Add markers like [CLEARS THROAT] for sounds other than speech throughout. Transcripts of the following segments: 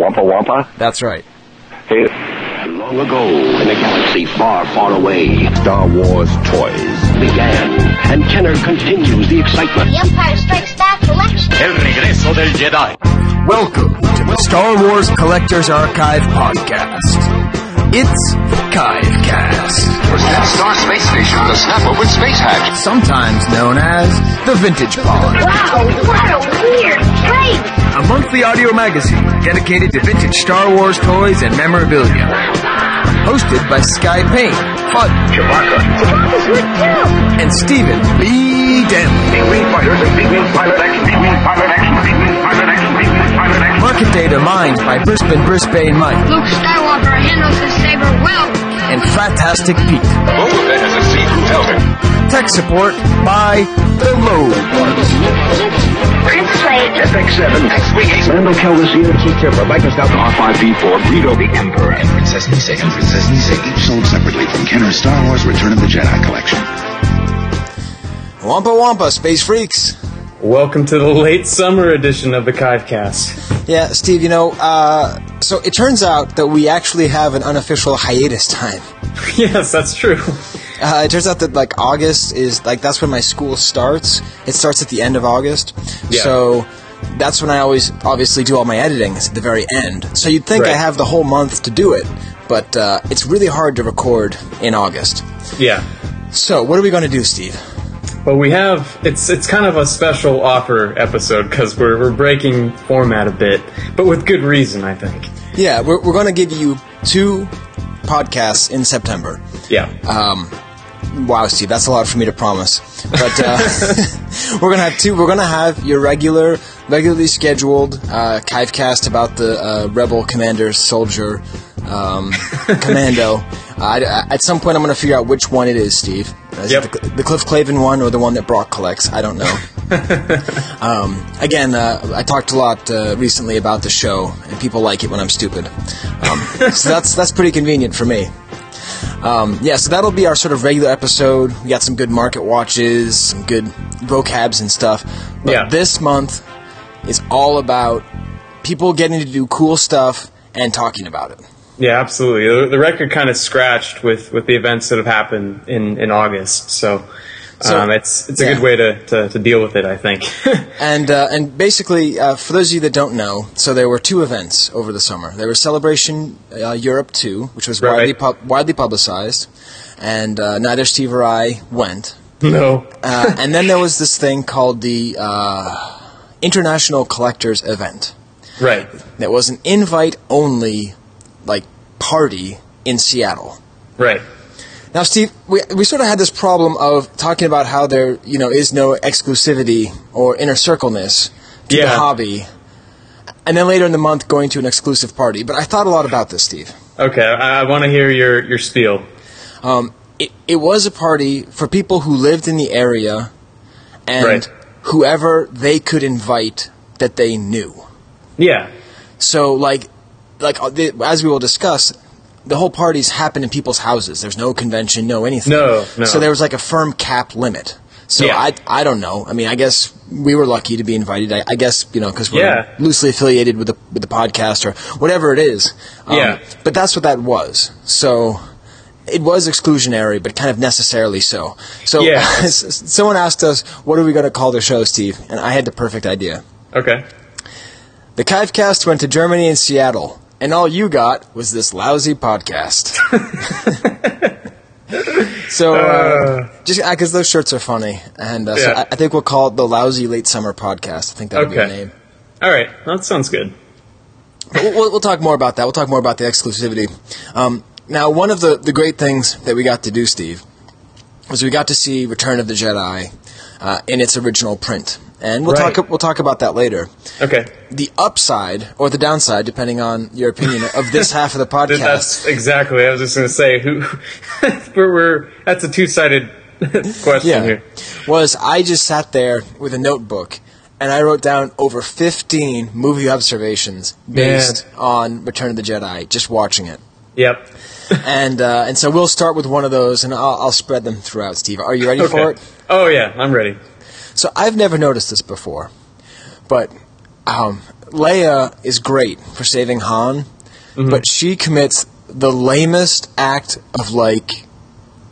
Wampa Wampa? That's right. Hey, long ago, in a galaxy far, far away, Star Wars toys began. And Kenner continues the excitement. The Empire Strikes Back collection. El regreso del Jedi. Welcome to the Star Wars Collectors Archive podcast. It's the Chivecast, Present Star Space Station, the snap with Space Hatch. sometimes known as the Vintage Pod, Wow, what a weird place. a monthly audio magazine dedicated to vintage Star Wars toys and memorabilia. Hosted by Skye Payne, Fudd, This was too. and Stephen B. Denley. Big-wing fighters and big-wing pilot action, big-wing pilot action, big-wing pilot action, big-wing pilot action. Data mined by Brisbane Brisbane Mike Luke Skywalker handles his saber well. and Fantastic Pete. Boba Fett has a see-through helmet. Tech support by The Low Prince Slade. FX7, X-Wing Lando Calrissian, T-Tipper, Micah Stout, R5D4, Greedo the Emperor. And Princess Nise and Princess Nise, each sold separately from Kenner's Star Wars Return of the Jedi collection. Wampa Wampa, Space Freaks. Welcome to the late summer edition of the Chivecast. Yeah, Steve, you know, uh, so it turns out that we actually have an unofficial hiatus time. [LAUGHS] yes, that's true. Uh, it turns out that like August is like that's when my school starts. It starts at the end of August, Yeah. so that's when I always obviously do all my editing is at the very end. So you'd think I have the whole month to do it, but uh, it's really hard to record in August. Yeah. So what are we going to do, Steve? Well, we have it's it's kind of a special offer episode because we're we're breaking format a bit, but with good reason, I think. Yeah, we're, we're going to give you two podcasts in September. Yeah. Um, wow, Steve, that's a lot for me to promise. But uh, [LAUGHS] [LAUGHS] we're gonna have two. We're gonna have your regular, regularly scheduled uh, Chivecast about the uh, Rebel Commander Soldier um, [LAUGHS] Commando. Uh, I, I- at some point, I'm gonna figure out which one it is, Steve. Yep. the, the Cliff Clavin one or the one that Brock collects? I don't know. [LAUGHS] um, again, uh, I talked a lot uh, recently about the show, and people like it when I'm stupid. Um, [LAUGHS] so that's that's pretty convenient for me. Um, yeah, so that'll be our sort of regular episode. We got some good market watches, some good vocabs and stuff. But Yeah. this month is all about people getting to do cool stuff and talking about it. Yeah, absolutely. The, the record kind of scratched with, with the events that have happened in, in August, so, So, um, it's it's a yeah. good way to, to, to deal with it, I think. [LAUGHS] And uh, and basically, uh, for those of you that don't know, so there were two events over the summer. There was Celebration uh, Europe 2, which was Right. widely pub- widely publicized, and uh, neither Steve or I went. no. Uh, and then there was this thing called the uh, International Collectors Event. Right. That was an invite only, like, party in Seattle. Right. Now, Steve, we, we sort of had this problem of talking about how there, you know, is no exclusivity or inner circleness to the hobby, and then later in the month going to an exclusive party. But I thought a lot about this, Steve. Okay, I, I want to hear your, your spiel. Um, it, it was a party for people who lived in the area and Right. whoever they could invite that they knew. Yeah. So, like, like uh, the, as we will discuss, the whole parties happen in people's houses. There's no convention, no anything. No, no. So there was like a firm cap limit. So Yeah. I, I don't know. I mean, I guess we were lucky to be invited. I, I guess you know because we're Yeah. loosely affiliated with the with the podcast or whatever it is. Um, Yeah. But that's what that was. So. It was exclusionary, but kind of necessarily so. So, Yeah. [LAUGHS] someone asked us, "What are we going to call the show, Steve?" And I had the perfect idea. Okay. The Chivecast went to Germany and Seattle, and all you got was this lousy podcast. [LAUGHS] so, uh, just because those shirts are funny, and uh, so I, I think we'll call it the Lousy Late Summer Podcast. I think that would be the name. All right. That sounds good. We'll, we'll, we'll talk more about that. We'll talk more about the exclusivity. Um, now, one of the, the great things that we got to do, Steve, was we got to see Return of the Jedi uh, in its original print, and we'll Right. talk we'll talk about that later. Okay. the upside or the downside, depending on your opinion of this [LAUGHS] half of the podcast. That's exactly. I was just going to say who. [LAUGHS] we're, we're that's a two sided [LAUGHS] question yeah, here. was I just sat there with a notebook and I wrote down over 15 movie observations based on Return of the Jedi, just watching it. Yep. And uh, and so we'll start with one of those, and I'll, I'll spread them throughout. Steve, are you ready for it? Oh yeah, I'm ready. So I've never noticed this before, but um, Leia is great for saving Han, but she commits the lamest act of like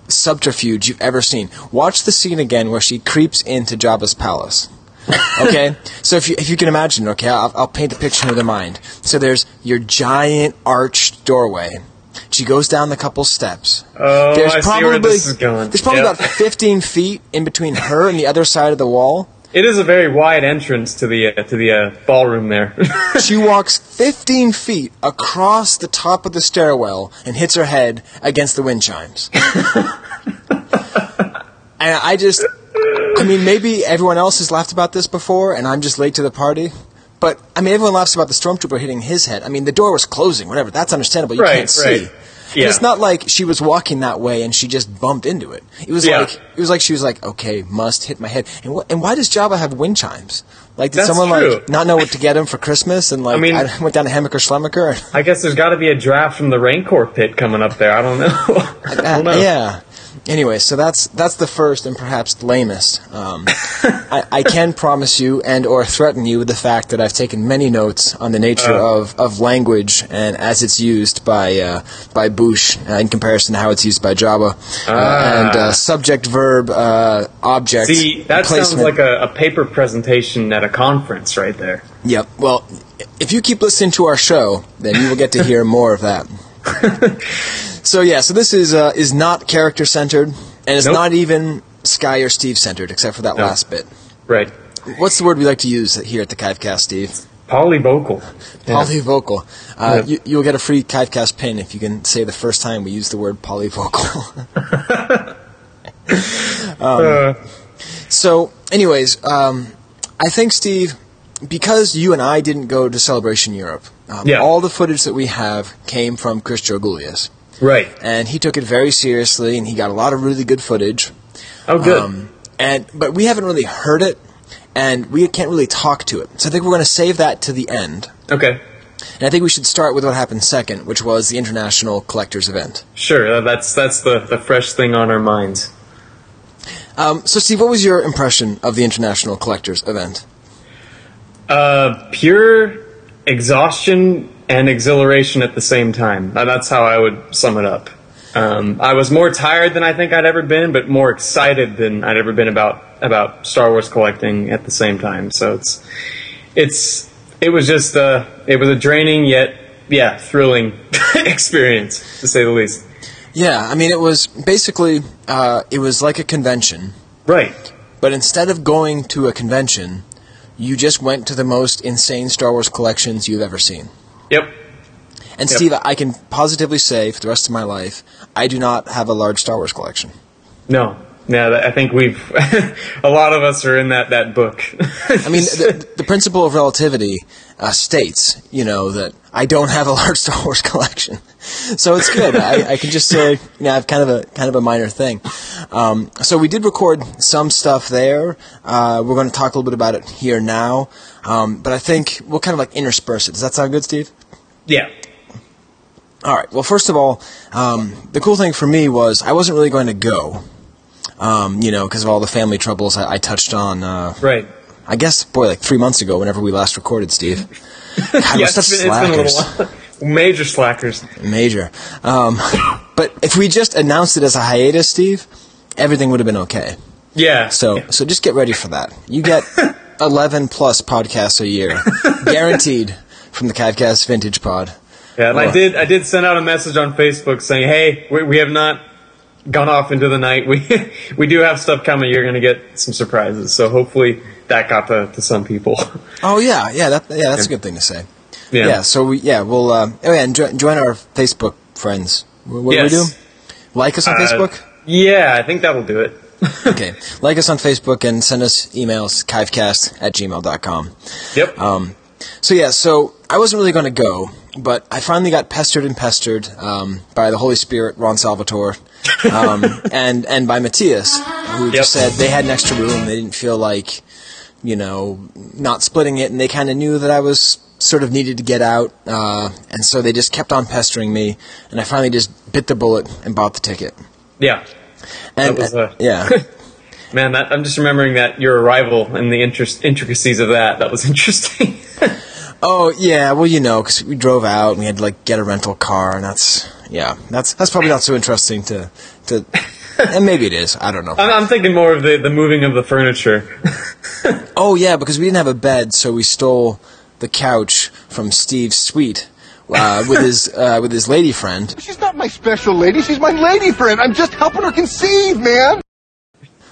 subterfuge you've ever seen. Watch the scene again where she creeps into Jabba's palace. [LAUGHS] okay, so if you if you can imagine, okay, I'll, I'll paint the picture in their mind. So there's your giant arched doorway. She goes down the couple steps. Oh, there's I see probably where this is going. there's probably Yep. about 15 feet in between her and the other side of the wall. It is a very wide entrance to the uh, to the uh, ballroom there. [LAUGHS] She walks 15 feet across the top of the stairwell and hits her head against the wind chimes. [LAUGHS] and I just, I mean, maybe everyone else has laughed about this before, and I'm just late to the party. But I mean, everyone laughs about the stormtrooper hitting his head. I mean, the door was closing, whatever. That's understandable. You Right, can't see. right. And Yeah. it's not like she was walking that way and she just bumped into it. It was Yeah. like it was like she was like, okay, must hit my head. And wh- and why does Jabba have wind chimes? Like, did That's someone true. like not know what to get him for Christmas? And like, I, mean- I went down to Hammacher Schlemmer. I guess there's got to be a draft from the Rancor pit coming up there. I don't know. [LAUGHS] I don't know. Uh, yeah. Anyway, so that's that's the first and perhaps lamest. Um, [LAUGHS] I, I can promise you and or threaten you with the fact that I've taken many notes on the nature Uh. of, of language and as it's used by uh, by Boushh in comparison to how it's used by Jabba, uh, and uh, subject, verb, uh, object. Ah. See, that sounds like a, a paper presentation at a conference right there. Yep. Well, if you keep listening to our show, then you will get to hear more of that. [LAUGHS] so yeah, so this is uh, is not character centered, and it's Nope. not even Skye or Steve centered, except for that No. last bit. Right. What's the word we like to use here at the Chivecast, Steve? Polyvocal. [LAUGHS] Polyvocal. Uh, Yeah. you, you'll get a free Chivecast pin if you can say the first time we use the word polyvocal. [LAUGHS] Uh, So, anyways, um, I think Steve, because you and I didn't go to Celebration Europe, um, Yeah. all the footage that we have came from Chris Georgoulias, right. and he took it very seriously, and he got a lot of really good footage. Oh, good. Um, and but we haven't really heard it, and we can't really talk to it. So I think we're going to save that to the end. okay. And I think we should start with what happened second, which was the International Collectors Event. Sure. uh, That's that's the, the fresh thing on our minds. Um, so, Steve, what was your impression of the International Collectors Event? Uh, pure exhaustion and exhilaration at the same time. That's how I would sum it up. Um, I was more tired than I think I'd ever been, but more excited than I'd ever been about about Star Wars collecting at the same time. So it's it's it was just uh, it was a draining yet yeah thrilling [LAUGHS] experience to say the least. Yeah, I mean, it was basically uh, it was like a convention, Right. but instead of going to a convention, you just went to the most insane Star Wars collections you've ever seen. Yep. And Yep. Steve, I can positively say for the rest of my life, I do not have a large Star Wars collection. No. Yeah, I think we've [LAUGHS] a lot of us are in that that book. I mean, the, [LAUGHS] the principle of relativity uh, states, you know, that I don't have a large [LAUGHS] Star Wars collection, so it's good. I, I can just say, you know, I have kind of a kind of a minor thing. Um, so we did record some stuff there. Uh, we're going to talk a little bit about it here now, um, but I think we'll kind of like intersperse it. Does that sound good, Steve? yeah. All right. Well, first of all, um, the cool thing for me was I wasn't really going to go. Um, you know, because of all the family troubles I, I touched on. Uh, Right. I guess, boy, like three months ago, whenever we last recorded, Steve. [LAUGHS] God, Yeah, it's been, it's been a little while. [LAUGHS] Major slackers. Major. Um, but if we just announced it as a hiatus, Steve, everything would have been okay. Yeah. So, yeah. so just get ready for that. You get [LAUGHS] 11 plus podcasts a year, guaranteed, from the Cavcast Vintage Pod. Yeah, and I Oh. did. I did send out a message on Facebook saying, "Hey, we, we have not gone off into the night. [LAUGHS] We we do have stuff coming. You're going to get some surprises. So hopefully that got to, to some people. [LAUGHS] Oh yeah, yeah, that, yeah, that's a good thing to say. Yeah. Yeah, so we, yeah, we'll, uh, oh yeah, and jo- join our Facebook friends. What, what Yes. do we do? Like us on Uh, Facebook? Yeah, I think that'll do it. [LAUGHS] okay. Like us on Facebook and send us emails, kivecast at gmail.com. Yep. Um, so yeah, so I wasn't really going to go, but I finally got pestered and pestered um, by the Holy Spirit, Ron Salvatore, um, and and by Matthias, who just said they had an extra room. They didn't feel like, you know, not splitting it, and they kind of knew that I was sort of needed to get out, uh, and so they just kept on pestering me, and I finally just bit the bullet and bought the ticket. yeah. And That was, uh, yeah. [LAUGHS] Man, that, I'm just remembering that your arrival and the interest, intricacies of that. That was [LAUGHS] interesting. [LAUGHS] Oh yeah, well you know, because we drove out and we had to like get a rental car, and that's yeah, that's that's probably not so interesting to to. [LAUGHS] and maybe it is. I don't know. I'm, I'm thinking more of the, the moving of the furniture. [LAUGHS] Oh yeah, because we didn't have a bed, so we stole the couch from Steve's suite uh, with his [LAUGHS] uh, with his lady friend. She's not my special lady. She's my lady friend. I'm just helping her conceive, man.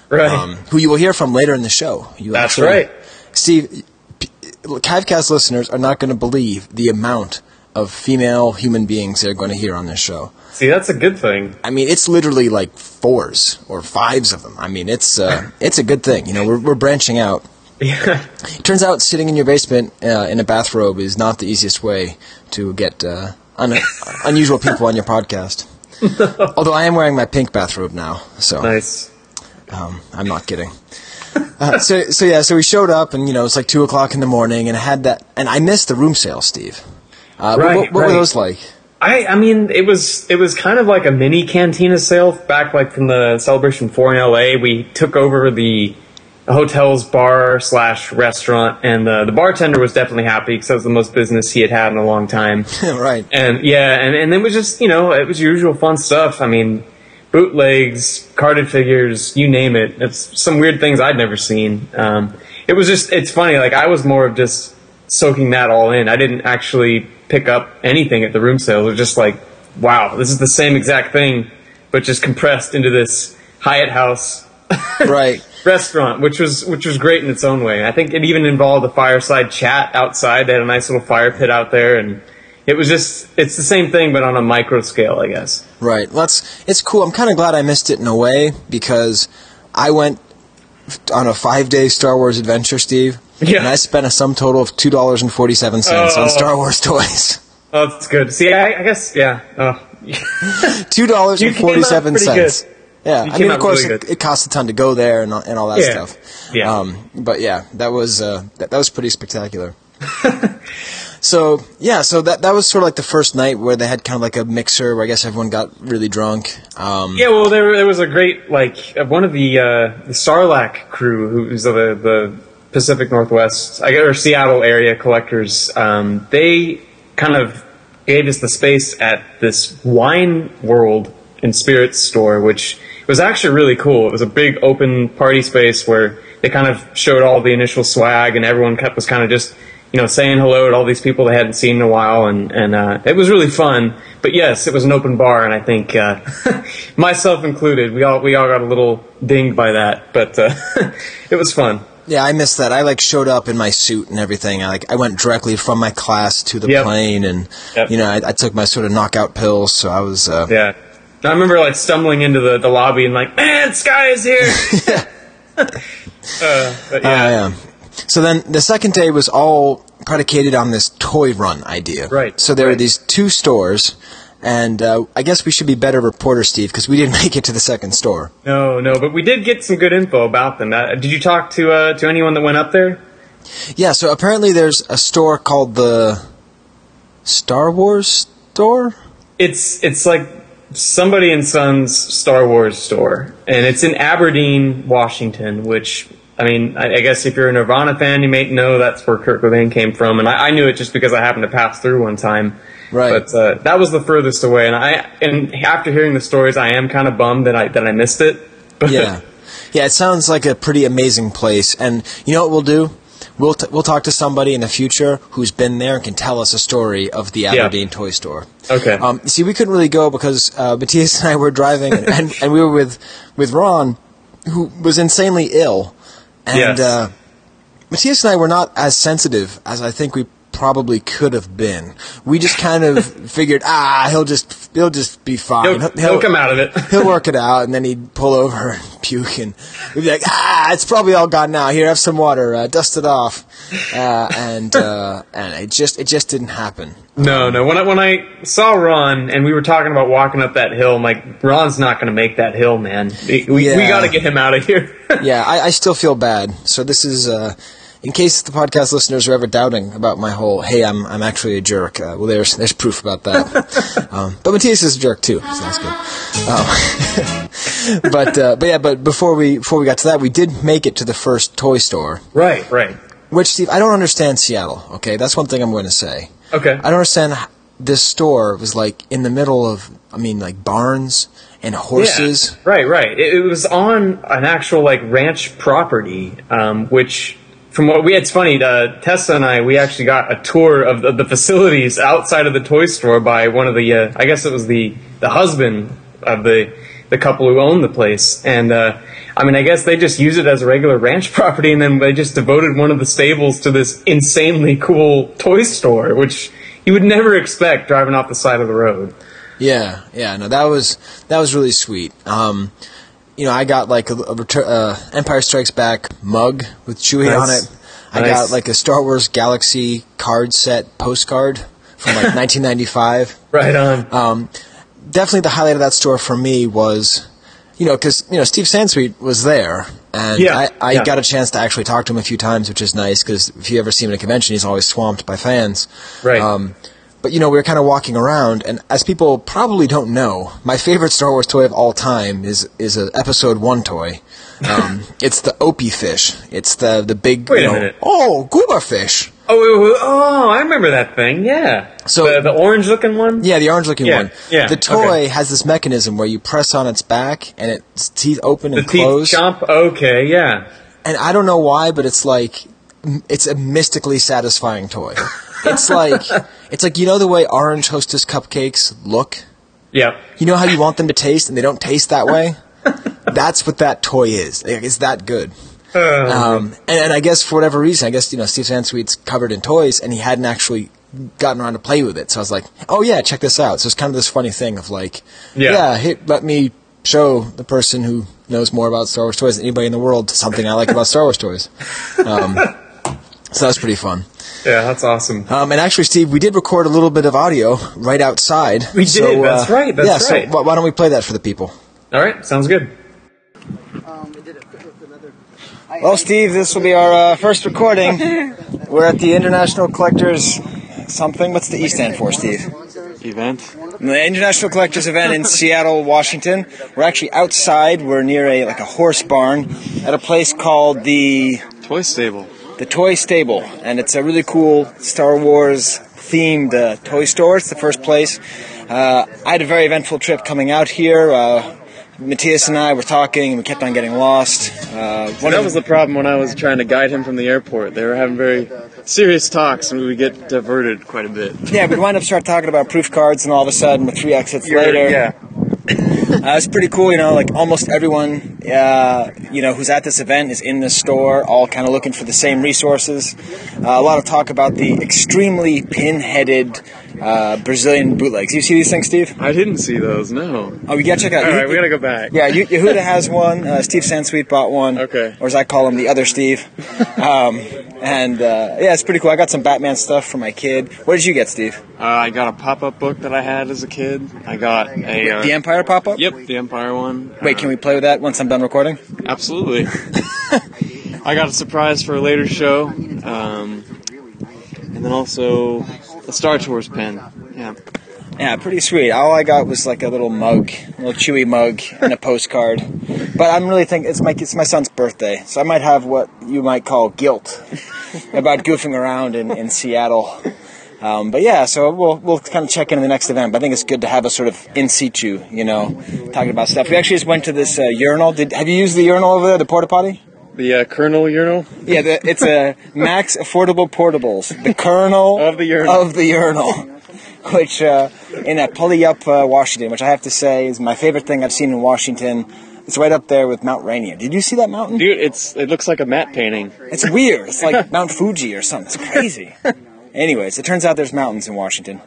right. um, who you will hear from later in the show. You That's actually- right. Steve. p- Cavcast listeners are not going to believe the amount of female human beings they're going to hear on this show. See, that's a good thing. I mean, it's literally like fours or fives of them. I mean, it's uh, [LAUGHS] it's a good thing. You know, we're we're branching out. Yeah. Turns out, sitting in your basement uh, in a bathrobe is not the easiest way to get uh, un- [LAUGHS] unusual people on your podcast. [LAUGHS] Although I am wearing my pink bathrobe now, so Nice. um, I'm not kidding. Uh, so, so yeah, so we showed up, and you know it's like two o'clock in the morning, and I had that, and I missed the room sale, Steve. Uh, Right, what, what right. were those like? I, I mean, it was it was kind of like a mini cantina sale back like from the Celebration Four in LA. We took over the hotel's bar slash restaurant, and the the bartender was definitely happy because that was the most business he had had in a long time. [LAUGHS] right. And yeah, and, and it was just, you know, it was usual fun stuff. I mean, bootlegs, carded figures, you name it. It's some weird things I'd never seen. Um, it was just, it's funny, like I was more of just soaking that all in. I didn't actually pick up anything at the room sale. Was just like, wow, this is the same exact thing, but just compressed into this Hyatt House [LAUGHS] right. restaurant, which was which was great in its own way. I think it even involved a fireside chat outside. They had a nice little fire pit out there, and it was just it's the same thing but on a micro scale, I guess. Right. Well, it's it's cool. I'm kind of glad I missed it in a way because I went on a five day Star Wars adventure, Steve. Yeah. And I spent a sum total of two dollars and forty seven cents Oh. on Star Wars [LAUGHS] toys. Oh, that's good. See, I, I guess yeah. Oh. [LAUGHS] Two dollars and forty seven good. Yeah, You I mean, of course, really it, it costs a ton to go there and all- and all that Yeah. stuff. Yeah. Um, but yeah, that was uh, that, that was pretty spectacular. [LAUGHS] so yeah, so that that was sort of like the first night where they had kind of like a mixer where I guess everyone got really drunk. Um, Yeah, well, there, there was a great like one of the uh, the Sarlacc crew, who's the the Pacific Northwest, or Seattle area collectors. Um, they kind of gave us the space at this wine world and spirits store, which was actually really cool. It was a big open party space where they kind of showed all the initial swag, and everyone kept was kind of just you know saying hello to all these people they hadn't seen in a while, and and uh, it was really fun. But yes, it was an open bar, and I think uh, [LAUGHS] myself included, we all we all got a little dinged by that, but uh, [LAUGHS] it was fun. Yeah, I missed that. I like showed up in my suit and everything. I like I went directly from my class to the Yep. plane, and Yep. you know I, I took my sort of knockout pills. So I was uh, Yeah. I remember like stumbling into the, the lobby and like, man, Skye is here. [LAUGHS] [LAUGHS] uh, but uh, yeah. yeah. So then the second day was all predicated on this toy run idea. Right, So there were right. these two stores, and uh, I guess we should be better reporters, Steve, because we didn't [LAUGHS] make it to the second store. No, no, but we did get some good info about them. Uh, did you talk to uh, to anyone that went up there? Yeah. So apparently there's a store called the Star Wars store. It's it's like somebody and Sons Star Wars store, and it's in Aberdeen, Washington. Which I mean, I, I guess if you're a Nirvana fan, you may know that's where Kurt Cobain came from, and I, I knew it just because I happened to pass through one time. Right. But uh, that was the furthest away, and I and after hearing the stories, I am kind of bummed that I that I missed it. [LAUGHS] But Yeah. Yeah, it sounds like a pretty amazing place. And you know what we'll do? We'll, t- we'll talk to somebody in the future who's been there and can tell us a story of the Aberdeen toy store. Okay. Um, see, we couldn't really go because uh, Matthias and I were driving, and, and, and we were with, with Ron, who was insanely ill. And Yes. uh, Matthias and I were not as sensitive as I think we probably could have been. We just kind of [LAUGHS] figured, ah, he'll just he'll just be fine. he'll, he'll come out of it. [LAUGHS] He'll work it out, and then he'd pull over and [LAUGHS] puke, and we'd be like, "Ah, it's probably all gone now. Here, have some water. Uh, dust it off." Uh, and uh, and it just it just didn't happen. No, no. When I when I saw Ron and we were talking about walking up that hill, I'm like, Ron's not going to make that hill, man. We we, Yeah. got to get him out of here. Yeah, I, I still feel bad. So this is. In case the podcast listeners are ever doubting about my whole, hey, I'm I'm actually a jerk. Uh, well, there's there's proof about that. [LAUGHS] um, but Matthias is a jerk too, so that's good. Um, [LAUGHS] but uh, but yeah, but before we before we got to that, we did make it to the first toy store. right, right. Which, Steve, I don't understand Seattle. Okay, that's one thing I'm going to say. Okay. I don't understand. This store was like in the middle of, I mean, like barns and horses. Yeah, right, right. It, it was on an actual like ranch property, um, which from what we it's funny. Uh, Tessa and I we actually got a tour of the, the facilities outside of the toy store by one of the uh, I guess it was the the husband of the the couple who owned the place, and uh, I mean I guess they just use it as a regular ranch [LAUGHS] property, and then they just devoted one of the stables to this insanely cool toy store, which you would never expect driving off the side of the road. Yeah, yeah, no, that was that was really sweet. Um, you know, I got like a, a retur- uh, Empire Strikes Back mug with Chewie Nice. on it. I Nice. got like a Star Wars Galaxy card set postcard from like [LAUGHS] 1995. Right on. Um, definitely the highlight of that store for me was, you know, because you know Steve Sansweet was there, and Yeah, I, I yeah. got a chance to actually talk to him a few times, which is nice because if you ever see him at a convention, he's always swamped by fans. Right. Um, but you know, we were kind of walking around, and as people probably don't know, my favorite Star Wars toy of all time is is a Episode One toy. Um, [LAUGHS] it's the Opee fish. It's the the big. Wait a know, minute. Oh, Gooba fish. Oh, oh, oh, I remember that thing. Yeah. So- the, the orange looking one. Yeah, the orange looking Yeah, one. yeah, The toy okay. has this mechanism where you press on its back and its teeth open The and teeth close. chomp. Okay. Yeah. And I don't know why, but it's like it's a mystically satisfying toy. It's like [LAUGHS] it's like you know the way orange Hostess cupcakes look. Yep. You know how you want them to taste, and they don't taste that way. [LAUGHS] That's what that toy is. It's that good. Um, and, and I guess for whatever reason, I guess you know Steve Sansweet's covered in toys, and he hadn't actually gotten around to play with it. So I was like, "Oh yeah, check this out." So it's kind of this funny thing of like, Yeah. "Yeah, hey, let me show the person who knows more about Star Wars toys than anybody in the world something I like about Star Wars toys." [LAUGHS] Um, so that was pretty fun. Yeah, that's awesome. Um, and actually, Steve, we did record a little bit of audio right outside. We did, that's right, that's right. yeah, so right. wh- why don't we play that for the people? All right. Sounds good. Well, Steve, this will be our uh, first recording. [LAUGHS] We're at the International Collectors something. What's the E stand for, Steve? Event. The International Collectors event in Seattle, Washington. We're actually outside. We're near a like a horse barn at a place called the Toy stable. The Toy Stable, and it's a really cool Star Wars themed uh, toy store. It's the first place. Uh, I had a very eventful trip coming out here. Uh, Matthias and I were talking, and we kept on getting lost. Uh, that was the problem when I was trying to guide him from the airport. They were having very serious talks, and we would get diverted quite a bit. yeah, we'd wind up start talking about proof cards, and all of a sudden, with three exits later, Yeah. Uh, it's pretty cool, you know. Like almost everyone, uh, you know, who's at this event is in this store, all kind of looking for the same resources. Uh, a lot of talk about the extremely pin-headed uh, Brazilian bootlegs. You see these things, Steve? I didn't see those. No. Oh, we gotta check out. All right, we gotta go back. Yeah, Ye- Yehuda [LAUGHS] has one. Uh, Steve Sansweet bought one. Okay. Or as I call him, the other Steve. [LAUGHS] Um, and uh, yeah, it's pretty cool. I got some Batman stuff for my kid. What did you get, Steve? Uh, I got a pop-up book that I had as a kid. I got a. Uh, The Empire pop-up. Yep, the Empire one. Wait, can we play with that once I'm done recording? Absolutely. [LAUGHS] I got a surprise for a later show, um, and then also a Star Tours pin. Yeah. Yeah, pretty sweet. All I got was like a little mug, a little Chewie mug, and a postcard. But I'm really thinking it's my it's my son's birthday, so I might have what you might call guilt about goofing around in, in Seattle. Um, but yeah, so we'll we'll kind of check in the next event. But I think it's good to have a sort of in situ, you know, talking about stuff. We actually just went to this uh, urinal. Did have you used the urinal over there, the porta potty? The uh, Colonel urinal. Yeah, the, it's a Max Affordable Portables, the kernel [LAUGHS] Of the urinal. of the urinal, [LAUGHS] which uh, in uh, Puyallup, uh, Washington, which I have to say is my favorite thing I've seen in Washington. It's right up there with Mount Rainier. Did you see that mountain? Dude, it's it looks like a matte painting. It's weird. It's like Mount Fuji or something. It's crazy. [LAUGHS] Anyways, it turns out there's mountains in Washington.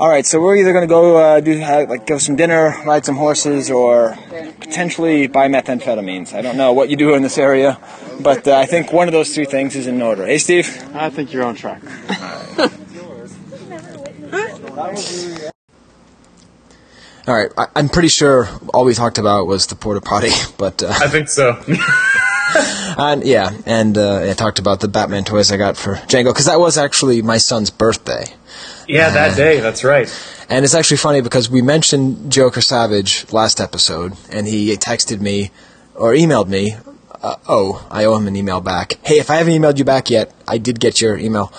All right, so we're either going to go uh, do uh, like go some dinner, ride some horses, or potentially buy methamphetamines. I don't know what you do in this area, but uh, I think one of those three things is in order. Hey, Steve. I think you're on track. All right, I, I'm pretty sure all we talked about was the porta potty, [LAUGHS] but uh, I think so. [LAUGHS] [LAUGHS] and yeah, and uh, I talked about the Batman toys I got for Django because that was actually my son's birthday. yeah, that day. That's right. And it's actually funny because we mentioned Joker Savage last episode, and he texted me or emailed me uh, oh, I owe him an email back. Hey, if I haven't emailed you back yet, I did get your email.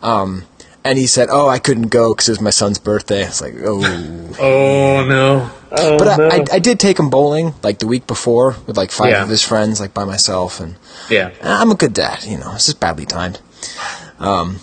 Um, and he said, oh, I couldn't go because it was my son's birthday. It's like, oh. [LAUGHS] Oh no. Oh, But I, no. I, I did take him bowling like the week before with like five Yeah. of his friends, like by myself, and yeah. I'm a good dad. You know, it's just badly timed. Um,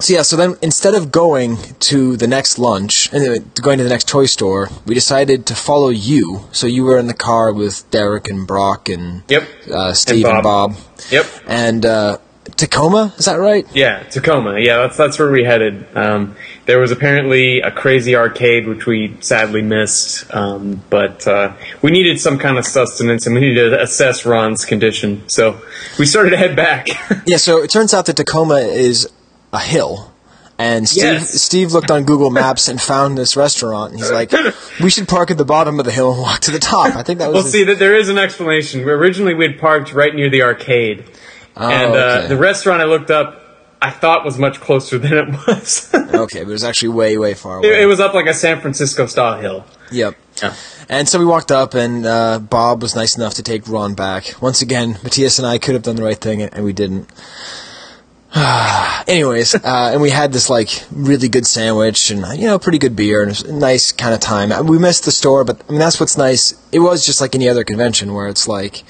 so yeah, so then instead of going to the next lunch and uh, going to the next toy store, we decided to follow you. So you were in the car with Derek and Brock and Yep. uh, Steve and Bob. Bob. Yep. and uh, Tacoma. Is that right? Yeah, Tacoma. Yeah, that's that's where we headed. Um, there was apparently a crazy arcade which we sadly missed, um, but uh, we needed some kind of sustenance and we needed to assess Ron's condition. So we started to head back. [LAUGHS] Yeah. So it turns out that Tacoma is a hill. And Steve, Yes. Steve looked on Google Maps and found this restaurant, and he's like, "We should park at the bottom of the hill and walk to the top." I think that was. well, his- see, that there is an explanation. Originally, we had parked right near the arcade, and uh, Oh, okay. the restaurant I looked up, I thought was much closer [LAUGHS] than it was. [LAUGHS] okay, but it was actually way, way far away. it, it was up like a San Francisco style hill. Yep. Yeah. And so we walked up, and uh, Bob was nice enough to take Ron back. Once again, Matthias and I could have done the right thing, and, we didn't. [SIGHS] Anyways, uh, and we had this like really good sandwich, and you know, pretty good beer, and a nice kind of time. We missed the store, but I mean, that's what's nice. It was just like any other convention where it's like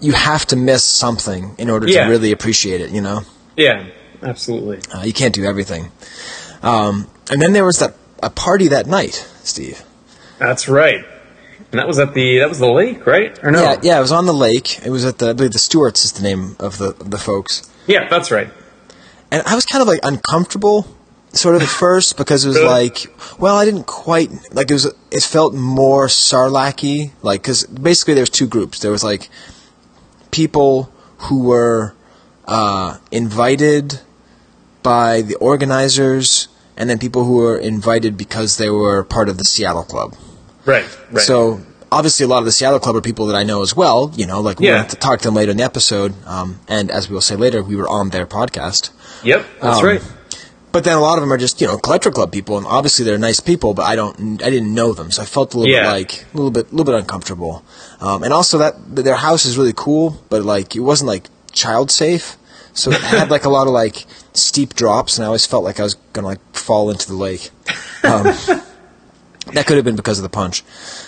you have to miss something in order Yeah. to really appreciate it. You know. Yeah, absolutely. Uh, you can't do everything. Um, and then there was that a party that night, Steve. That's right. And that was at the that was the lake, right? Or no? Yeah, yeah, it was on the lake. It was at the I believe the Stewarts is the name of the of the folks. Yeah, that's right. And I was kind of like uncomfortable, sort of at [LAUGHS] first, because it was Really? like, well, I didn't quite like it was. It felt more Sarlacc-y, like because basically there's two groups. There was like people who were uh, invited by the organizers, and then people who were invited because they were part of the Seattle Club. Right, right. So obviously, a lot of the Seattle Club are people that I know as well. You know, like we're Yeah. going to talk to them later in the episode. Um, and as we will say later, we were on their podcast. yep, that's um, right. But then a lot of them are just you know collector club people, and obviously they're nice people. But I don't, I didn't know them, so I felt a little Yeah. bit like a little bit, a little bit uncomfortable. Um, and also that their house is really cool, but like it wasn't like child safe, so it had like a lot of like steep drops, and I always felt like I was gonna like fall into the lake. Um, [LAUGHS] that could have been because of the punch.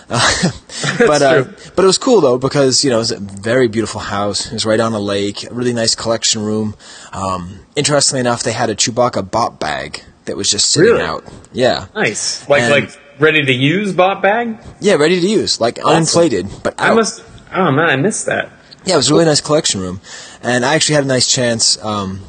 Uh, [LAUGHS] but uh, but it was cool though because you know it was a very beautiful house. It was right on a lake, a really nice collection room. Um, interestingly enough, they had a Chewbacca bot bag that was just sitting Really? out. Yeah, Nice. Like and- like ready to use bot bag? yeah, ready to use, like uninflated, but I out. must Oh man, I missed that. Yeah, it was a really nice collection room, and I actually had a nice chance. Um,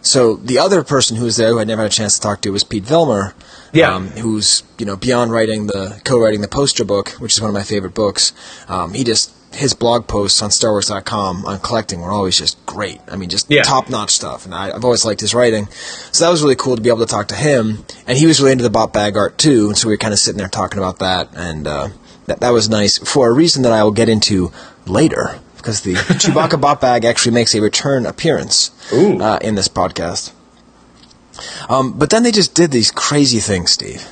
so the other person who was there, who I never had a chance to talk to, was Pete Vilmur. Yeah. Um, who's you know beyond writing the co-writing the poster book, which is one of my favorite books. Um, he just his blog posts on StarWars.com on collecting were always just great. I mean, just Yeah. top-notch stuff, and I, I've always liked his writing. So that was really cool to be able to talk to him, and he was really into the bot bag art too. And so we were kind of sitting there talking about that, and uh, that that was nice for a reason that I will get into later. Because the [LAUGHS] Chewbacca bot bag actually makes a return appearance uh, in this podcast. Um, but then they just did these crazy things, Steve.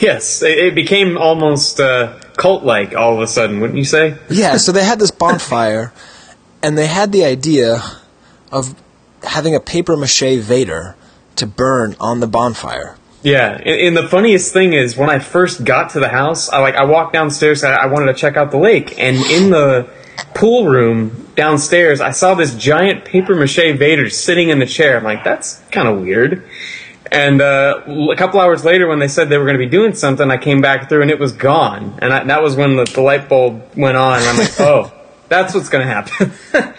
Yes, it, it became almost uh, cult-like all of a sudden, wouldn't you say? Yeah, so they had this [LAUGHS] bonfire, and they had the idea of having a paper mache Vader to burn on the bonfire. Yeah, and, and the funniest thing is when I first got to the house, I like I walked downstairs. I, I wanted to check out the lake, and in the pool room downstairs, I saw this giant paper mache Vader sitting in the chair. I'm like, that's kind of weird. And uh, a couple hours later, when they said they were going to be doing something, I came back through and it was gone. And I, that was when the, the light bulb went on. And I'm like, [LAUGHS] oh, that's what's going to happen. [LAUGHS]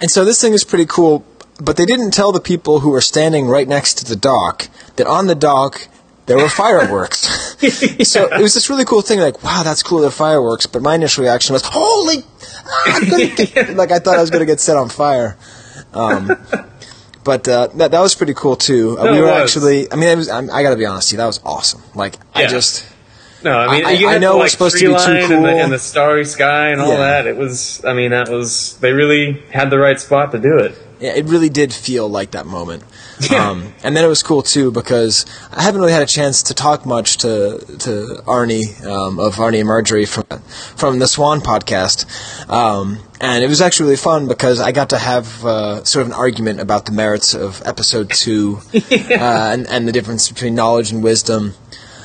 And so this thing is pretty cool, but they didn't tell the people who were standing right next to the dock that on the dock there were fireworks. [LAUGHS] So it was this really cool thing, like, wow, that's cool, they're fireworks. But my initial reaction was, holy, ah, I'm gonna get, like I thought I was going to get set on fire. Um, but uh, that that was pretty cool too. Uh, No, we were actually, I mean, it was, I'm, I got to be honest, with you, that was awesome. Like, I just. No, I mean, I- you I had know the, we're supposed to be too line and the, and the starry sky and all Yeah. that. It was, I mean, that was they really had the right spot to do it. Yeah, it really did feel like that moment. [LAUGHS] Um, and then it was cool too because I haven't really had a chance to talk much to to Arnie um, of Arnie and Marjorie from from the Swan podcast, um, and it was actually really fun because I got to have uh, sort of an argument about the merits of episode two [LAUGHS] uh, and and the difference between knowledge and wisdom.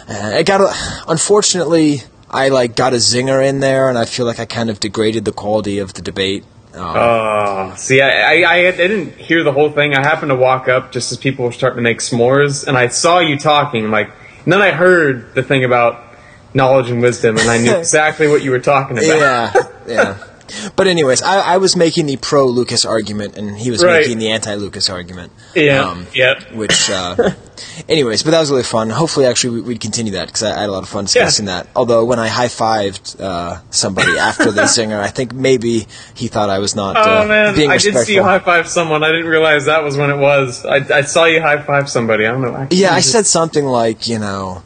Uh, it got a, unfortunately. I like got a zinger in there, and I feel like I kind of degraded the quality of the debate. Um, Oh, see, I, I, I didn't hear the whole thing. I happened to walk up just as people were starting to make s'mores, and I saw you talking. Like, and then I heard the thing about knowledge and wisdom, and I knew [LAUGHS] exactly what you were talking about. yeah, yeah. But anyways, I, I was making the pro Lucas argument, and he was Right. making the anti Lucas argument. Yeah, Um, yep. Which, uh, [LAUGHS] anyways, but that was really fun. Hopefully, actually, we- we'd continue that because I, I had a lot of fun discussing that. Although when I high fived uh, somebody [LAUGHS] after the singer, I think maybe he thought I was not Oh uh, man, being I did see you high five someone. I didn't realize that was when it was. I, I saw you high five somebody. I don't know. Yeah, I said something like, you know,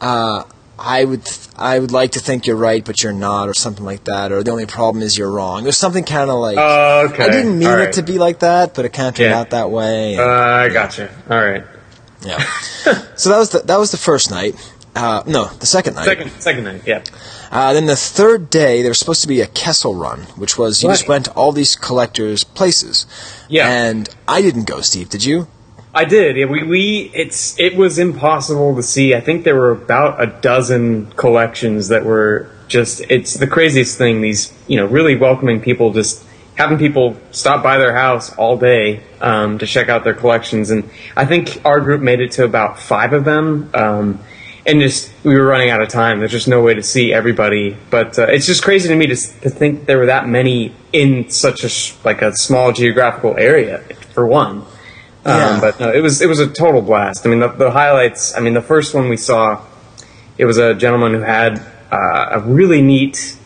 uh, I would I would like to think you're right, but you're not, or something like that, or the only problem is you're wrong. Was something kind of like. Oh, okay. I didn't mean All it to be like that, but it kind of turned Yeah. out that way. Uh, I gotcha. All right. yeah. [LAUGHS] so that was the that was the first night. Uh, no, the second night. Second, second night. Yeah. Uh, then the third day, there was supposed to be a Kessel run, which was you just went to all these collectors' places. Yeah. And I didn't go, Steve. Did you? I did. Yeah, we, we it's it was impossible to see. I think there were about a dozen collections that were just it's the craziest thing. These you know really welcoming people, just having people stop by their house all day um, to check out their collections. And I think our group made it to about five of them. Um, and just we were running out of time. There's just no way to see everybody. But uh, it's just crazy to me to, to think there were that many in such a like a small geographical area. For one. Yeah. Um, but no, it was it was a total blast. I mean, the, the highlights. I mean, the first one we saw, it was a gentleman who had uh, a really neat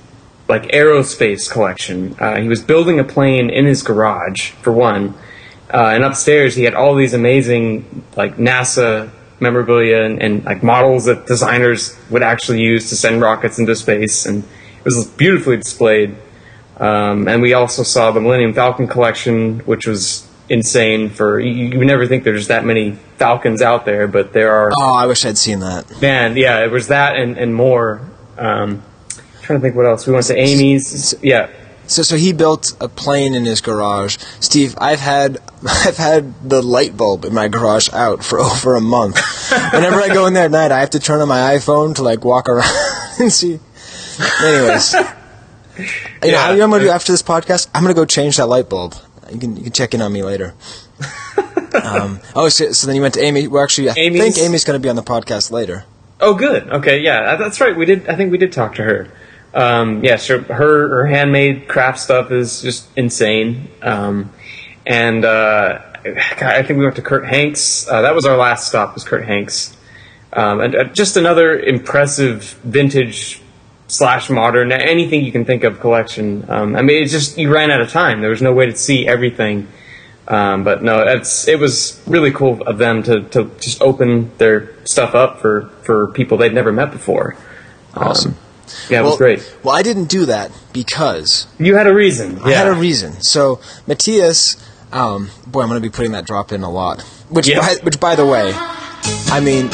like aerospace collection. Uh, he was building a plane in his garage for one, uh, and upstairs he had all these amazing like NASA memorabilia and, and like models that designers would actually use to send rockets into space, and it was beautifully displayed. Um, and we also saw the Millennium Falcon collection, which was insane. For you, you never think there's that many Falcons out there, but there are. Oh, I wish I'd seen that. Man, yeah, it was that and, and more. Um, trying to think what else. We want to say Amy's. Yeah. So, so he built a plane in his garage. Steve, I've had [LAUGHS] I've had the light bulb in my garage out for [LAUGHS] over a month. Whenever I go in there at night, I have to turn on my iPhone to like walk around [LAUGHS] and see. Anyways, you know, Yeah. know what I'm gonna do after this podcast? I'm gonna go change that light bulb. You can you can check in on me later. [LAUGHS] um, oh, so, so then you went to Amy. Well, actually, I Amy's- think Amy's gonna be on the podcast later. Oh, good. Okay, yeah, that's right. We did. I think we did talk to her. Um, yeah, so her her handmade craft stuff is just insane. Um, and uh, I think we went to Kurt Hanks. Uh, that was our last stop. Was Kurt Hanks. Um, and uh, just another impressive vintage slash modern anything you can think of collection. Um, I mean, it's just you ran out of time. There was no way to see everything. Um, but no, it's it was really cool of them to, to just open their stuff up for, for people they'd never met before. Um, Awesome. yeah, it well, was great. Well, I didn't do that because You had a reason. I yeah. had a reason. So Matthias, um, boy, I'm going to be putting that drop in a lot. Which, Yeah. by, which, by the way, I mean,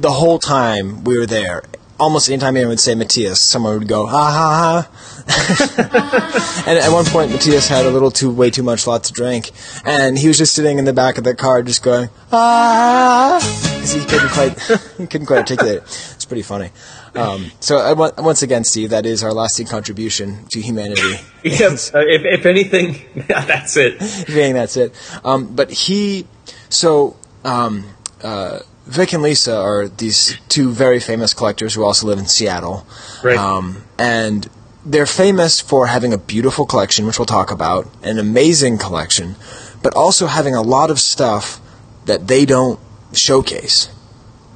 the whole time we were there, almost anytime anyone would say Matthias, someone would go ha ha ha. [LAUGHS] and at one point, Matthias had a little too, way too much, lot to drink, and he was just sitting in the back of the car, just going ah, 'cause he couldn't quite, he couldn't quite articulate it. It's pretty funny. Um, so once again, Steve, that is our lasting contribution to humanity. [LAUGHS] Yep. Uh, if, if anything, [LAUGHS] that's it. Being that's it. Um, but he, so um, uh, Vic and Lisa are these two very famous collectors who also live in Seattle. Right. Um, and they're famous for having a beautiful collection, which we'll talk about, an amazing collection, but also having a lot of stuff that they don't showcase.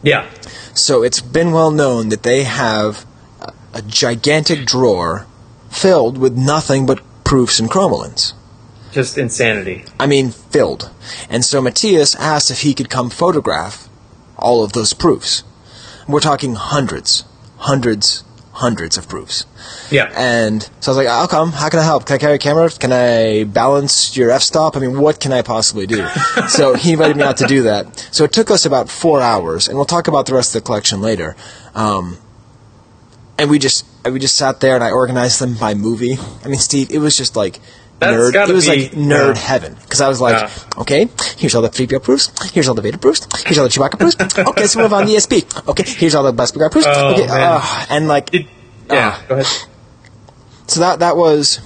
Yeah. So it's been well known that they have a, a gigantic drawer filled with nothing but proofs and chromalins. Just insanity. I mean, filled. And so Matthias asked if he could come photograph all of those proofs. We're talking hundreds, hundreds, hundreds of proofs. Yeah. And so I was like, "I'll come. How can I help? Can I carry a camera? Can I balance your f-stop? I mean, what can I possibly do?" [LAUGHS] so he invited me out to do that. So it took us about four hours, and we'll talk about the rest of the collection later. Um, and we just we just sat there and I organized them by movie. I mean, Steve, it was just like That's nerd. gotta It was be- like nerd yeah. heaven because I was like, Yeah. okay, here's all the 3PO proofs. Here's all the Vader proofs. Here's all the Chewbacca proofs. [LAUGHS] Okay, let's move on to ESB. Okay, here's all the Bespin proofs. Oh, okay, man. uh, and like, Did- yeah. Ah. Go ahead. so that that was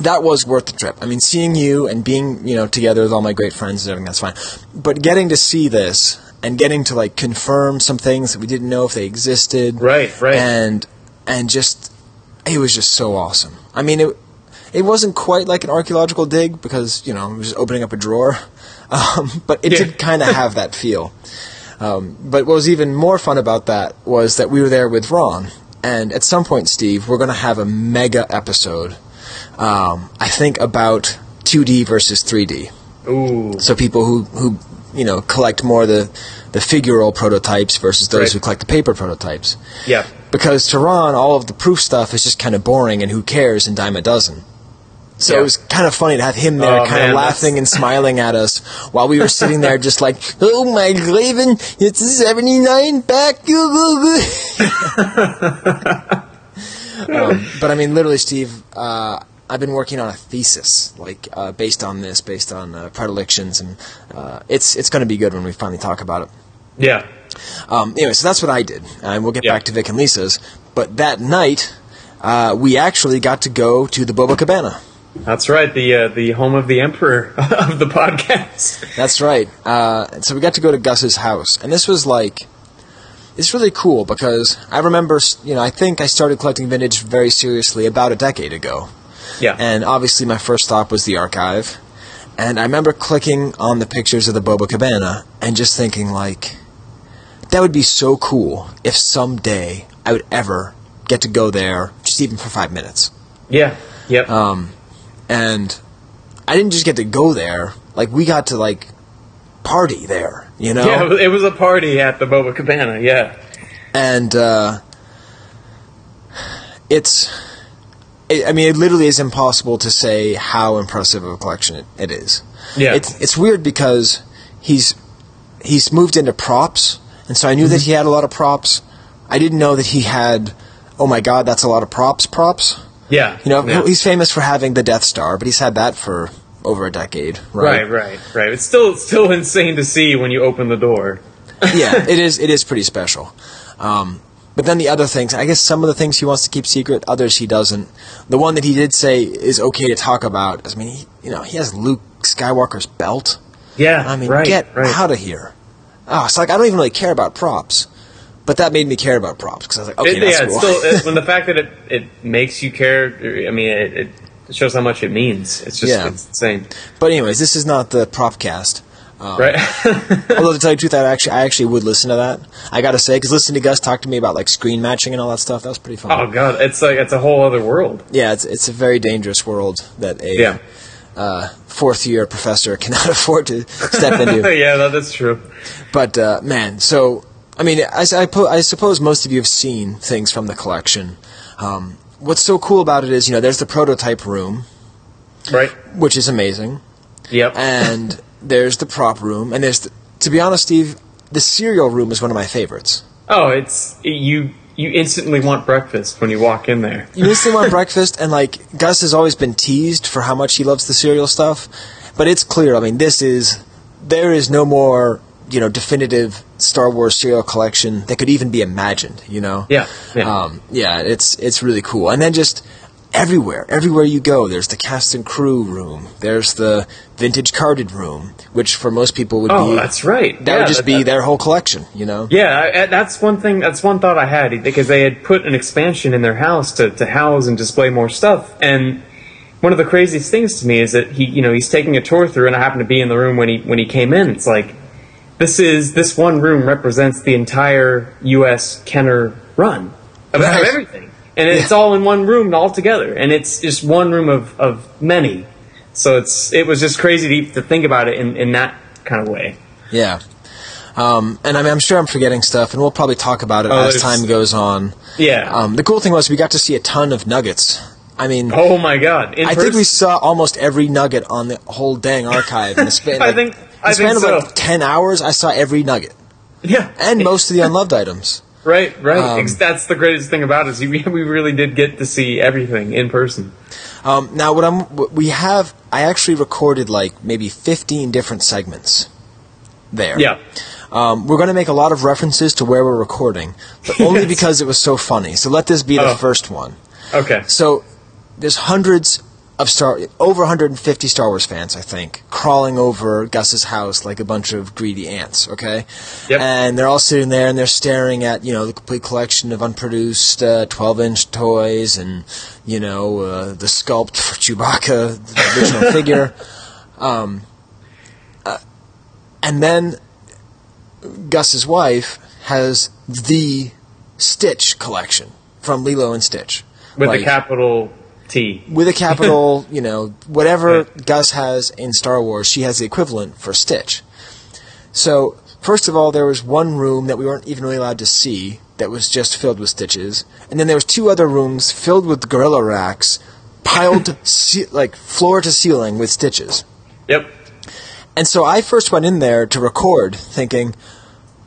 that was worth the trip. I mean, seeing you and being you know together with all my great friends and everything that's fine. But getting to see this and getting to like confirm some things that we didn't know if they existed, Right, right. and and just it was just so awesome. I mean, it it wasn't quite like an archaeological dig because you know it was just opening up a drawer, [LAUGHS] um, but it Yeah. did kind of have that feel. Um, but what was even more fun about that was that we were there with Ron, and at some point, Steve, we're going to have a mega episode. Um, I think about 2D versus 3D. Ooh. So people who who you know collect more the the figural prototypes versus those Right. who collect the paper prototypes. Yeah. Because to Ron, all of the proof stuff is just kind of boring, and who cares? And dime a dozen. So Yeah. it was kind of funny to have him there, Oh, kind man, of that's- laughing and smiling at us while we were sitting there, just like, "Oh my Raven, it's '79 back." [LAUGHS] um, but I mean, literally, Steve, uh, I've been working on a thesis, like uh, based on this, based on uh, predilections, and uh, it's it's going to be good when we finally talk about it. Yeah. Um, anyway, so that's what I did, and we'll get Yeah. back to Vic and Lisa's. But that night, uh, we actually got to go to the Boba Cabana. That's right. The uh, the home of the emperor [LAUGHS] of the podcast. That's right. Uh, so we got to go to Gus's house, and this was like, it's really cool because I remember, you know, I think I started collecting vintage very seriously about a decade ago, Yeah. and obviously my first stop was the archive, and I remember clicking on the pictures of the Boba Cabana and just thinking like, that would be so cool if someday I would ever get to go there, just even for five minutes. yeah. Yep. Um, and I didn't just get to go there; like we got to like party there, you know. yeah. It was a party at the Boba Cabana. Yeah. and uh, it's it, i mean it literally is impossible to say how impressive of a collection it, it is Yeah. it's, it's weird because he's he's moved into props and so i knew that he had a lot of props i didn't know that he had oh my god that's a lot of props props Yeah. you know Yeah. he's famous for having the death star but he's had that for over a decade Right, right, right. It's still still insane to see when you open the door. yeah, [LAUGHS] it is. It is pretty special. Um, but then the other things, I guess some of the things he wants to keep secret, others he doesn't. The one that he did say is okay to talk about. I mean, he, you know, he has Luke Skywalker's belt. Yeah, I mean, right, get right. out of here. Oh, it's like I don't even really care about props, but that made me care about props because I was like, okay, It- that's yeah, cool. it's still it, when the [LAUGHS] fact that it, it makes you care. I mean, it, it shows how much it means. It's just Yeah. it's insane, but anyways, this is not the prop cast. right? [LAUGHS] Although to tell you the truth, I actually, I actually would listen to that. I gotta say, because listening to Gus talk to me about like screen matching and all that stuff, that was pretty fun. oh god, it's like it's a whole other world. Yeah, it's it's a very dangerous world that a Yeah, uh, fourth year professor [LAUGHS] cannot afford to step into. yeah, that, that's true. But uh, man, so I mean, I, I, po- I suppose most of you have seen things from the collection. Um, what's so cool about it is, you know, there's the prototype room, Right? which is amazing, Yep. and there's the prop room, and there's, the, to be honest, Steve, the cereal room is one of my favorites. oh, it's you. You instantly want breakfast when you walk in there. You instantly want [LAUGHS] breakfast, and like Gus has always been teased for how much he loves the cereal stuff, but it's clear. I mean, this is there is no more you know definitive Star Wars cereal collection that could even be imagined. You know, Yeah, yeah. um, yeah. It's it's really cool, and then just everywhere, everywhere you go, there's the cast and crew room. There's the vintage carded room, which for most people would be Oh, be that's right. that Yeah, would just that- be that- their whole collection. You know, Yeah, I, I- that's one thing. That's one thought I had because they had put an expansion in their house to, to house and display more stuff. And one of the craziest things to me is that he, you know, he's taking a tour through, and I happened to be in the room when he when he came in. It's like this is this one room represents the entire U.S. Kenner run of, Right. everything, and it's all in one room all together, and it's just one room of, of many. So it's it was just crazy to, to think about it in, in that kind of way. Yeah. Um, and I mean, I'm sure I'm forgetting stuff, and we'll probably talk about it Oh, as time goes on. Yeah. Um, the cool thing was we got to see a ton of nuggets. I mean, oh my god. In I think we saw almost every nugget on the whole dang archive in the [LAUGHS] span. I like, think- in I span think of like so. ten hours. I saw every nugget Yeah. and most of the unloved items. Right, right. Um, That's the greatest thing about it. Is we, we really did get to see everything in person. Um, now, what I'm what we have, I actually recorded like maybe 15 different segments there. Yeah. Um, we're going to make a lot of references to where we're recording, but only Yes. because it was so funny. So let this be the Oh. first one. Okay. So there's hundreds of Star, over 150 Star Wars fans, I think, crawling over Gus's house like a bunch of greedy ants. Okay, Yep. and they're all sitting there and they're staring at you know the complete collection of unproduced 12-inch toys and you know uh, the sculpt for Chewbacca, the original [LAUGHS] figure. Um, uh, and then Gus's wife has the Stitch collection from Lilo and Stitch With Like- a capital T. with a capital, [LAUGHS] you know, whatever. Gus has in Star Wars, she has the equivalent for Stitch. So, first of all, there was one room that we weren't even really allowed to see that was just filled with stitches, and then there was two other rooms filled with gorilla racks, piled [LAUGHS] ce- like floor to ceiling with stitches. Yep. And so I first went in there to record, thinking,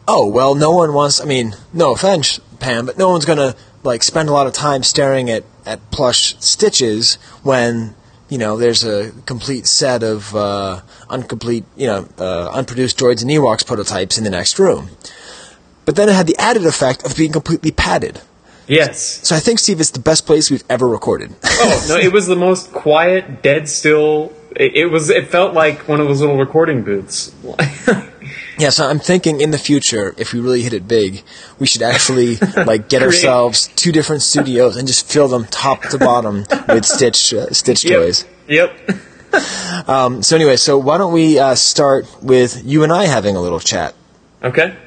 "Oh well, no one wants. I mean, no offense, Pam, but no one's gonna like spend a lot of time staring at at plush stitches when you know there's a complete set of uh, uncomplete, you know, uh, unproduced droids and Ewoks prototypes in the next room." But then it had the added effect of being completely padded. Yes. So I think Steve, it's the best place we've ever recorded. [LAUGHS] Oh no! It was the most quiet, dead still. It, it was. It felt like one of those little recording booths. [LAUGHS] Yeah, so I'm thinking in the future, if we really hit it big, we should actually [LAUGHS] like get ourselves two different studios and just fill them top to bottom with Stitch uh, Stitch Yep. toys. Yep. [LAUGHS] Um, so anyway, so why don't we uh, start with you and I having a little chat? Okay.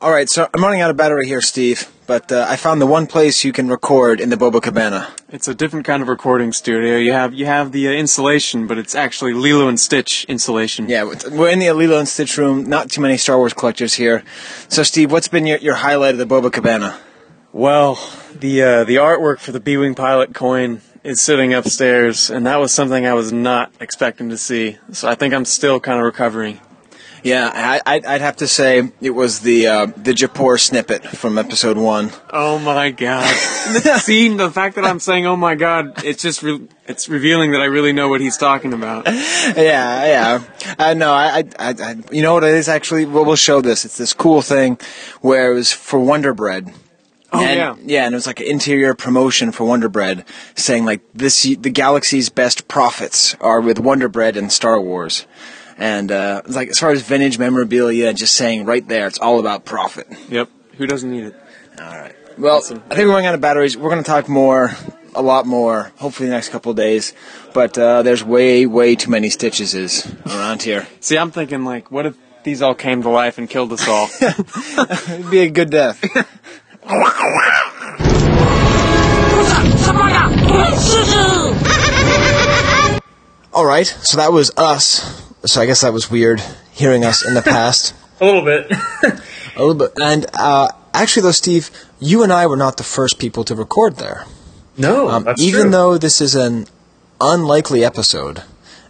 All right, so I'm running out of battery here, Steve, but uh, I found the one place you can record in the Boba Cabana. It's a different kind of recording studio. You have you have the uh, insulation, but it's actually Lilo and Stitch insulation. Yeah, we're in the Lilo and Stitch room. Not too many Star Wars collectors here. So, Steve, what's been your, your highlight of the Boba Cabana? Well, the uh, the artwork for the B-wing pilot coin is sitting upstairs, and that was something I was not expecting to see. So I think I'm still kind of recovering. Yeah, I, I'd, I'd have to say it was the uh, the Japor snippet from Episode One. Oh my god! [LAUGHS] See, the scene, the fact that I'm saying "Oh my god," it's just re- it's revealing that I really know what he's talking about. Yeah, yeah. I know. I, I, I, I, you know what it is actually. Well, we'll show this. It's this cool thing where it was for Wonder Bread. Oh and, yeah. yeah, and it was like an interior promotion for Wonder Bread, saying like this: the galaxy's best profits are with Wonder Bread and Star Wars. And uh, it's like as far as vintage memorabilia, just saying right there, it's all about profit. Yep. Who doesn't need it? All right. Well, Awesome. I think we're running out of batteries. We're going to talk more, a lot more, hopefully the next couple of days. But uh, there's way, way too many stitches around here. See, I'm thinking like, what if these all came to life and killed us all? [LAUGHS] It'd be a good death. [LAUGHS] All right, so that was us. So I guess that was weird hearing us in the past. [LAUGHS] A little bit. [LAUGHS] A little bit. And uh, actually, though, Steve, you and I were not the first people to record there. no, Um, even true. though this is an unlikely episode,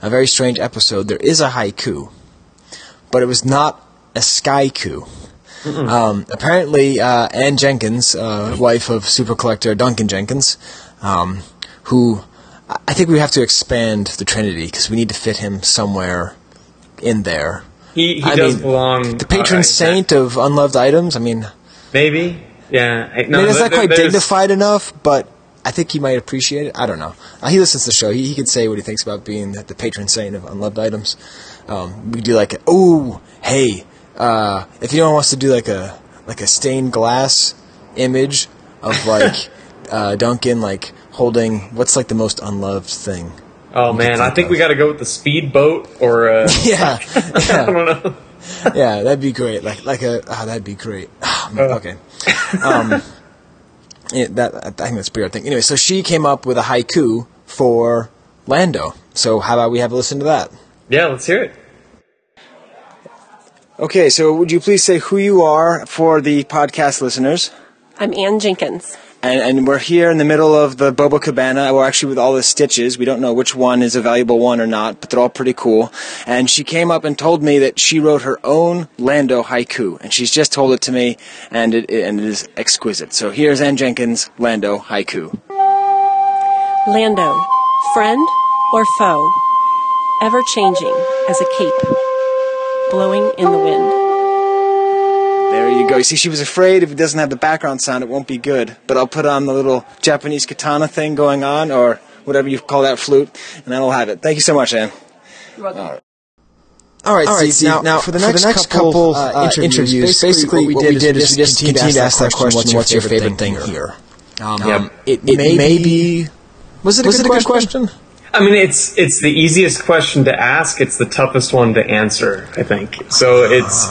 a very strange episode, there is a haiku, but it was not a skyku. Um, apparently, uh, Ann Jenkins, uh, wife of super collector Duncan Jenkins, um, who I- I think we have to expand the Trinity because we need to fit him somewhere in there. he, he I does mean, belong. The patron uh, saint of unloved items. I mean, Maybe. Yeah. I- No, I mean, it's not quite dignified enough, but I think he might appreciate it. I don't know. Uh, he listens to the show. He, he could say what he thinks about being the, the patron saint of unloved items. Um, we do like, oh, hey, uh, if anyone wants to do like a like a stained glass image of like [LAUGHS] uh, Duncan like holding what's like the most unloved thing. Oh man, I think think of. we got to go with the speedboat or. Uh, [LAUGHS] Yeah, [LAUGHS] I don't know. yeah. That'd be great. Like like a oh, that'd be great. Oh, Uh. okay. Um, [LAUGHS] yeah, that I think that's a pretty hard thing. Anyway, so she came up with a haiku for Lando. So how about we have a listen to that? Yeah, let's hear it. Okay, so would you please say who you are for the podcast listeners? I'm Ann Jenkins. And, and we're here in the middle of the Boba Cabana. We're actually with all the stitches. We don't know which one is a valuable one or not, but they're all pretty cool. And she came up and told me that she wrote her own Lando haiku, and she's just told it to me, and it, and it is exquisite. So here's Ann Jenkins' Lando haiku. Lando, friend or foe, ever changing as a cape, blowing in the wind. There you go. You see, she was afraid if it doesn't have the background sound, it won't be good. But I'll put on the little Japanese katana thing going on, or whatever you call that flute, and that'll have it. Thank you so much, Ann. You're welcome. All right. All right, Steve, Steve, now, now, for the next, couple, uh, interviews, basically, what we did is we just continued to ask that question, what's your favorite thing here? Um, Yep. It, it may be... Was it a, Was good, it a good question? I mean, it's it's the easiest question to ask. It's the toughest one to answer. I think so. It's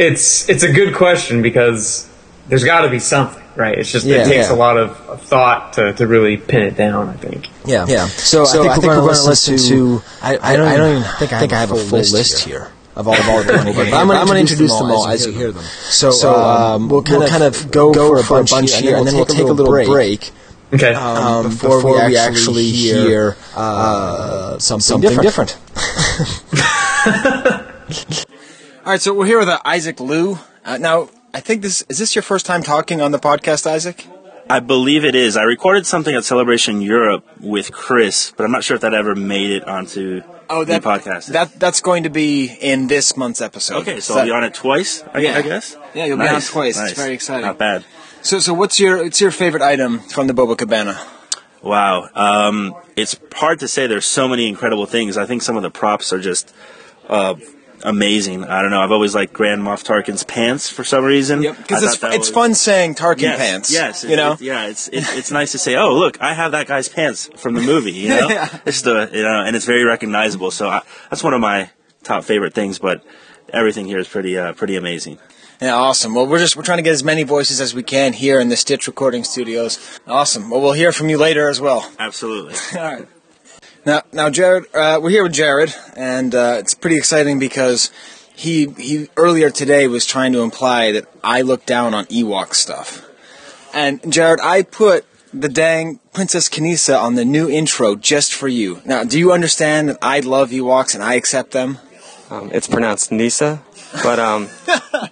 it's it's a good question because there's got to be something, right? It's just Yeah. it takes Yeah. a lot of, of thought to, to really pin it down. I think. Yeah, yeah. So, I think, we're, going to listen to. I, I, don't, I don't even think, I have a full list here of all of [LAUGHS] all the people. But I'm going to introduce them all as you hear them. So, um, we'll kind of go for a bunch here, and then we'll take a little break. Okay. Um, before, we actually hear uh, something, different. [LAUGHS] All right, so we're here with uh, Isaac Liu. Uh, now, I think this is this your first time talking on the podcast, Isaac? I believe it is. I recorded something at Celebration Europe with Chris, but I'm not sure if that ever made it onto Oh, that the podcast. That that's going to be in this month's episode. okay, so Is I'll that- be on it twice, I, Yeah. I guess. Yeah, you'll be on Nice, twice. It's very exciting. Not bad. So, so what's your what's your favorite item from the Boba Cabana? Wow. Um, it's hard to say. There's so many incredible things. I think some of the props are just uh, amazing. I don't know. I've always liked Grand Moff Tarkin's pants for some reason. Because I it's it's was- fun saying Tarkin yes, pants. Yes, you know. it- yeah, it's it, it's nice to say, oh look, I have that guy's pants from the movie. You [LAUGHS] know, Yeah. it's the you know, and it's very recognizable. So I, that's one of my top favorite things. But everything here is pretty uh, pretty amazing. Yeah, awesome. Well, we're just we're trying to get as many voices as we can here in the Stitch Recording Studios. Awesome. Well, we'll hear from you later as well. Absolutely. [LAUGHS] All right. Now, now, Jared, uh, we're here with Jared, and uh, it's pretty exciting because he he earlier today was trying to imply that I look down on Ewok stuff. And Jared, I put the dang Princess Kanisa on the new intro just for you. Now, do you understand that I love Ewoks and I accept them? Um, it's pronounced Nisa, but um,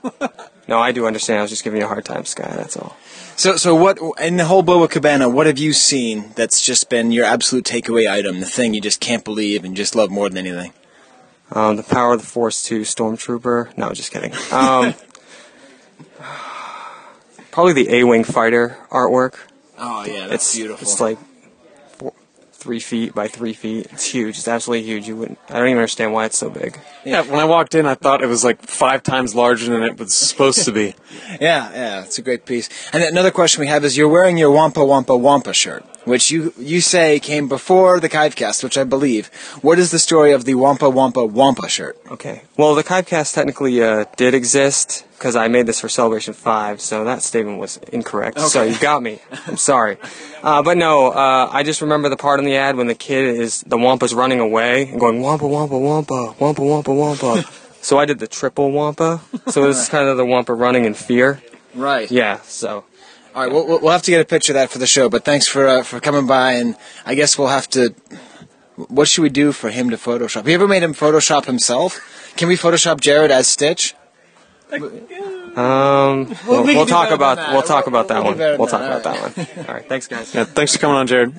[LAUGHS] no, I do understand. I was just giving you a hard time, Skye. That's all. So, so what in the whole Boba Cabana? What have you seen that's just been your absolute takeaway item? The thing you just can't believe and just love more than anything. Um, the Power of the Force 2 Stormtrooper. No, just kidding. Um, [LAUGHS] probably the A-wing fighter artwork. Oh yeah, that's it's beautiful. It's like three feet by three feet. It's huge. It's absolutely huge. You wouldn't. I don't even understand why it's so big. Yeah, when I walked in, I thought it was like five times larger than it was supposed to be. [LAUGHS] Yeah, yeah, it's a great piece. And another question we have is you're wearing your Wampa Wampa Wampa shirt, which you you say came before the Chivecast, which I believe. What is the story of the Wampa Wampa Wampa shirt? Okay. Well, the Chivecast technically uh, did exist because I made this for Celebration 5, so that statement was incorrect. So you got me. I'm sorry. Uh, but no, uh, I just remember the part in the ad when the kid is, the Wampa's running away and going, Wampa, Wampa, Wampa, Wampa, Wampa, Wampa. so I did the triple Wampa. So this is kind of the Wampa running in fear. Right. Yeah, so. All right, we'll, we'll we'll have to get a picture of that for the show. But thanks for uh, for coming by, and I guess we'll have to. What should we do for him to Photoshop? Have you ever made him Photoshop himself? Can we Photoshop Jared as Stitch? Um, we'll, we can we'll talk better about that. we'll talk about that we'll one. We'll talk that. about that one. All right, thanks guys. Yeah, thanks for coming on, Jared.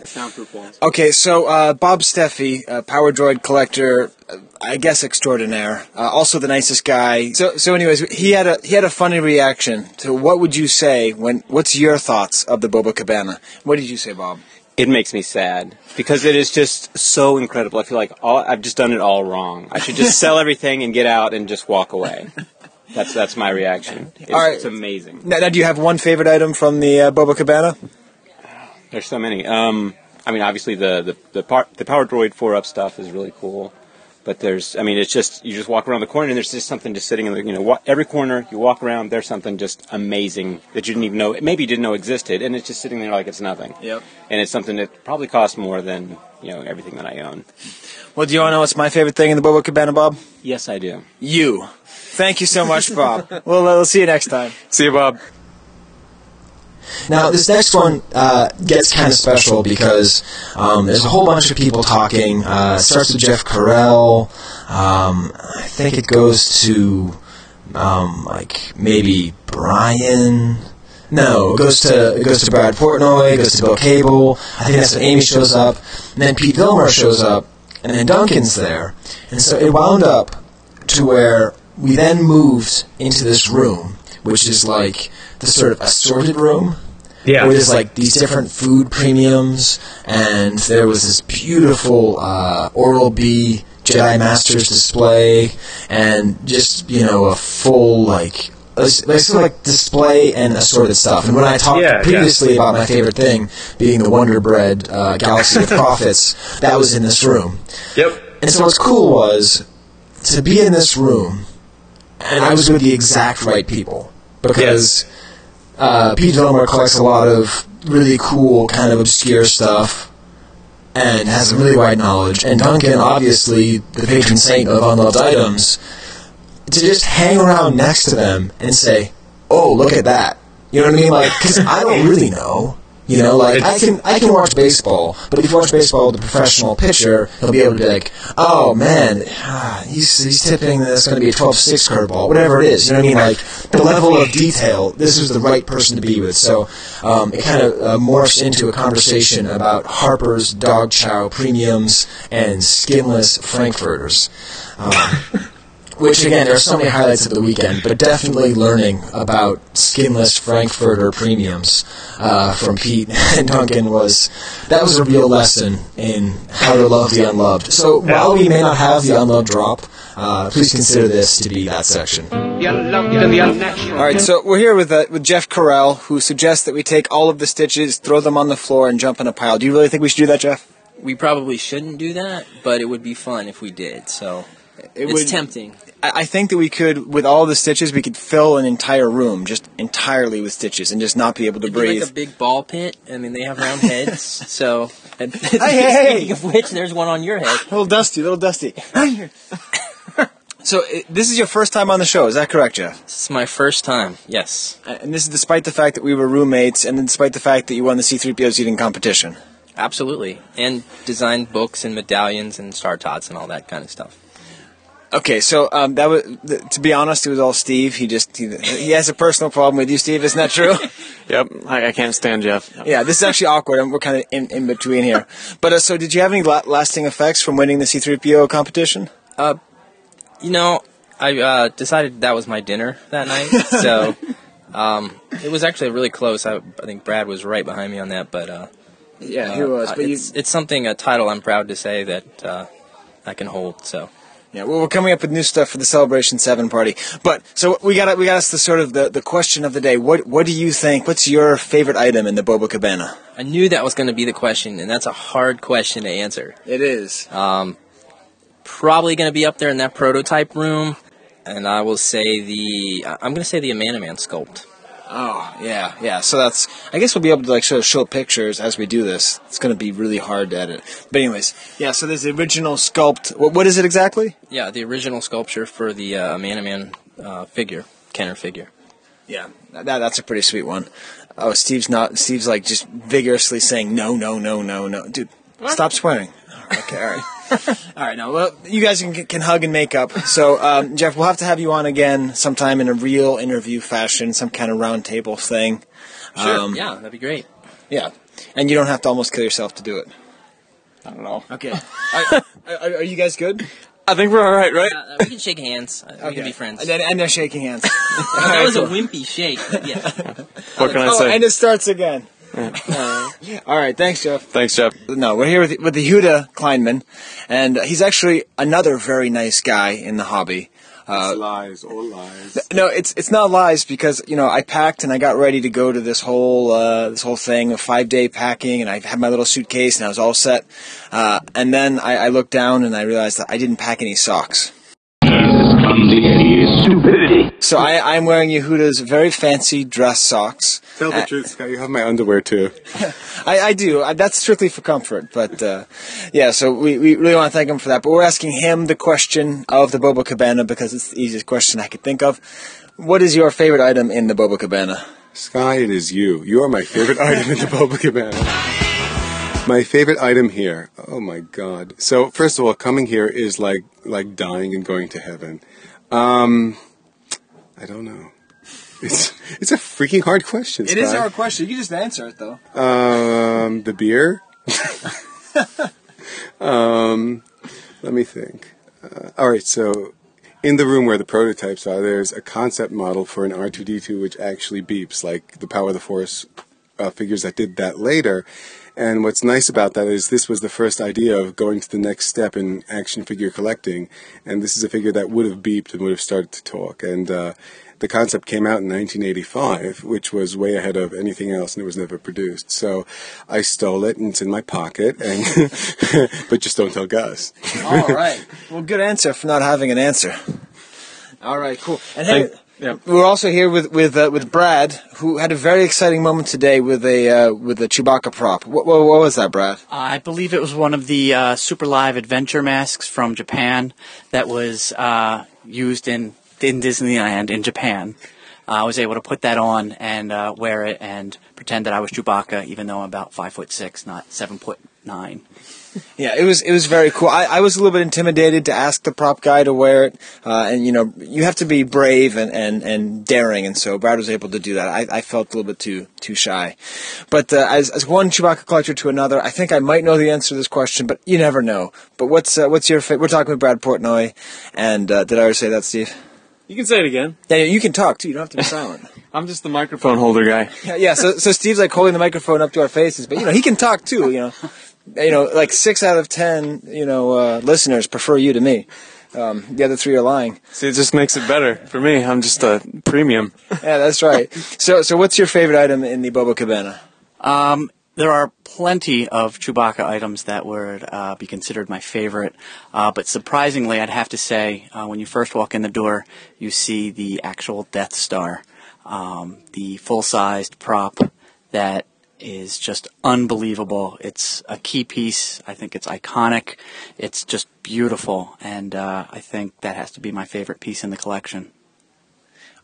Okay, so uh, Bob Steffi, uh, Power Droid collector, uh, I guess extraordinaire, uh, also the nicest guy. So, so, anyways, he had a he had a funny reaction to what would you say when? What's your thoughts of the Boba Cabana? What did you say, Bob? It makes me sad because it is just so incredible. I feel like all, I've just done it all wrong. I should just [LAUGHS] sell everything and get out and just walk away. That's that's my reaction. It's, All right. it's amazing. Now, now, do you have one favorite item from the uh, Boba Cabana? There's so many. Um, I mean, obviously the the the, par- the Power Droid four up stuff is really cool. But there's, I mean, it's just you just walk around the corner and there's just something just sitting in the, you know, wa- every corner you walk around, there's something just amazing that you didn't even know, maybe you didn't know existed, and it's just sitting there like it's nothing. Yep. And it's something that probably costs more than you know everything that I own. Well, do you want to know what's my favorite thing in the Boba Cabana, Bob? Yes, I do. You. Thank you so much, Bob. [LAUGHS] well, uh, we'll see you next time. See you, Bob. Now, this next one uh, gets kind of special because um, there's a whole bunch of people talking. Uh, it starts with Jeff Carell. Um, I think it goes to um, like maybe Brian. No, it goes to it goes to Brad Portnoy. It goes to Bill Cable. I think that's when Amy shows up, and then Pete Vilmur shows up, and then Duncan's there, and so it wound up to where we then moved into this room, which is like the sort of assorted room. Yeah. Where there's like these different food premiums, and there was this beautiful uh, Oral B Jedi Masters display, and just you know a full like sort like display and assorted stuff. And when I talked Yeah, previously about my favorite thing being the Wonder Bread uh, Galaxy of [LAUGHS] Prophets, that was in this room. Yep. And so what's cool was to be in this room, and I was with the exact right people because uh, Pete Vilmur collects a lot of really cool, kind of obscure stuff, and has a really wide knowledge. And Duncan, obviously, the patron saint of unloved items, to just hang around next to them and say, "Oh, look at that," you know what I mean? Like, because I don't really know. You know, like I can I can watch baseball, but if you watch baseball with a professional pitcher, he'll be able to be like, "Oh man, ah, he's he's tipping this it's going to be a 12-6 curveball, whatever it is." You know what I mean? Like the level of detail. This is the right person to be with. So um, it kind of uh, morphs into a conversation about Harper's dog chow premiums and skinless frankfurters. Um, [LAUGHS] which again, there are so many highlights of the weekend, but definitely learning about skinless Frankfurter premiums uh, from Pete [LAUGHS] and Duncan was that was a real lesson in how to love the unloved. So while we may not have the unloved drop, uh, please consider this to be that section. All right, so we're here with uh, with Jeff Carell, who suggests that we take all of the stitches, throw them on the floor, and jump in a pile. Do you really think we should do that, Jeff? We probably shouldn't do that, but it would be fun if we did. So It it's would- tempting. I think that we could, with all the stitches, we could fill an entire room just entirely with stitches and just not be able to It'd breathe. like a big ball pit. I mean, they have round heads. [LAUGHS] so, [LAUGHS] hey, [LAUGHS] speaking of which, there's one on your head. A little dusty, a little dusty. so this is your first time on the show, is that correct, Jeff? This is my first time. Yes, And this is despite the fact that we were roommates, and despite the fact that you won the C-3PO's eating competition. absolutely. And designed books and medallions and star tots and all that kind of stuff. Okay, so um, that was th- to be honest, it was all Steve. He just he, he has a personal problem with you, Steve. Isn't that true? [LAUGHS] Yep, I, I can't stand Jeff. yeah, this is actually awkward. We're kind of in, in between here. [LAUGHS] But uh, so, did you have any la- lasting effects from winning the C-3PO competition? Uh, you know, I uh, decided that was my dinner that night. [LAUGHS] so um, it was actually really close. I, I think Brad was right behind me on that, but uh, Yeah, uh, he was. uh, But you, it's, it's something a title I'm proud to say that uh, I can hold. So. Yeah, well, we're coming up with new stuff for the Celebration Seven party. But so we got we got us the sort of the, the question of the day. What what do you think? What's your favorite item in the Boba Cabana? I knew that was going to be the question, and that's a hard question to answer. It is. Um, probably going to be up there in that prototype room, and I will say the I'm going to say the Amanaman sculpt. Oh yeah, yeah. So that's I guess we'll be able to like show show pictures as we do this. It's going to be really hard to edit. But anyways, yeah. So there's the original sculpt. What, what is it exactly? Yeah, the original sculpture for the uh, Amanaman uh, figure, Kenner figure. Yeah, that, that's a pretty sweet one. Oh, Steve's not. Steve's like just vigorously saying no, no, no, no, no. Dude, stop swearing. Okay, all right. All right, now, well, you guys can, can hug and make up. So, um, Jeff, we'll have to have you on again sometime in a real interview fashion, some kind of roundtable thing. Sure. Um, yeah, that'd be great. Yeah. And you don't have to almost kill yourself to do it. I don't know. Okay. [LAUGHS] are, are, are you guys good? I think we're all right, right? Uh, we can shake hands. Uh, We can be friends. And, then, and they're shaking hands. [LAUGHS] that was a [LAUGHS] wimpy shake. Yeah. What can I oh, say? and it starts again. Uh, all right, thanks, Jeff. Thanks, Jeff. No, we're here with, with Yehuda Kleinman, and he's actually another very nice guy in the hobby. Uh, lies, all lies. no, it's it's not lies because you know I packed and I got ready to go to this whole uh, this whole thing of five day packing, and I had my little suitcase and I was all set. Uh, and then I, I looked down and I realized that I didn't pack any socks. Come the Eddie stupidity. So I, I'm wearing Yehuda's very fancy dress socks. Tell the truth, Scott. You have my underwear too. [LAUGHS] I, I do. I, that's strictly for comfort. But uh, yeah, so we, we really want to thank him for that. But we're asking him the question of the Boba Cabana because it's the easiest question I could think of. What is your favorite item in the Boba Cabana? Skye, it is you. You are my favorite item in the Boba Cabana. [LAUGHS] My favorite item here. Oh my god. So first of all, coming here is like like dying and going to heaven. Um, I don't know. It's it's a freaking hard question. It is a hard question. You can just answer it though. Um, the beer. [LAUGHS] um, let me think. Uh, all right, so in the room where the prototypes are, there's a concept model for an R2D2 which actually beeps, like the Power of the Force uh, figures that did that later. And what's nice about that is this was the first idea of going to the next step in action figure collecting. And this is a figure that would have beeped and would have started to talk. And uh, the concept came out in 1985, which was way ahead of anything else, and it was never produced. So I stole it, and it's in my pocket. And [LAUGHS] but just don't tell Gus. All right. Well, good answer for not having an answer. All right, cool. And hey, we're also here with with uh, with Brad, who had a very exciting moment today with a uh, with a Chewbacca prop. What, what, what was that, Brad? I believe it was one of the uh, Super Live Adventure masks from Japan that was uh, used in in Disneyland in Japan. Uh, I was able to put that on and uh, wear it and pretend that I was Chewbacca, even though I'm about five foot six, not seven foot nine. Yeah, it was it was very cool. I, I was a little bit intimidated to ask the prop guy to wear it, uh, and you know you have to be brave and, and, and daring, and so Brad was able to do that. I, I felt a little bit too too shy, but uh, as as one Chewbacca collector to another, I think I might know the answer to this question, but you never know. But what's uh, what's your fa- we're talking with Brad Portnoy, and uh, did I already say that, Steve? You can say it again. Yeah, you can talk too. You don't have to be silent. [LAUGHS] I'm just the microphone holder guy. Yeah, yeah. So, so Steve's like holding the microphone up to our faces, but you know he can talk too. You know, you know, like six out of ten, you know, uh, listeners prefer you to me. Um, the other three are lying. See, it just makes it better for me. I'm just a premium. Yeah, that's right. So, so what's your favorite item in the Boba Cabana? Um, there are plenty of Chewbacca items that would uh, be considered my favorite, uh, but surprisingly, I'd have to say, uh, when you first walk in the door, you see the actual Death Star, um, the full-sized prop that is just unbelievable. It's a key piece. I think it's iconic. It's just beautiful, and uh, I think that has to be my favorite piece in the collection.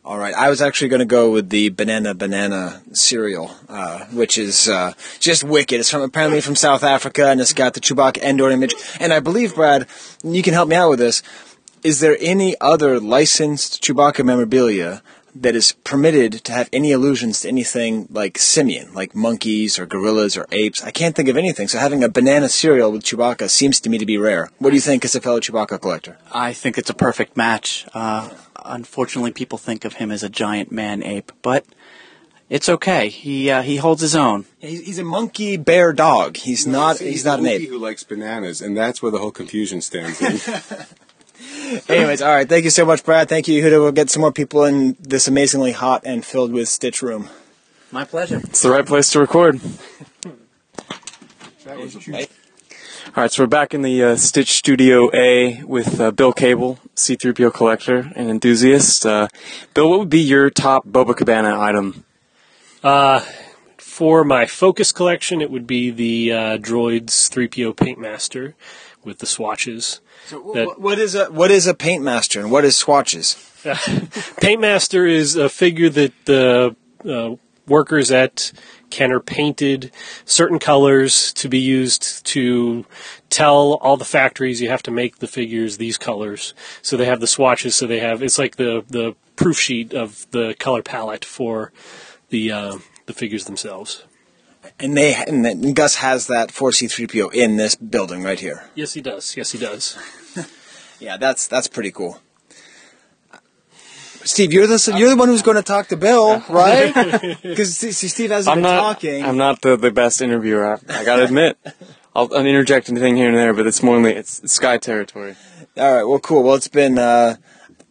All right, I was actually going to go with the banana banana cereal, uh, which is uh, just wicked. It's from apparently from South Africa, and it's got the Chewbacca Endor image. And I believe, Brad, you can help me out with this. Is there any other licensed Chewbacca memorabilia that is permitted to have any allusions to anything like simian, like monkeys or gorillas or apes? I can't think of anything. So having a banana cereal with Chewbacca seems to me to be rare. What do you think as a fellow Chewbacca collector? I think it's a perfect match. Uh, unfortunately, people think of him as a giant man ape, but it's okay. He uh, he holds his own. He's, he's a monkey bear dog. He's not. See, He's not an ape. Who likes bananas, and that's where the whole confusion stands in. [LAUGHS] [LAUGHS] Anyways, all right. Thank you so much, Brad. Thank you, Yehuda. We'll get some more people in this amazingly hot and filled with Stitch room. My pleasure. It's the right place to record. [LAUGHS] All right, so we're back in the uh, Stitch Studio A with uh, Bill Cable, C3PO collector and enthusiast. Uh, Bill, what would be your top Boba Cabana item? Uh, for my focus collection, it would be the uh, Droids 3PO Paintmaster with the swatches. Wh- what is a what is a paint master and what is swatches? [LAUGHS] paint master is a figure that the uh, workers at Kenner painted certain colors to be used to tell all the factories you have to make the figures these colors. So they have the swatches. So they have it's like the the proof sheet of the color palette for the uh, the figures themselves. And they and then Gus has that 4C3PO in this building right here. Yes, he does. Yes, he does. [LAUGHS] Yeah, that's that's pretty cool. Steve, you're the you're the one who's going to talk to Bill, right? [LAUGHS] Because Steve hasn't I'm been not. talking. I'm not the, the best interviewer. I, I gotta [LAUGHS] admit. I'll, I'll interject anything here and there, but it's mainly it's, it's Skye territory. All right, well, cool. Well, it's been uh,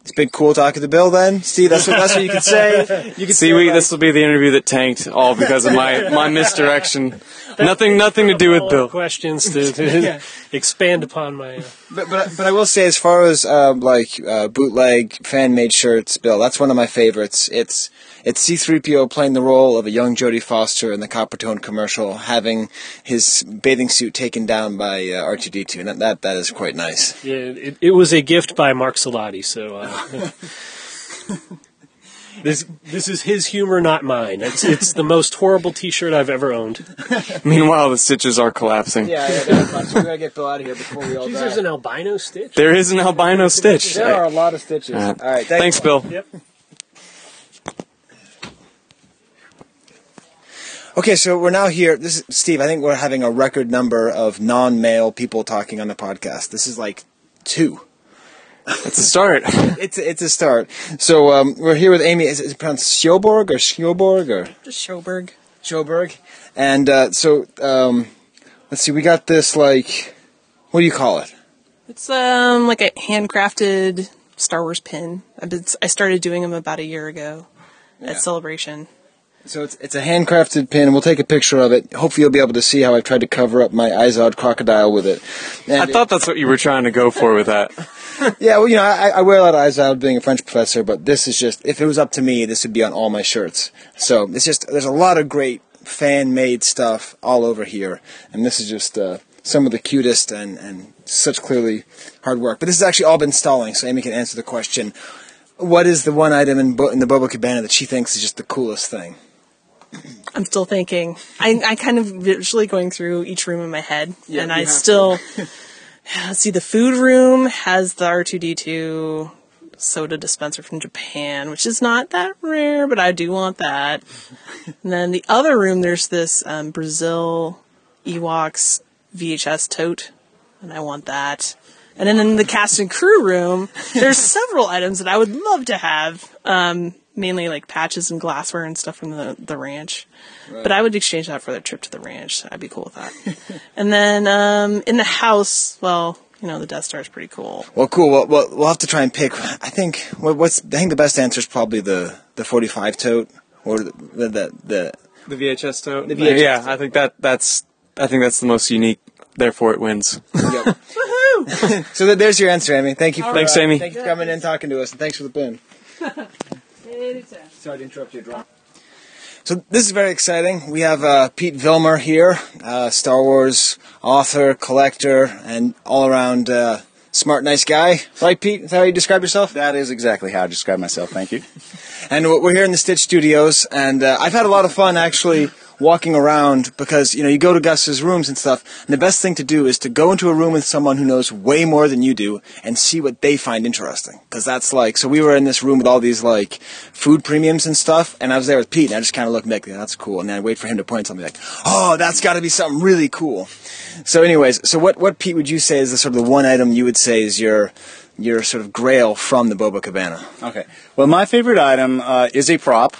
It's been cool talking to Bill. Then, see, that's what that's what you can say. You can [LAUGHS] See, say, we, this will be the interview that tanked all because of my, my [LAUGHS] misdirection. Nothing, nothing to do with Bill. Questions to, to [LAUGHS] expand upon my. Uh, But, but but I will say, as far as um, like uh, bootleg fan made shirts, Bill, that's one of my favorites. It's it's C-3PO playing the role of a young Jodie Foster in the Coppertone commercial, having his bathing suit taken down by uh, R2D2, and that, that that is quite nice. yeah, it, it was a gift by Mark Salati, so. Uh, [LAUGHS] This this is his humor, not mine. It's it's the most horrible T-shirt I've ever owned. [LAUGHS] Meanwhile, the stitches are collapsing. Yeah, yeah, that's fine. So we gotta get Bill out of here before we all Jeez, die. there's an albino stitch. There is an albino stitch. There are a lot of stitches. Uh, all right, thanks, Bill. Yep. Okay, so we're now here. This is Steve. I think we're having a record number of non-male people talking on the podcast. This is like two. It's a start. [LAUGHS] it's it's a start. So um, we're here with Amy. Is it pronounced Sjoborg or Sjoborg or Just Schoberg. Sjoberg? And uh, so um, let's see. We got this like what do you call it? It's um like a handcrafted Star Wars pin. I've I started doing them about a year ago at Celebration. So it's it's a handcrafted pin. We'll take a picture of it. Hopefully, you'll be able to see how I tried to cover up my Izod crocodile with it. I thought that's what you were trying to go for with that. [LAUGHS] Yeah, well, you know, I, I wear a lot of Izod being a French professor, but this is just, if it was up to me, this would be on all my shirts. So it's just, there's a lot of great fan-made stuff all over here, and this is just uh, some of the cutest and, and such clearly hard work. But this has actually all been stalling, so Amy can answer the question, what is the one item in, Bo- in the Boba Cabana that she thinks is just the coolest thing? I'm still thinking. I I kind of visually going through each room in my head, Yeah, and I still [LAUGHS] [SIGHS] see. The food room has the R2D2 soda dispenser from Japan, which is not that rare, but I do want that. and then the other room, there's this um, Brazil Ewoks VHS tote, and I want that. And then in the cast and crew room, there's [LAUGHS] several items that I would love to have. Um, mainly like patches and glassware and stuff from the, the ranch. But I would exchange that for the trip to the ranch. So I'd be cool with that. [LAUGHS] and then um, in the house, well, you know, the Death Star is pretty cool. Well, cool. Well, well, we'll have to try and pick. I think what's. I think the best answer is probably the the 45 tote or the the the. the The VHS tote. The VHS yeah, I think that that's I think that's the most unique. Therefore, it wins. [LAUGHS] [LAUGHS] so there's your answer, Amy. Thank you. For, Thanks, uh, Amy. Thank you for coming in, talking to us, and thanks for the pin. Sorry to interrupt you, Draw. So this is very exciting. We have uh, Pete Vilmur here, uh, Star Wars author, collector, and all-around uh, smart, nice guy. Right, Pete? Is that how you describe yourself? That is exactly how I describe myself. Thank you. [LAUGHS] And we're here in the Stitch Studios, and uh, I've had a lot of fun actually walking around because you know you go to Gus's rooms and stuff. And the best thing to do is to go into a room with someone who knows way more than you do and see what they find interesting. Because that's like so we were in this room with all these like food premiums and stuff, and I was there with Pete, and I just kind of looked like, yeah, that's cool, and then I wait for him to point something like, oh, that's got to be something really cool. So, anyways, so what what Pete would you say is the sort of the one item you would say is your your sort of grail from the Boba Cabana? Okay. Well, my favorite item uh, is a prop,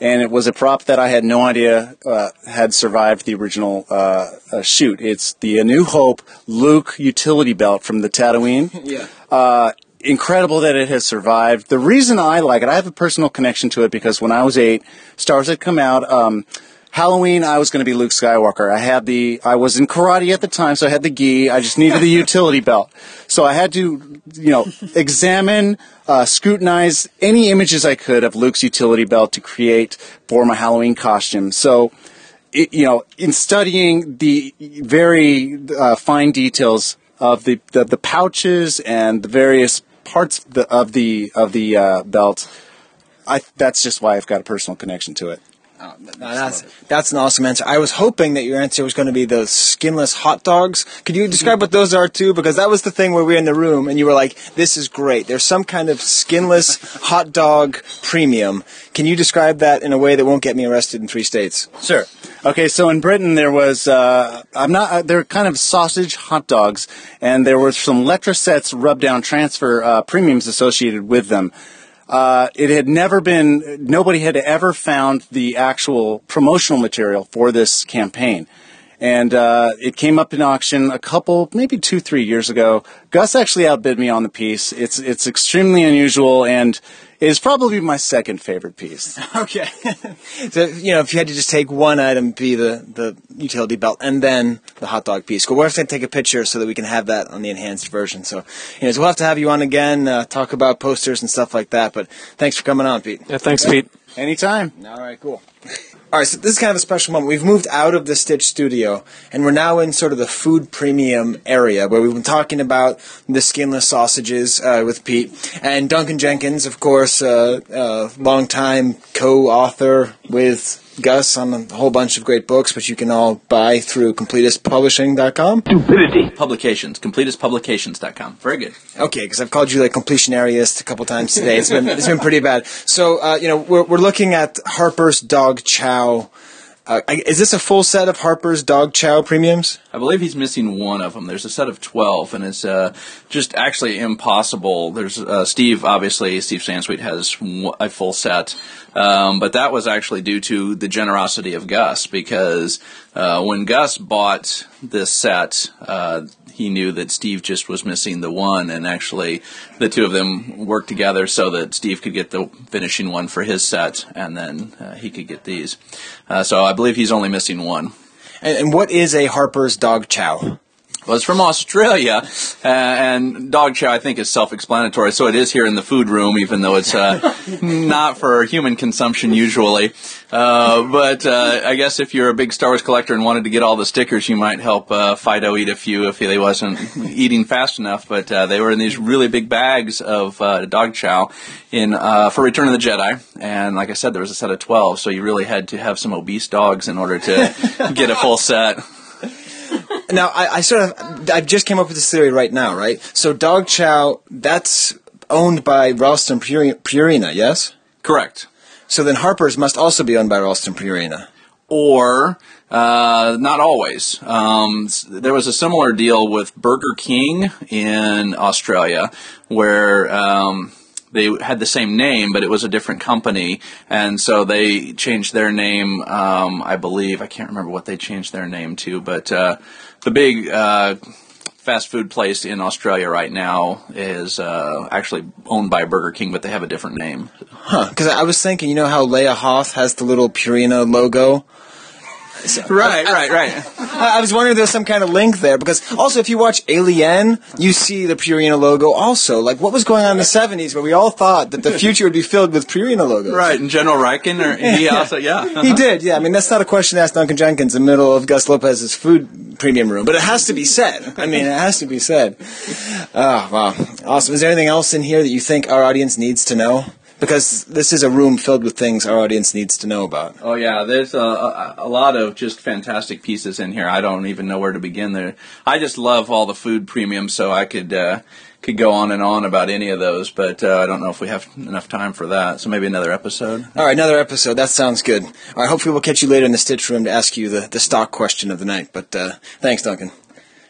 and it was a prop that I had no idea uh, had survived the original uh, uh, shoot. It's the A New Hope Luke utility belt from the Tatooine. [LAUGHS] Yeah. Uh, incredible that it has survived. The reason I like it, I have a personal connection to it because when I was eight, Stars had come out. Um, Halloween, I was going to be Luke Skywalker. I had the, I was in karate at the time, so I had the gi. I just needed the [LAUGHS] utility belt. So I had to, you know, examine, uh, scrutinize any images I could of Luke's utility belt to create for my Halloween costume. So, it, you know, in studying the very uh, fine details of the, the the pouches and the various parts of the of the, of the uh, belt, I that's just why I've got a personal connection to it. No, that's that's an awesome answer. I was hoping that your answer was going to be those skinless hot dogs. Could you describe what those are too? Because that was the thing where we were in the room and you were like, "This is great." There's some kind of skinless hot dog premium. Can you describe that in a way that won't get me arrested in three states? Sure. Okay, so in Britain there was uh, I'm not uh, they're kind of sausage hot dogs, and there were some Letrasets rub down transfer uh, premiums associated with them. Uh, it had never been nobody had ever found the actual promotional material for this campaign, and uh, it came up in auction a couple, maybe two, three years ago. Gus actually outbid me on the piece. It's it's extremely unusual and is probably my second favorite piece. [LAUGHS] Okay. [LAUGHS] so, you know, if you had to just take one item, be the, the utility belt and then the hot dog piece. Well, we're going to take a picture so that we can have that on the enhanced version. So, you know, so we'll have to have you on again, uh, talk about posters and stuff like that. But thanks for coming on, Pete. Yeah, thanks, Pete. Anytime. All right, cool. [LAUGHS] All right, so this is kind of a special moment. We've moved out of the Stitch studio, and we're now in sort of the food premium area where we've been talking about the skinless sausages uh, with Pete and Duncan Jenkins, of course, uh, uh, longtime co-author with Gus on a whole bunch of great books, which you can all buy through CompletistPublishing.com. Stupidity. Publications. CompletestPublications.com. Very good. Okay, because I've called you like completionariist a couple times today. It's been it's been pretty bad. So uh, you know we're we're looking at Harper's Dog Chow. Uh, is this a full set of Harper's Dog Chow premiums? I believe he's missing one of them. There's a set of 12, and it's uh, just actually impossible. There's uh, Steve, obviously, Steve Sansweet has a full set, um, but that was actually due to the generosity of Gus because uh, when Gus bought this set, uh, he knew that Steve just was missing the one, and actually the two of them worked together so that Steve could get the finishing one for his set, and then uh, he could get these. Uh, so I believe he's only missing one. And, and what is a Harper's Dog Chow? It's from Australia, uh, and dog chow I think is self-explanatory. So it is here in the food room, even though it's uh, [LAUGHS] not for human consumption usually. Uh, but uh, I guess if you're a big Star Wars collector and wanted to get all the stickers, you might help uh, Fido eat a few if he wasn't [LAUGHS] eating fast enough. But uh, they were in these really big bags of uh, dog chow in uh, for Return of the Jedi, and like I said, there was a set of twelve, so you really had to have some obese dogs in order to [LAUGHS] get a full set. [LAUGHS] Now I, I sort of I just came up with this theory right now, right? So Dog Chow that's owned by Ralston Puri- Purina, yes? Correct. So then Harper's must also be owned by Ralston Purina. or uh, not always. Um, there was a similar deal with Burger King in Australia, where um, they had the same name, but it was a different company, and so they changed their name. Um, I believe I can't remember what they changed their name to, but uh, the big. Uh, Fast food place in Australia right now is uh, actually owned by Burger King, but they have a different name. Huh? Because I was thinking, you know how Leia Hoth has the little Purina logo. [LAUGHS] Right, right, right. I was wondering if there's some kind of link there because also if you watch Alien, you see the Purina logo also. Like what was going on in the 70s where we all thought that the future would be filled with Purina logos. Right, and General Rieekan, or he [LAUGHS] also, yeah. He uh-huh. did, yeah. I mean, that's not a question to ask Duncan Jenkins in the middle of Gus Lopez's food premium room, but it has to be said. I mean, it has to be said. Oh, wow. Awesome. Is there anything else in here that you think our audience needs to know? Because this is a room filled with things our audience needs to know about. Oh yeah, there's a, a, a lot of just fantastic pieces in here. I don't even know where to begin. There, I just love all the food premiums, so I could uh, could go on and on about any of those, but uh, I don't know if we have enough time for that. So maybe another episode. All right, another episode. That sounds good. All right, hopefully we'll catch you later in the Stitch Room to ask you the, the stock question of the night. But uh, thanks, Duncan.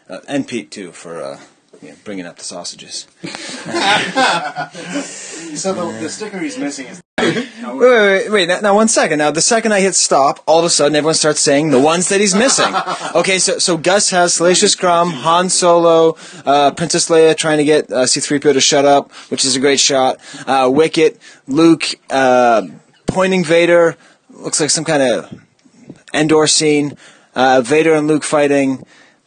Uh, and Pete, too, for uh, yeah, bringing up the sausages. [LAUGHS] So the, the sticker he's missing is. [LAUGHS] Wait, wait, wait, wait. Now, now, one second. Now, the second I hit stop, all of a sudden everyone starts saying the ones that he's missing. [LAUGHS] Okay, so so Gus has Salacious Crumb, Han Solo, uh, Princess Leia trying to get uh, C-3PO to shut up, which is a great shot. Uh, Wicket, Luke, uh, pointing Vader, looks like some kind of Endor scene. Uh, Vader and Luke fighting,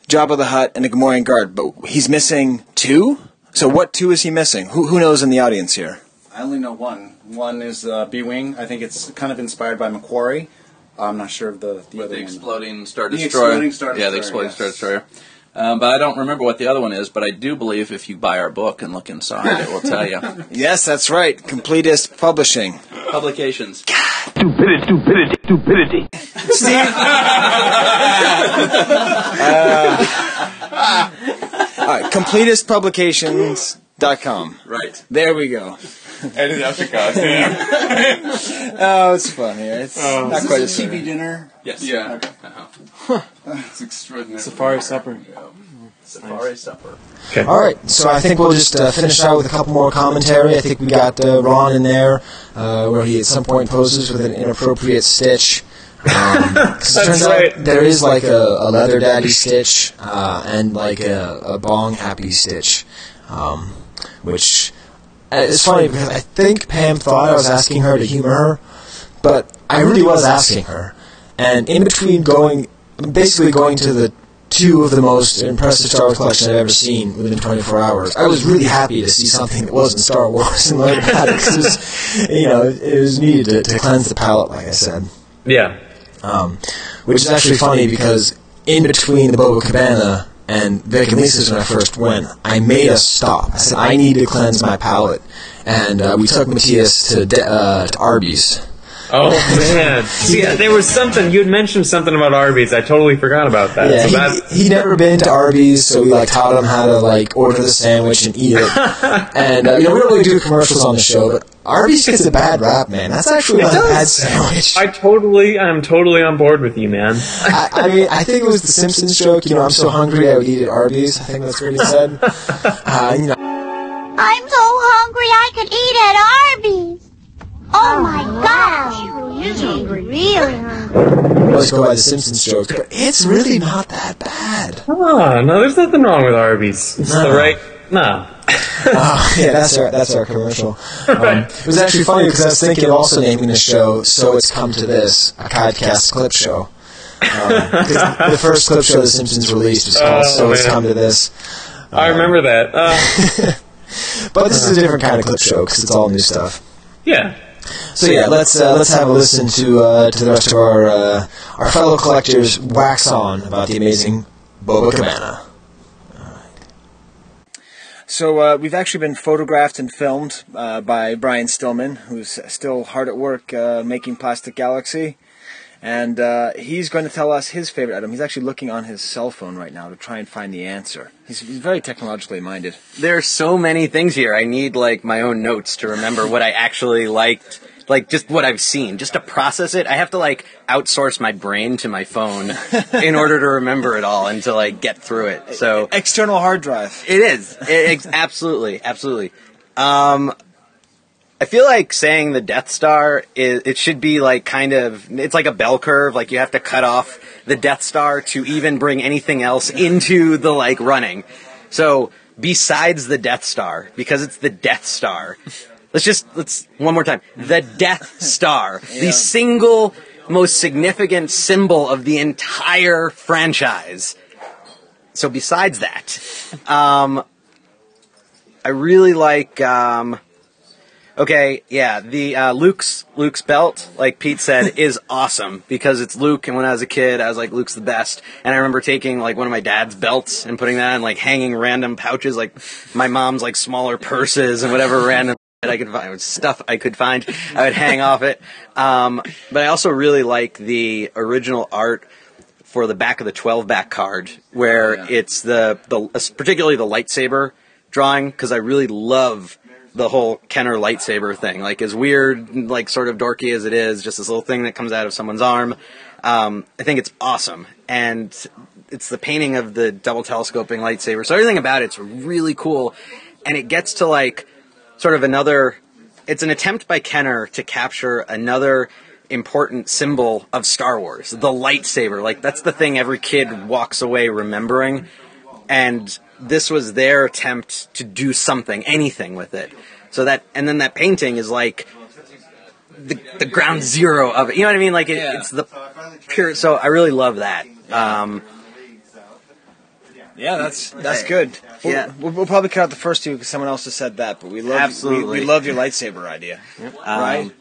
Jabba the Hutt, and a Gamorrean guard. But he's missing two. So what two is he missing? Who who knows in the audience here? I only know one. One is uh, B Wing. I think it's kind of inspired by McQuarrie. I'm not sure of the, the With other the one. exploding Star The Destroyer. exploding Star Destroyer. Yeah, the exploding yes. Star Destroyer. Um, but I don't remember what the other one is. But I do believe if you buy our book and look inside, it will tell you. [LAUGHS] Yes, that's right. Completist Publishing. Publications. Stupidity, stupidity, stupidity. Uh, all right, completistpublications.com. Right. There we go. Edit out the goddamn. [LAUGHS] oh, it's fun here. It's Oh. not Is quite this as a. TV dinner? Yes. Yeah. Uh-huh. It's extraordinary. Safari supper. Safari supper. Okay. All right, so I think we'll just uh, finish out with a couple more commentary. I think we got uh, Ron in there, uh, where he at some point poses with an inappropriate stitch. Um, [LAUGHS] 'cause it turns out there is like a, a leather daddy stitch uh, and like a, a bong happy stitch, um, which uh, it's funny because I think Pam thought I was asking her to humor her, but I really was asking her. And in between going, basically going to the two of the most impressive Star Wars collections I've ever seen within 24 hours, I was really happy to see something that wasn't Star Wars and learn about it 'cause it was, you know, it was needed to, to cleanse the palate, like I said. Yeah. Um, which is actually funny because in between the Boba Cabana and Vic and Lisa's when I first went, I made a stop. I said I need to cleanse my palate, and uh, we took Matthias to de- uh, to Arby's. Oh [LAUGHS] man! See, there was something you had mentioned something about Arby's. I totally forgot about that. Yeah, so that he, he'd never been to Arby's, so we like taught him how to like order the sandwich and eat it. [LAUGHS] and uh, you know, we don't really do commercials on the show, but Arby's gets a bad rap, man. That's actually It not a bad does. sandwich. I totally, I'm totally on board with you, man. I, I mean, I think it was the Simpsons joke. You know, I'm so hungry I would eat at Arby's. I think that's what he said. [LAUGHS] Uh, you know, I'm so hungry I could eat at Arby's. Oh, my gosh. He's hungry. Really hungry. let's go by the Simpsons joke, but it's really not that bad. Oh, no, there's nothing wrong with Arby's. It's No. the right. No. Oh, [LAUGHS] yeah, that's our that's our commercial. [LAUGHS] Um, it was actually funny because I was thinking of also naming the show "So It's Come to This," a podcast clip show. Um, 'cause the first clip show the Simpsons released was called Oh, "So It's. Come to This," I remember that. [LAUGHS] Uh, but this is a different kind of clip show because it's all new stuff. yeah. So yeah, let's uh, let's have a listen to uh, to the rest of our uh, our fellow collectors wax on about the amazing Boba Cabana. So uh, we've actually been photographed and filmed uh, by Brian Stillman, who's still hard at work uh, making Plastic Galaxy, and uh, he's going to tell us his favorite item. He's actually looking on his cell phone right now to try and find the answer. He's, he's very technologically minded. There are so many things here. I need like my own notes to remember what I actually liked, like just what I've seen, just to process it. I have to like outsource my brain to my phone [LAUGHS] in order to remember it all and to like get through it. So external hard drive. It is. It, [LAUGHS] absolutely, absolutely. Um, I feel like saying the Death Star is it should be like kind of it's like a bell curve. Like you have to cut off the Death Star to even bring anything else into the like running. So besides the Death Star, because it's the Death Star. Let's just let's one more time. The Death Star, the single most significant symbol of the entire franchise. So besides that, um, I really like. Um, okay, yeah, the uh, Luke's Luke's belt, like Pete said, [LAUGHS] is awesome because it's Luke. And when I was a kid, I was like, Luke's the best. And I remember taking like one of my dad's belts and putting that in like hanging random pouches, like my mom's like smaller purses and whatever [LAUGHS] random. I could find stuff I could find. I would hang off it. Um, but I also really like the original art for the back of the 12 back card where it's the, the particularly the lightsaber drawing because I really love the whole Kenner lightsaber thing. Like as weird, like sort of dorky as it is, just this little thing that comes out of someone's arm. Um, I think it's awesome, and it's the painting of the double telescoping lightsaber. So everything about it's really cool, and it gets to like sort of another. It's an attempt by Kenner to capture another important symbol of Star Wars, the lightsaber. Like that's the thing every kid walks away remembering, and this was their attempt to do something, anything with it. So that, and then that painting is like the, the ground zero of it. You know what I mean? Like it, it's the pure. So I really love that. Um, Yeah, that's that's good. We'll, Yeah. we'll, we'll probably cut out the first two because someone else has said that. But we love Absolutely. We, we love your lightsaber idea, right?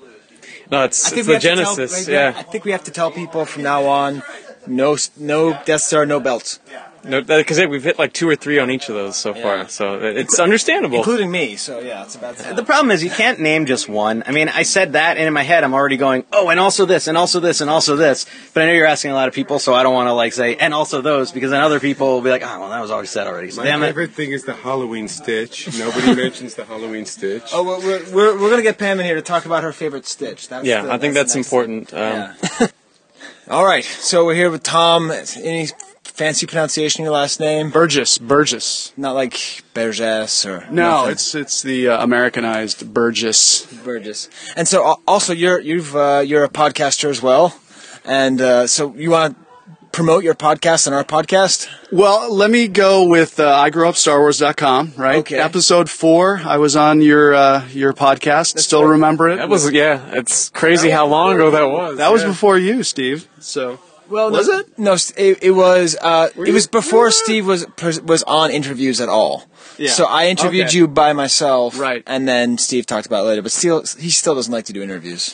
No, it's, I it's the have to tell- Genesis. like, yeah. I think we have to tell people from now on, no s- no Death Star, no belts. No, because we've hit like two or three on each of those so far, so it's understandable. including me. So yeah, it's about time. the problem is you can't name just one. I mean, I said that, and in my head, I'm already going, oh, and also this, and also this, and also this. But I know you're asking a lot of people, so I don't want to like say, and also those, because then other people will be like, oh, well, that was already said already. So My damn it. favorite thing is the Halloween stitch. Nobody [LAUGHS] mentions the Halloween stitch. Oh, we're, we're, we're, we're gonna get Pam in here to talk about her favorite stitch. That's yeah, the- I think that's that's, important. next Um, [LAUGHS] All right, so we're here with Tom. Any fancy pronunciation of your last name? Burgess. Burgess. Not like Burgess or No, nothing. it's it's the uh, Americanized Burgess. Burgess. And so al- also you're you've uh, you're a podcaster as well. And uh, so you want to promote your podcast on our podcast? Well, let me go with uh, I grew up Star StarWars.com, right? Okay. Episode four, I was on your uh, your podcast. Still remember it? That was yeah. It's crazy how long ago that was. That was yeah. before you, Steve. So Well, Was no, it? No, it, it was. Uh, it was before Steve was was on interviews at all. Yeah. So I interviewed Okay. you by myself, right? And then Steve talked about it later. But still, he still doesn't like to do interviews.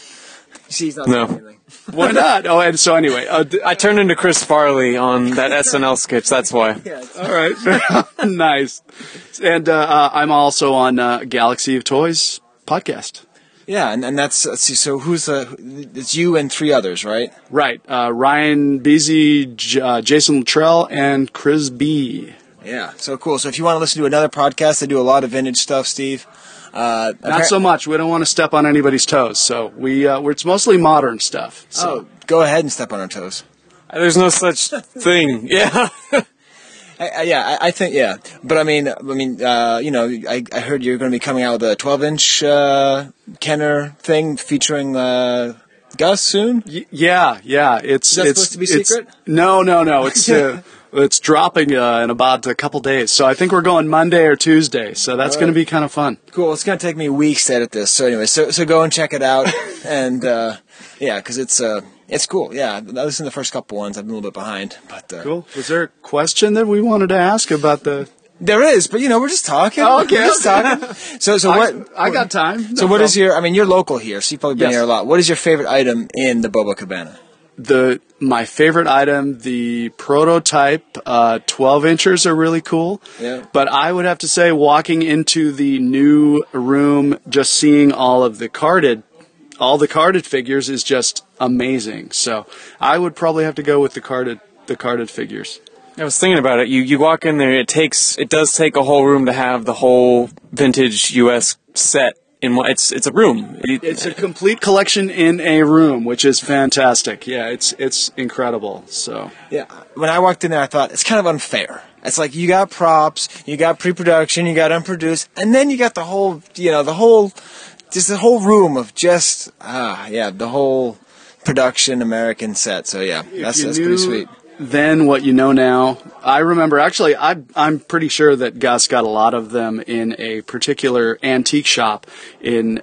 You see, he's not No. saying anything. [LAUGHS] why not? Oh, and so anyway, uh, d- I turned into Chris Farley on that [LAUGHS] SNL sketch. That's why. Yeah, all right, [LAUGHS] nice. And uh, uh, I'm also on uh, Galaxy of Toys podcast. Yeah, and, and that's let's see. So who's the? It's you and three others, right? Right, uh, Ryan Beasy, J- uh, Jason Luttrell, and Chris B. Yeah. So cool. So if you want to listen to another podcast, they do a lot of vintage stuff, Steve. Uh, Not so much. We don't want to step on anybody's toes, so we uh, we're, it's mostly modern stuff. So. Oh, go ahead and step on our toes. There's no such thing. [LAUGHS] Yeah. I, I, yeah, I, I think yeah, but I mean, I mean, uh, you know, I, I heard you're going to be coming out with a 12 inch uh, Kenner thing featuring uh, Gus soon. Y- yeah, yeah. It's Is that it's supposed to be secret? No, no, no. It's uh, [LAUGHS] it's dropping uh, in about a couple days. So I think we're going Monday or Tuesday. So that's going to be kind of fun. Cool. It's going to take me weeks to edit this. So anyway, so so go and check it out, [LAUGHS] and uh, yeah, because it's uh, it's cool. Yeah, I listened to the first couple ones. I've been a little bit behind, but uh, Cool. Was there a question that we wanted to ask about the? There is, but you know, we're just talking. Oh, okay, We're just talking. So, so what? I got time. So, No what is problem. your? I mean, you're local here, so you've probably been Yes. here a lot. What is your favorite item in the Boba Cabana? The my favorite item, the prototype uh, 12 inchers are really cool. Yeah. But I would have to say, walking into the new room, just seeing all of the carded, all the carded figures is just amazing. So I would probably have to go with the carded, the carded figures. I was thinking about it. You you walk in there. It takes it does take a whole room to have the whole vintage U.S. set in one. It's it's a room. It- It's a complete collection in a room, which is fantastic. Yeah, it's it's incredible. So Yeah. When I walked in there, I thought it's kind of unfair. It's like you got props, you got pre-production, you got unproduced, and then you got the whole, you know, the whole, just the whole room of just, ah, yeah, the whole production American set. So yeah, that's that's pretty sweet. Then what you know now, I remember actually. I, I'm pretty sure that Gus got a lot of them in a particular antique shop in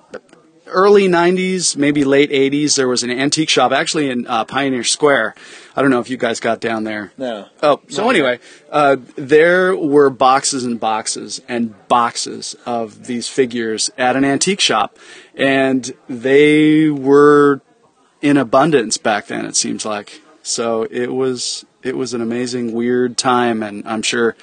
early '90s, maybe late '80s. There was an antique shop actually in uh, Pioneer Square. I don't know if you guys got down there. No. Oh, so anyway, uh, there were boxes and boxes and boxes of these figures at an antique shop, and they were in abundance back then. It seems like so. It was it was an amazing, weird time, and I'm sure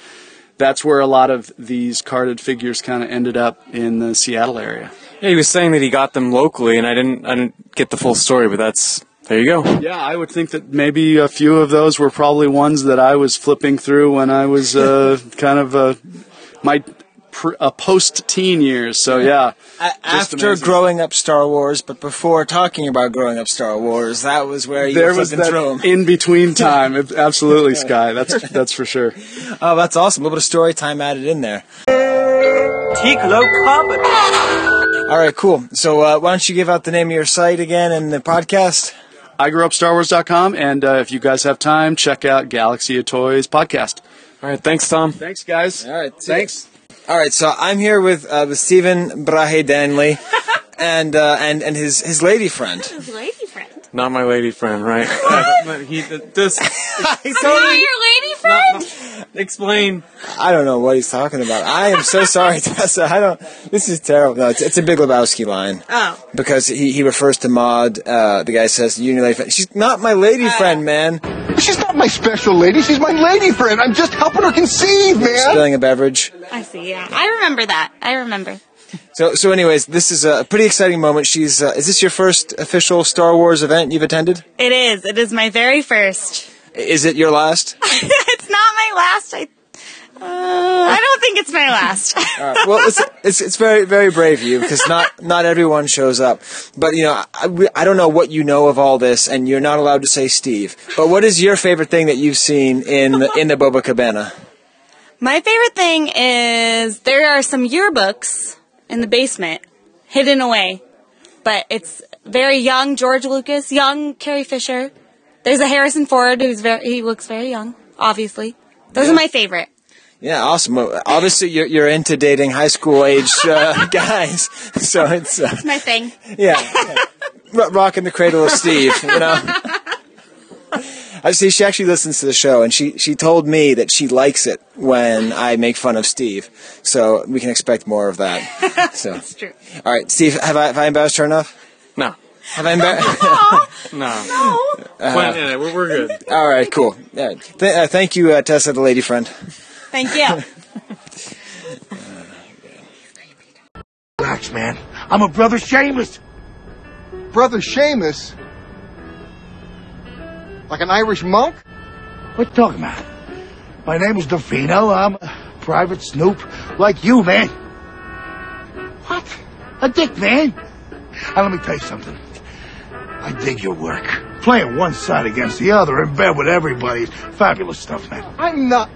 that's where a lot of these carded figures kind of ended up in the Seattle area. Yeah, he was saying that he got them locally, and I didn't I didn't get the full story, but that's there you go. Yeah, I would think that maybe a few of those were probably ones that I was flipping through when I was uh, [LAUGHS] kind of uh, my pr- uh, post-teen years. So yeah, After amazing. growing up Star Wars, but before talking about growing up Star Wars, that was where you there were was flipping that through 'em. in between [LAUGHS] time. Absolutely, Skye. That's [LAUGHS] that's for sure. Oh, that's awesome. A little bit of story time added in there. Teak low carbon. All right, cool. So uh, why don't you give out the name of your site again and the podcast? I grew up StarWars.com, and uh, if you guys have time, check out Galaxy of Toys podcast. All right, thanks, Tom. Thanks, guys. All right, Thanks. All right, so I'm here with uh, with Stephen Brahe Danley [LAUGHS] and uh, and and his his lady friend. His lady friend. Not my lady friend, right? [LAUGHS] but he this [LAUGHS] He's Are you your lady friend? explain. I don't know what he's talking about. I am so sorry, [LAUGHS] Tessa. I don't. This is terrible. No, it's, it's a Big Lebowski line. Oh. Because he, he refers to Maud. Uh, the guy says, "You and your lady friend." She's not my lady friend, man. She's not my special lady. She's my lady friend. I'm just helping her conceive, man. Spilling a beverage. I see. Yeah, I remember that. I remember. [LAUGHS] So, so, anyways, this is a pretty exciting moment. She's. Uh, is this your first official Star Wars event you've attended? It is. It is my very first. Is it your last? [LAUGHS] it's not my last. I. Uh, I don't think it's my last. [LAUGHS] Right. Well, it's, it's it's very very brave of you because not not everyone shows up. But you know, I, I don't know what you know of all this, and you're not allowed to say Steve. But what is your favorite thing that you've seen in the, in the Boba Cabana? My favorite thing is there are some yearbooks in the basement, hidden away. But it's very young George Lucas, young Carrie Fisher, There's a Harrison Ford who's very he looks very young. Obviously, those are my favorite. Yeah, awesome. Obviously, you're, you're into dating high school age uh, [LAUGHS] guys, so it's uh, It's my thing. yeah, yeah. Rocking the cradle of Steve. You know. [LAUGHS] I see. She actually listens to the show, and she she told me that she likes it when I make fun of Steve. So we can expect more of that. [LAUGHS] So That's true. all right, Steve, have I have I embarrassed her enough? No. Have I embarrassed? [LAUGHS] No. Uh, Well, yeah, we're, we're good. all right, cool. All right. Th- uh, thank you, uh, Tessa, the lady friend. Thank you. [LAUGHS] Relax, man. I'm a brother Seamus. Brother Seamus? Like an Irish monk? What you talking about? My name is Da Fino. I'm a private snoop like you, man. What? A dick, man. Now, let me tell you something. I dig your work. Playing one side against the other in bed with everybody. Fabulous stuff, man. I'm not.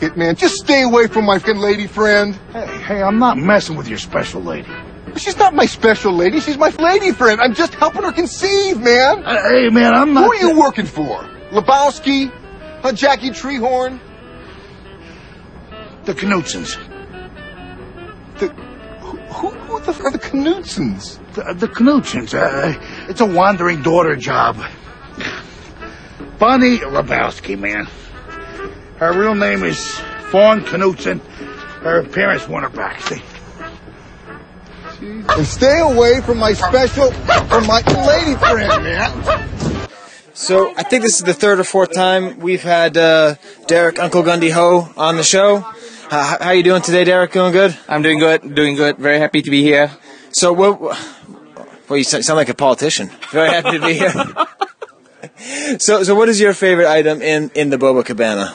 It, man. Just stay away from my lady friend. Hey, hey, I'm not messing with your special lady. She's not my special lady. She's my lady friend. I'm just helping her conceive, man. Uh, hey, man, I'm not. Who are you working for? Lebowski? Huh, Jackie Treehorn? The Knutsons. The, who, who the f- are the Knutsons? The, the Knutsons. Uh, it's a wandering daughter job. Bunny Lebowski, man. Her real name is Fawn Knutson. Her parents want her back. See? And stay away from my special, from my lady friend, man. So I think this is the third or fourth time we've had uh, Derek Uncle Gundy Ho on the show. Uh, how are you doing today, Derek? Doing good? I'm doing good, doing good. Very happy to be here. So what? Well, you sound sound like a politician. Very happy to be here. [LAUGHS] so, so what is your favorite item in in the Boba Cabana?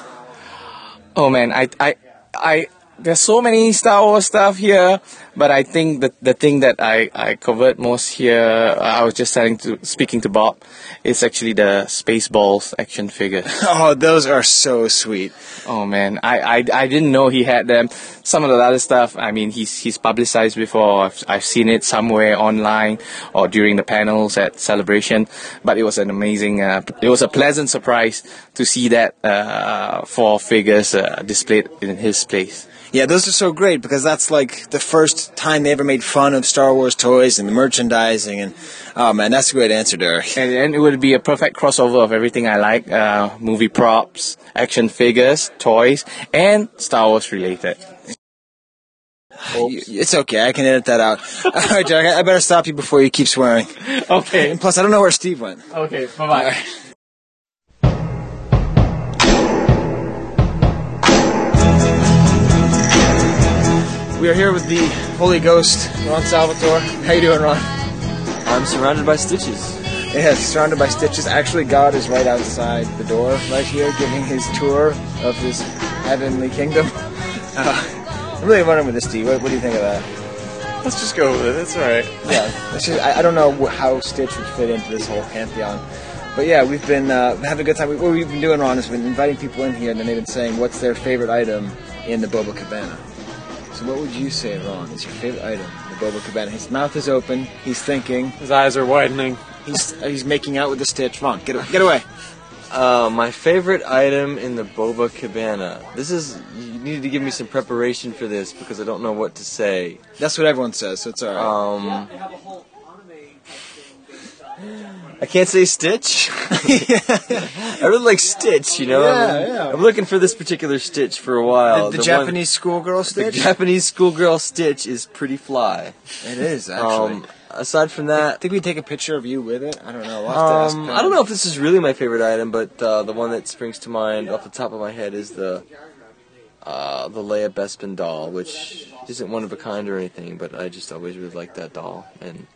Oh man, I I I there's so many Star Wars stuff here, but I think that the thing that I I covered most here, I was just telling to speaking to Bob, is actually the Spaceballs action figure. [LAUGHS] Oh, those are so sweet. Oh man, I, I I didn't know he had them. Some of the other stuff, I mean, he's he's publicized before. I've I've seen it somewhere online or during the panels at Celebration. But it was an amazing. Uh, it was a pleasant surprise to see that uh, four figures uh, displayed in his place. Yeah, those are so great because that's like the first time they ever made fun of Star Wars toys and the merchandising and oh man, that's a great answer, Derek. And, and it would be a perfect crossover of everything I like: uh, movie props, action figures, toys, and Star Wars related. It's okay, I can edit that out. [LAUGHS] All right, I I better stop you before you keep swearing. [LAUGHS] Okay. And plus, I don't know where Steve went. Okay, bye bye. We are here with the Holy Ghost, Ron Salvatore. How you doing, Ron? I'm surrounded by stitches. Yes, surrounded by stitches. Actually, God is right outside the door, right here, giving his tour of his heavenly kingdom. [LAUGHS] Uh, I'm really wondering with this, Steve. What, what do you think of that? Let's just go with it. It's all right. Yeah, just, I, I don't know how Stitch would fit into this whole pantheon. But yeah, we've been uh, having a good time. We- What we've been doing, Ron, is we've been inviting people in here, and then they've been saying what's their favorite item in the Boba Cabana. So what would you say, Ron, is your favorite item in the Boba Cabana? His mouth is open. He's thinking. His eyes are widening. He's uh, he's making out with the Stitch. Ron, get get away. Uh, my favorite item in the Boba Cabana. This is you needed to give me some preparation for this because I don't know what to say. That's what everyone says, so it's alright. Um, [SIGHS] [LAUGHS] I can't say Stitch. [LAUGHS] I really like Stitch, you know. Yeah, I'm, yeah. I'm looking for this particular Stitch for a while. The, the one- Japanese schoolgirl Stitch. The Japanese schoolgirl Stitch is pretty fly. It is actually. Um, aside from that, I think we take a picture of you with it. I don't know. We'll have to ask um, I don't know if this is really my favorite item, but uh, the one that springs to mind off the top of my head is the uh, the Leia Bespin doll, which isn't one of a kind or anything, but I just always really liked that doll and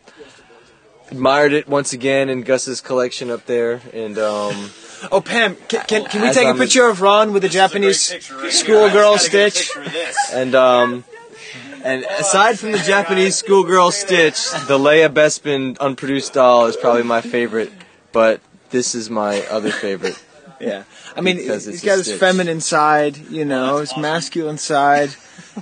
admired it once again in Gus's collection up there. And um, oh, Pam, can, can, can we take a I'm- picture of Ron with the Japanese schoolgirl Stitch? and um, and aside from the Japanese schoolgirl Stitch, the Leia Bespin unproduced doll is probably my favorite. But this is my other favorite. Yeah. I mean, he's got his feminine side, you know, his masculine side.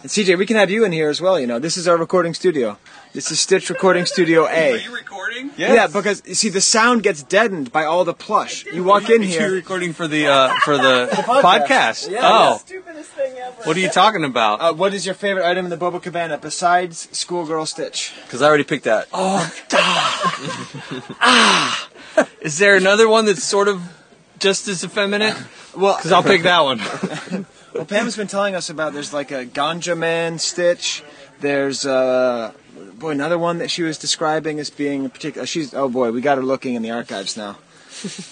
And CJ, we can have you in here as well, you know. This is our recording studio. This is Stitch Recording Studio A. Are you recording? recording? Yeah, because you see, the sound gets deadened by all the plush. You walk in You're here. recording for the uh, for the, [LAUGHS] podcast. podcast. Yeah, oh, Stupidest thing ever. what are you talking about? Uh, what is your favorite item in the Boba Cabana besides Schoolgirl Stitch? Because I already picked that. Oh, [LAUGHS] ah. Is there another one that's sort of just as effeminate? Well, [LAUGHS] because I'll pick that one. Well, Pam's been telling us about. There's like a Ganja Man Stitch. There's uh, boy another one that she was describing as being a particular. She's oh boy, we got her looking in the archives now. [LAUGHS]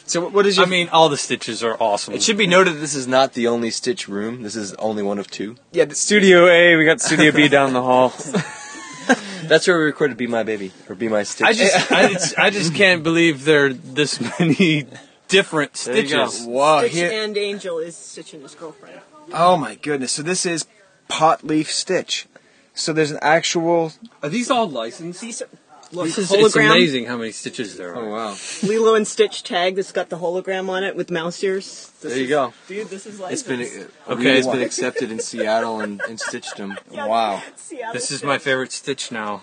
So what is your? I mean, all the stitches are awesome. It should be noted that this is not the only Stitch room. This is only one of two. Yeah, the Studio A, we got Studio B down the hall. [LAUGHS] That's where we recorded "Be My Baby" or "Be My Stitch." I just, I just, I just can't believe there are this many different There you go. stitches. Whoa, Stitch here- and Angel is Stitch and his girlfriend. Oh my goodness! So this is pot leaf stitch. So there's an actual. Are these all licensed? These are, look, This is, hologram. it's amazing how many stitches there are. Oh wow! Lilo and Stitch tag that's got the hologram on it with mouse ears. This There you is- go. Dude, this is It's been licensed. Uh, okay. It's been accepted in Seattle and, and stitched them. Wow. [LAUGHS] This is my favorite stitch now.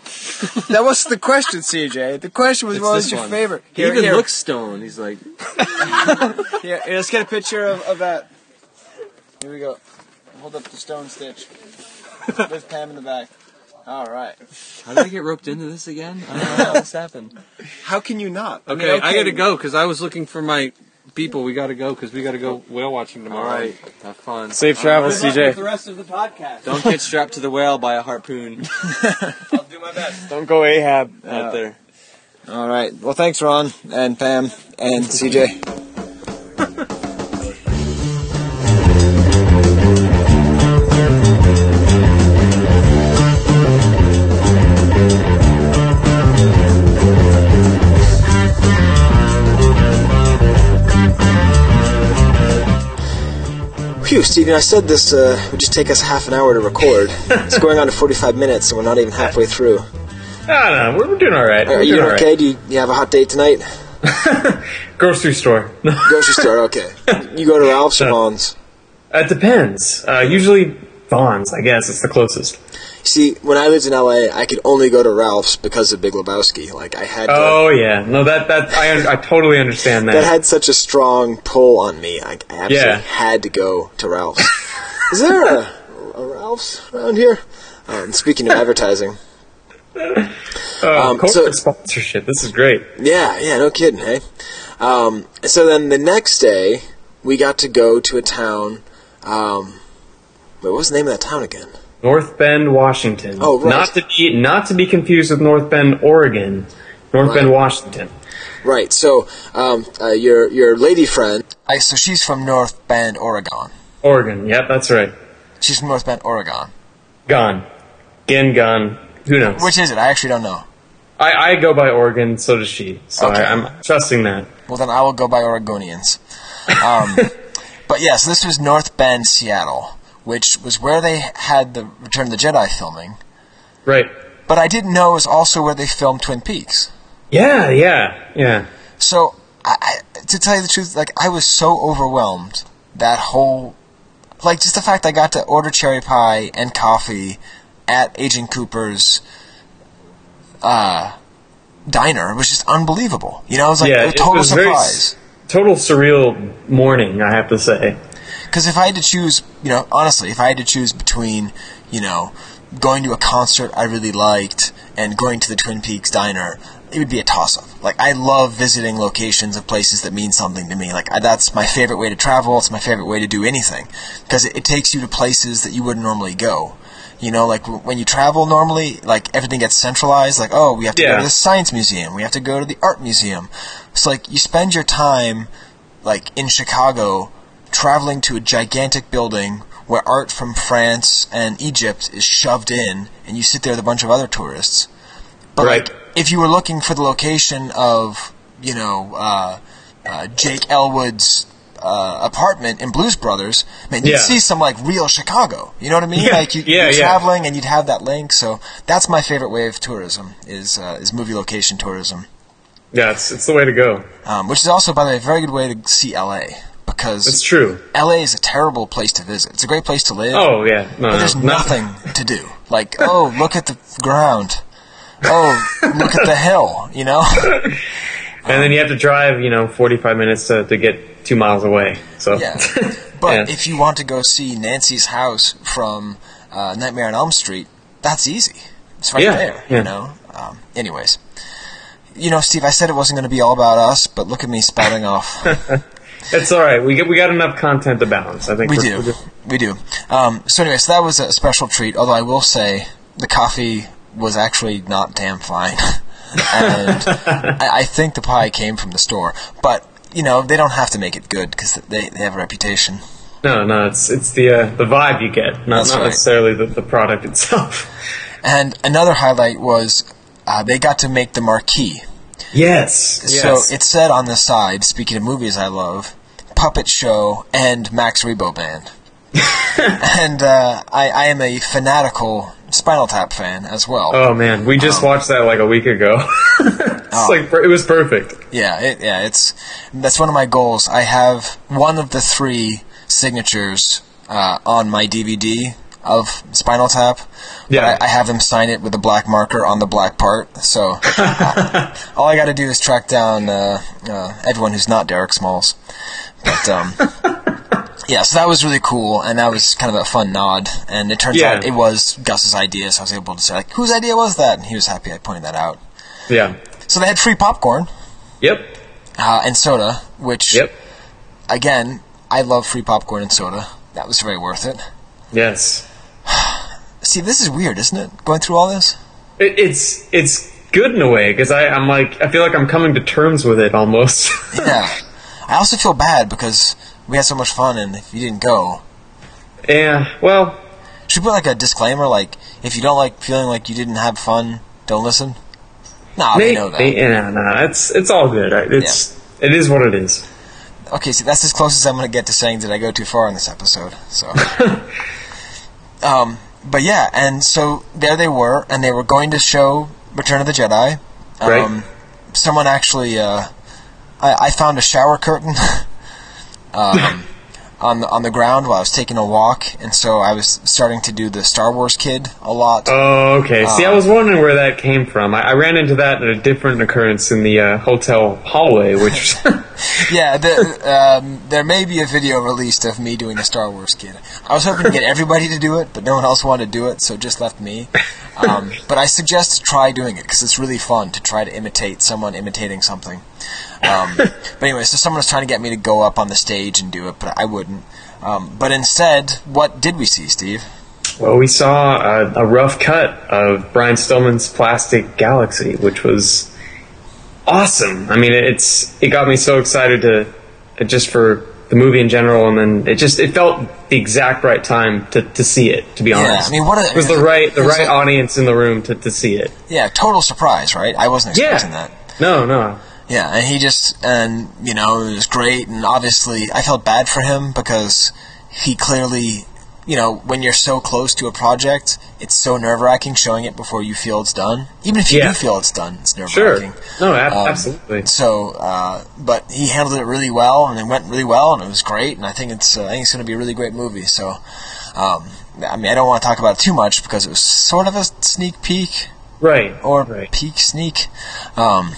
That was the question, CJ. The question was, It's what was your one. favorite? He even looks stoned. He's like, Here, [LAUGHS] here, let's get a picture of, of that. Here we go. Hold up the stone stitch. With Pam in the back. All right. how did I get roped into this again? I don't know how this happened. How can you not? I Okay, I gotta go because I was looking for my people. We gotta go because we gotta go whale watching tomorrow. right, have fun. Safe travels, Good luck with CJ. the rest of the podcast. Don't get strapped to the whale by a harpoon [LAUGHS] I'll do my best. Don't go Ahab. out there. All right. Well, thanks, Ron and Pam and CJ. [LAUGHS] Phew, Stevie, I said this uh, would just take us half an hour to record. [LAUGHS] it's going on to 45 minutes, and we're not even halfway through. No, no, we're, we're doing all right. Are you all right. okay? Do you, you have a hot date tonight? [LAUGHS] Grocery store. Grocery store, okay. [LAUGHS] You go to Ralph's or Vons? It depends. Uh, usually Vons, I guess, it's the closest. See, when I lived in LA, I could only go to Ralph's because of Big Lebowski. Like I had to, Oh yeah, no, that that I I totally understand that. that had such a strong pull on me. I, I absolutely Yeah. had to go to Ralph's. [LAUGHS] Is there a, a Ralph's around here? Um, speaking of advertising, uh, [LAUGHS] um, corporate so- sponsorship. This is great. yeah, yeah, no kidding, hey. Um, so then the next day, we got to go to a town. Um, wait, what was the name of that town again? North Bend, Washington. Oh, right. Not to be not to be confused with North Bend, Oregon. North Right. Bend, Washington. Right. So, um, uh, your your lady friend. I, so she's from North Bend, Oregon. Oregon. Yep, that's right. She's from North Bend, Oregon. Gone. Again, gone. Who knows? Which is it? I actually don't know. I, I go by Oregon, so does she. So Okay. I, I'm trusting that. Well, then I will go by Oregonians. Um, [LAUGHS] but yes, this was North Bend, Seattle, which was where they had the Return of the Jedi filming. Right. But I didn't know it was also where they filmed Twin Peaks. Yeah, yeah, yeah. So, I, I, to tell you the truth, like I was so overwhelmed that whole, like just the fact I got to order cherry pie and coffee at Agent Cooper's uh, diner was just unbelievable. You know, it was like yeah, a total very surprise. s- total surreal morning, I have to say. Because if I had to choose, you know, honestly, if I had to choose between, you know, going to a concert I really liked and going to the Twin Peaks diner, it would be a toss up. Like, I love visiting locations of places that mean something to me. Like, I, that's my favorite way to travel. It's my favorite way to do anything. Because it, it takes you to places that you wouldn't normally go. You know, like when you travel normally, like everything gets centralized. Like, oh, we have to go to the science museum. We have to go to the art museum. It's like you spend your time, like in Chicago, traveling to a gigantic building where art from France and Egypt is shoved in, and you sit there with a bunch of other tourists. But Right. like, if you were looking for the location of, you know, uh, uh, Jake Elwood's uh, apartment in Blues Brothers, man, you'd Yeah. see some like real Chicago. You know what I mean? Yeah, Like you, you're yeah. traveling and you'd have that link. So that's my favorite way of tourism is uh, is movie location tourism. Yeah, it's, it's the way to go. Um, which is also, by the way, a very good way to see LA because It's true. LA is a terrible place to visit. It's a great place to live. Oh yeah, no, but no, there's not- nothing [LAUGHS] to do. Like, oh, look at the ground. oh, look at the hill, you know? [LAUGHS] And then you have to drive, you know, 45 minutes to, to get two miles away. So Yeah. [LAUGHS] But if you want to go see Nancy's house from uh, Nightmare on Elm Street, that's easy. It's right Yeah, there, yeah. you know? Um, anyways. You know, Steve, I said it wasn't going to be all about us, but look at me spouting off. It's all right. We get we got enough content to balance. I think We do. we're. We do. Um, so anyway, so that was a special treat. Although I will say the coffee was actually not damn fine, [LAUGHS] and I, I think the pie came from the store. But you know they don't have to make it good because they they have a reputation. No, no, it's it's the uh, the vibe you get, not, not right. necessarily the, the product itself. And another highlight was uh, they got to make the marquee. Yes. So yes. it said on the side, speaking of movies I love, Puppet Show and Max Rebo Band. [LAUGHS] and uh, I, I am a fanatical Spinal Tap fan as well. Oh man, we just Um, watched that like a week ago. [LAUGHS] it's Oh. like it was perfect. Yeah, it, yeah, it's that's one of my goals. I have one of the three signatures uh, on my DVD of Spinal Tap. Yeah. I, I have them sign it with a black marker on the black part. So uh, [LAUGHS] all I got to do is track down uh, uh, everyone who's not Derek Smalls. But um, [LAUGHS] yeah, so that was really cool, and that was kind of a fun nod. And it turns Yeah. out it was Gus's idea, so I was able to say like, whose idea was that? And he was happy I pointed that out. Yeah. So they had free popcorn. Yep. Uh, and soda, which, Yep. again, I love free popcorn and soda. That was very worth it. Yes. [GASPS] See, this is weird, isn't it? Going through all this? It, it's it's good in a way because I I'm like I feel like I'm coming to terms with it almost. [LAUGHS] yeah. I also feel bad because we had so much fun, and if you didn't go, yeah. Well, should we put like a disclaimer, like if you don't like feeling like you didn't have fun, don't listen. Nah, we may- know that. yeah, no, it's it's all good. It's it is what it is. Okay, see, that's as close as I'm going to get to saying that I go too far in this episode. So, [LAUGHS] um, but yeah, and so there they were, and they were going to show Return of the Jedi. Um, Right. Someone actually, uh, I, I found a shower curtain [LAUGHS] um, [LAUGHS] on the on the ground while I was taking a walk, and so I was starting to do the Star Wars kid a lot. Oh, okay. See, I Um, was wondering where that came from. I, I ran into that in a different occurrence in the uh, hotel hallway, which [LAUGHS] yeah, the, um, there may be a video released of me doing the Star Wars kid. I was hoping to get everybody to do it, but no one else wanted to do it, so it just left me. Um, but I suggest try doing it because it's really fun to try to imitate someone imitating something. Um, but anyway, so someone was trying to get me to go up on the stage and do it, but I wouldn't. Um, but instead, what did we see, Steve? well, we saw a, a rough cut of Brian Stillman's Plastic Galaxy, which was awesome. I mean, it's it got me so excited to just for the movie in general, and then it just it felt the exact right time to, to see it. To be Yeah, honest, I mean, what a- it was the right the right a- audience in the room to, to see it. Yeah, total surprise, right? I wasn't Yeah. expecting that. No, no. Yeah, and he just and you know it was great, and obviously I felt bad for him because he clearly, you know, when you're so close to a project, it's so nerve wracking showing it before you feel it's done. Even if you Yeah. do feel it's done, it's nerve wracking. Sure. wracking. No, ab- absolutely. So, uh, but he handled it really well, and it went really well, and it was great. And I think it's uh, I think it's going to be a really great movie. So, um, I mean, I don't want to talk about it too much because it was sort of a sneak peek, Right. or peek sneak. Um,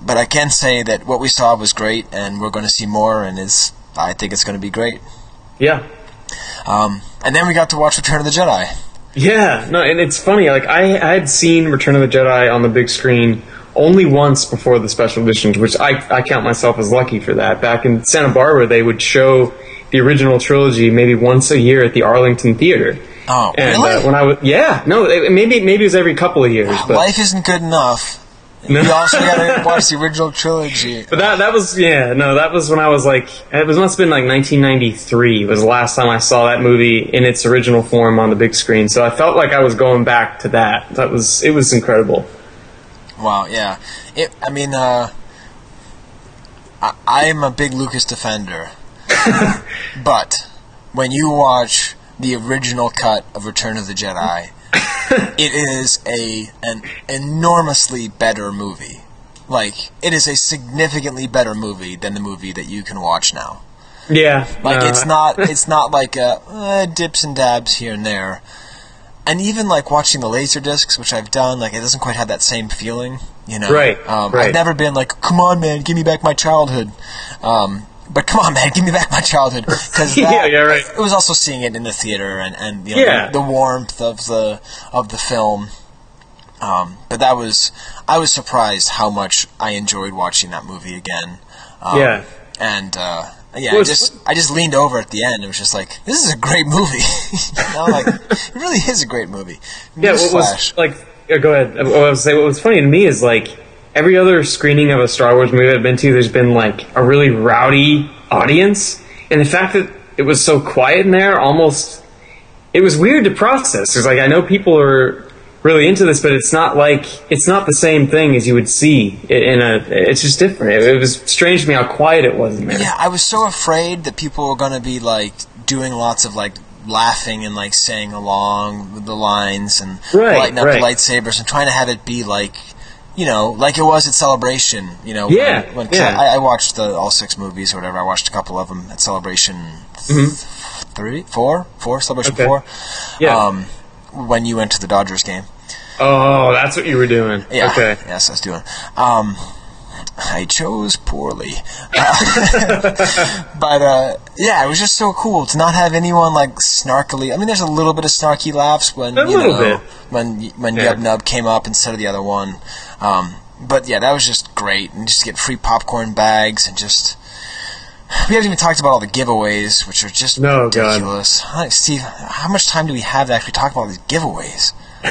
but I can say that what we saw was great, and we're going to see more, and is I think it's going to be great. Yeah. Um, and then we got to watch Return of the Jedi. Yeah, no, and it's funny. Like I, I had seen Return of the Jedi on the big screen only once before the special editions, which I, I count myself as lucky for that. Back in Santa Barbara, they would show the original trilogy maybe once a year at the Arlington Theater. Oh, And really? uh, when I was, yeah, no, it- maybe maybe it was every couple of years, but Life isn't good enough. No. You also got to watch the original trilogy. But that that was yeah no that was when I was like it was must have been like 1993 was the last time I saw that movie in its original form on the big screen so I felt like I was going back to that that was it was incredible Wow, yeah. It, I mean, uh, I, I'm a big Lucas defender, [LAUGHS] but when you watch the original cut of Return of the Jedi, [LAUGHS] it is a an enormously better movie. Like, it is a significantly better movie than the movie that you can watch now. yeah Like no, it's not [LAUGHS] it's not like a uh, dips and dabs here and there. and even like watching the laser discs, which I've done, like it doesn't quite have that same feeling, you know. Right, Um, right. I've never been like, "Come on, man, give me back my childhood." Um, but come on, man, give me back my childhood. Because [LAUGHS] Yeah, yeah, right. It was also seeing it in the theater and and you know, Yeah. the, the warmth of the of the film. Um, but that was I was surprised how much I enjoyed watching that movie again. Um, Yeah. and uh, yeah, Well, I just I just leaned over at the end. It was just like this is a great movie. [LAUGHS] you know, like it really is a great movie. Yeah, what was like? Go ahead. What I was say what was funny to me is like every other screening of a Star Wars movie I've been to, there's been like a really rowdy audience, and the fact that it was so quiet in there almost it was weird to process. It's like I know people are really into this, but it's not like it's not the same thing as you would see in a. It's just different. It, it was strange to me how quiet it was in there. Yeah, I was so afraid that people were going to be like doing lots of like laughing and like saying along with the lines and Right, lighting up right. the lightsabers and trying to have it be like you know like it was at Celebration. You know, Yeah, When, when yeah. I, I watched the all six movies or whatever. I watched a couple of them at Celebration Mhm. three, four, four, Celebration Okay. four. Yeah. Um, when you went to the Dodgers game. Oh, that's what you were doing. Yeah. Okay. Yes, I was doing. Um, I chose poorly, Uh, [LAUGHS] but uh, yeah, it was just so cool to not have anyone like snarkily. I mean, there's a little bit of snarky laughs when A you little know bit. when when Yeah. Yub Nub came up instead of the other one. Um, but yeah, that was just great, and just get free popcorn bags and just. We haven't even talked about all the giveaways, which are just No, God. ridiculous. Hi, Steve, how much time do we have to actually talk about these giveaways? [LAUGHS]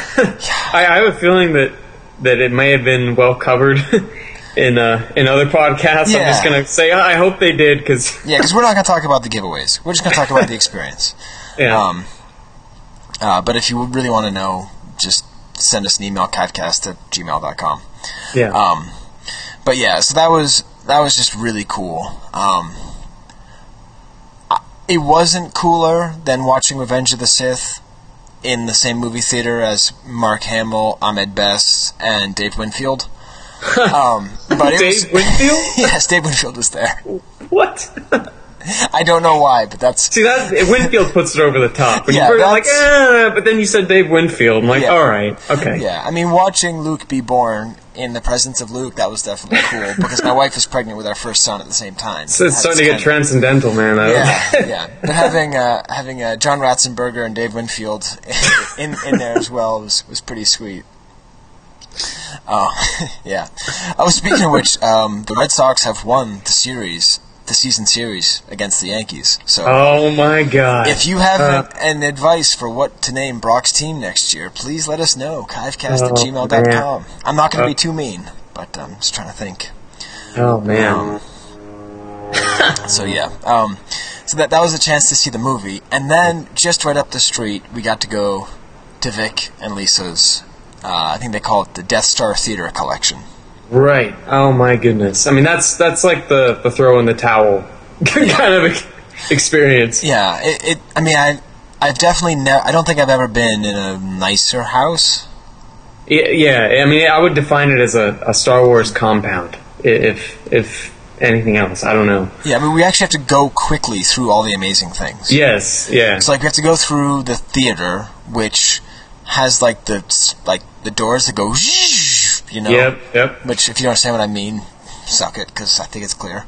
I, I have a feeling that that it may have been well covered [LAUGHS] in uh, in other podcasts. I'm just gonna say I hope they did because [LAUGHS] Yeah, because we're not going to talk about the giveaways. We're just going to talk about the experience. [LAUGHS] Yeah. Um, uh, but if you really want to know, just send us an email, chivecast at gmail.com. yeah. Um, but yeah, so that was that was just really cool. Um, it wasn't cooler than watching Revenge of the Sith in the same movie theater as Mark Hamill, Ahmed Best, and Dave Winfield. [LAUGHS] um, but Dave was, Winfield? [LAUGHS] yes, Dave Winfield was there. What? [LAUGHS] I don't know why, but that's See that Winfield puts it over the top. When Yeah, you were like, eh, but then you said Dave Winfield. I'm like, Yeah. all right, okay. Yeah, I mean, watching Luke be born in the presence of Luke, that was definitely cool because my wife was pregnant with our first son at the same time. So it's starting to get transcendental, man. Yeah, yeah. But having uh, having uh, John Ratzenberger and Dave Winfield in in there as well was was pretty sweet. Oh, [LAUGHS] yeah. I was speaking of which, um, the Red Sox have won the series, the season series against the Yankees. So, Oh my god. if you have Uh, an, an advice for what to name Brock's team next year, please let us know. Chivecast at Oh, gmail.com. man. I'm not going to Uh, be too mean, but I'm just trying to think. oh man. [LAUGHS] So yeah, um, so that that was a chance to see the movie, and then just right up the street, we got to go to Vic and Lisa's. Uh, I think they call it the Death Star Theater Collection. Right. Oh my goodness. I mean, that's that's like the the throw in the towel [LAUGHS] kind of experience. Yeah, it. it I mean, I I've definitely never. I don't think I've ever been in a nicer house. Yeah, yeah. I mean, I would define it as a, a Star Wars compound, if if anything else. I don't know. Yeah, I mean, we actually have to go quickly through all the amazing things. Yes. Yeah. It's like we have to go through the theater, which has like the like the doors that go, you know. Yep. Yep. Which, if you don't understand what I mean, suck it because I think it's clear.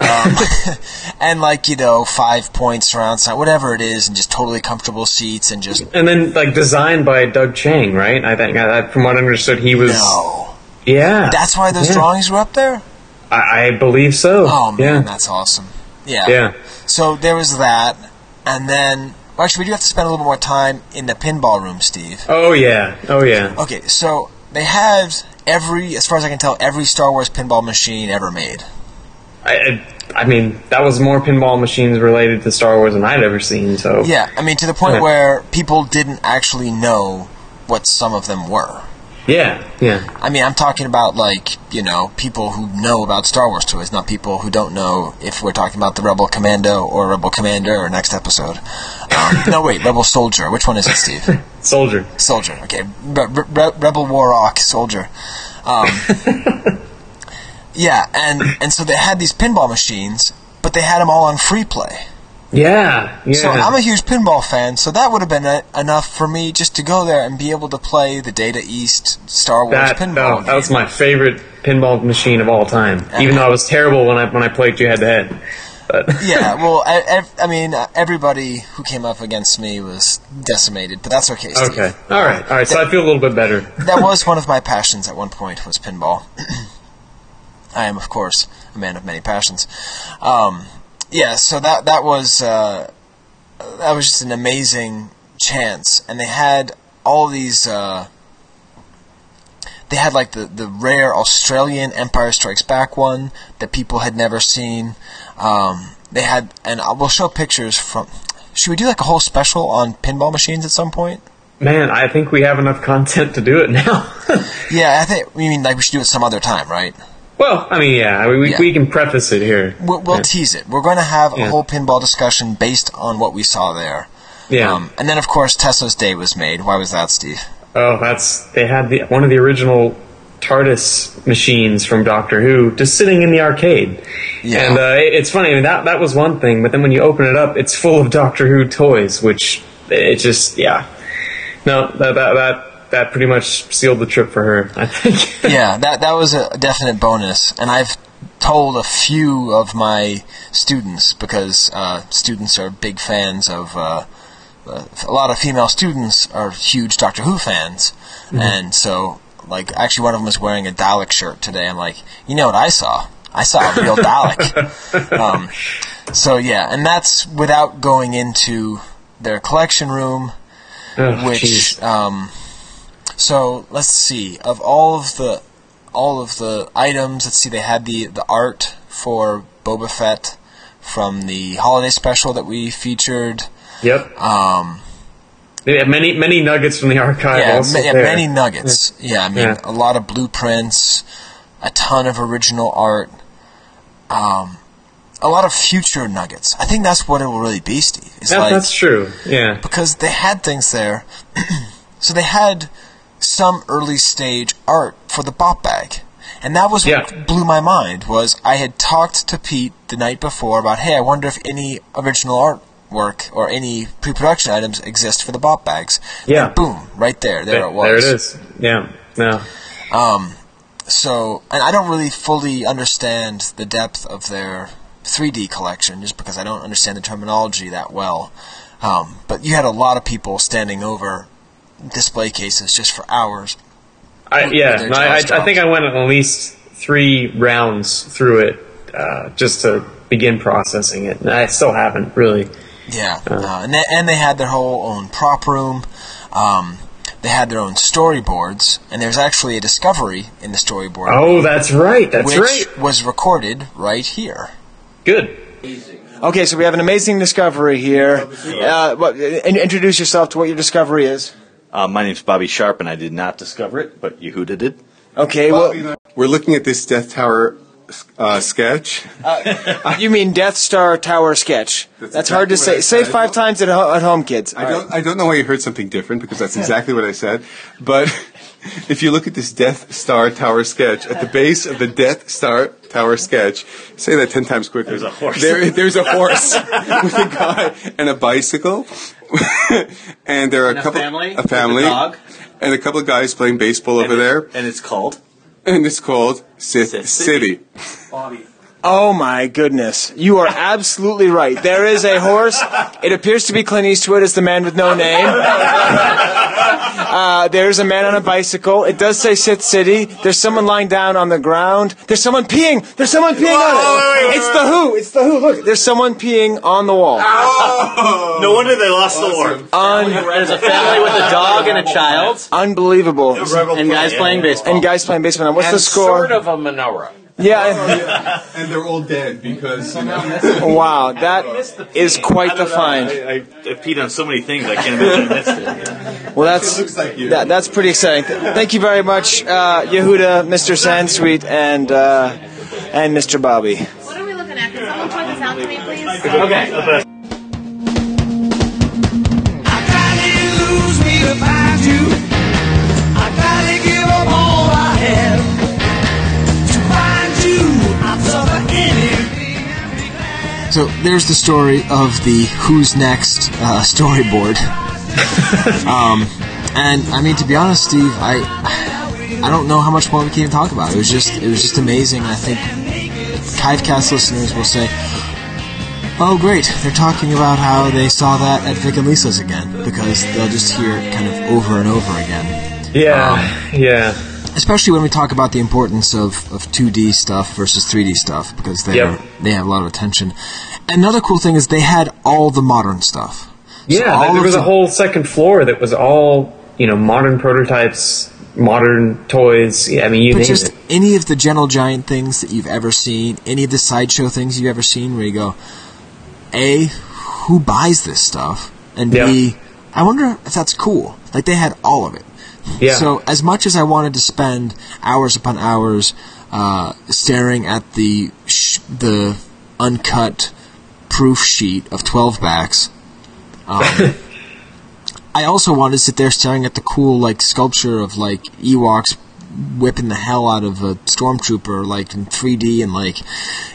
Um, [LAUGHS] and like you know, five point surround sound, whatever it is, and just totally comfortable seats, and just And then like designed by Doug Chiang, right? I think I, from what I understood, he was. No. Yeah. that's why those Yeah. drawings were up there. I, I believe so. Oh man, yeah. that's awesome. Yeah. Yeah. So there was that, and then well, actually we do have to spend a little more time in the pinball room, Steve. Oh yeah. Oh yeah. Okay, so they have every, as far as I can tell, every Star Wars pinball machine ever made. I, I, mean, that was more pinball machines related to Star Wars than I'd ever seen. So Yeah, I mean to the point where people didn't actually know what some of them were. Yeah. Yeah. I mean, I'm talking about like you know people who know about Star Wars toys, not people who don't know if we're talking about the Rebel Commando or Rebel Commander or next episode. Um, [LAUGHS] no, wait, Rebel Soldier. Which one is it, Steve? [LAUGHS] Soldier. Soldier. Okay, Re- Re- Re- Rebel Warlock Soldier. Um, [LAUGHS] yeah, and and so they had these pinball machines, but they had them all on free play. Yeah, yeah. So I'm a huge pinball fan, so that would have been a, enough for me just to go there and be able to play the Data East Star Wars that, pinball. no, that was my favorite pinball machine of all time. Even though I was terrible when I when I played you head to head. But [LAUGHS] yeah, well, I, I, I mean, uh, everybody who came up against me was decimated, but that's okay. Steve. okay, all right, all right. So I feel a little bit better. that [LAUGHS] was one of my passions at one point was pinball. [CLEARS THROAT] I am, of course, a man of many passions. Um, yeah, so that that was uh, that was just an amazing chance, and they had all these. Uh, they had like the, the rare Australian Empire Strikes Back one that people had never seen. Um, they had, and I- we'll show pictures from. Should we do like a whole special on pinball machines at some point? Man, I think we have enough content to do it now. [LAUGHS] Yeah, I think. We mean like we should do it some other time, right? Well, I mean, yeah, I mean, we, Yeah. we can preface it here. We'll, we'll Yeah. tease it. We're going to have a Yeah. whole pinball discussion based on what we saw there. Yeah. Um, and then, of course, Tessa's Day was made. Why was that, Steve? Oh, that's they had the one of the original TARDIS machines from Doctor Who just sitting in the arcade. Yeah. And uh, it- it's funny. I mean, that that was one thing, but then when you open it up, it's full of Doctor Who toys, which it just yeah. No, that that that that pretty much sealed the trip for her. I think. [LAUGHS] [LAUGHS] yeah, that that was a definite bonus, and I've told a few of my students because uh, students are big fans of. Uh, uh, a lot of female students are huge Doctor Who fans, Mhm. and so like actually one of them was wearing a Dalek shirt today. I'm like, you know what I saw? I saw a real Dalek. [LAUGHS] um, so yeah, and that's without going into their collection room, Oh, which um, so let's see of all of the all of the items. Let's see, they had the the art for Boba Fett from the holiday special that we featured. Yep. Um, They have many many nuggets from the archive. yeah, ma- yeah, many nuggets. Yeah, I mean Yeah. a lot of blueprints, a ton of original art, um, a lot of future nuggets. I think that's what it will really be, Steve. It's Yeah, like, that's true. Yeah. because they had things there. [CLEARS THROAT] so they had some early stage art for the bop bag. And that was what blew my mind was I had talked to Pete the night before about, hey, I wonder if any original artwork or any pre-production items exist for the bop bags. Yeah. And boom, right there, there it was. There it is. Yeah. No. Um, so, and I don't really fully understand the depth of their 3D collection, just because I don't understand the terminology that well. Um, but you had a lot of people standing over display cases just for hours. I, yeah, their no, I, I think I went at least three rounds through it uh, just to begin processing it. And I still haven't really. Yeah, uh, and they, and they had their whole own prop room. Um, they had their own storyboards, and there's actually a discovery in the storyboard. Oh, that's right. That's which right. Was recorded right here. Good. Okay, so we have an amazing discovery here. Uh, introduce yourself to what your discovery is. Uh, my name's Bobby Sharp, and I did not discover it, but Yehuda did. Okay, well, We're looking at this Death Tower uh, sketch. you mean Death Star Tower sketch? That's, hard to say. I Say said. five times at, ho- at home, kids. I don't, I don't know why you heard something different because that's exactly what I said. But [LAUGHS] if you look at this Death Star Tower sketch, at the base of the Death Star Tower sketch, say that ten times quicker. There's a horse. There, there's a horse [LAUGHS] with a guy and a bicycle, [LAUGHS] and there are And a a couple, family a a family, dog. and a couple of guys playing baseball over there, And it's called and it's called Sith, Sith City. City. Oh my goodness. You are absolutely right. There is a horse. It appears to be Clint Eastwood as the man with no name. Uh, there's a man on a bicycle. It does say Sith City. There's someone lying down on the ground. There's someone peeing. There's someone peeing on it. It's the Who. It's the Who. Look, there's someone peeing on the wall. No wonder they lost the war. Un- There's a family with a dog and a child. Unbelievable. And guys playing baseball. And guys playing baseball. Now, What's And the score? Sort of a menorah. Yeah. and they're all dead because you know. [LAUGHS] wow, that is quite the find. I, I, I peed on so many things I can't imagine I missed it. Well, that's that, that's pretty exciting. Thank you very much, uh, Yehuda, Mr. Sansweet, and uh, and Mr. Bobby. What are we looking at? Can someone point this out to me, please? Okay. So there's the story of the Who's Next uh, storyboard. [LAUGHS] um, and I mean, to be honest, Steve, I I don't know how much more we can even talk about. It was just it was just amazing. I think Chivecast listeners will say, "Oh, great! They're talking about how they saw that at Vic and Lisa's again," because they'll just hear it kind of over and over again. Yeah, yeah. Especially when we talk about the importance of, of 2D stuff versus 3D stuff, because they Yep. they have a lot of attention. Another cool thing is they had all the modern stuff. So Yeah, all there was the- a whole second floor that was all you know modern prototypes, modern toys. Yeah, I mean, you but just it. any of the Gentle Giant things that you've ever seen, any of the sideshow things you've ever seen, where you go, A, who buys this stuff? And B, I wonder if that's cool. Like they had all of it. Yeah. So as much as I wanted to spend hours upon hours uh, staring at the sh- the uncut proof sheet of twelve backs, um, [LAUGHS] I also wanted to sit there staring at the cool like sculpture of like Ewoks whipping the hell out of a stormtrooper like in 3D and like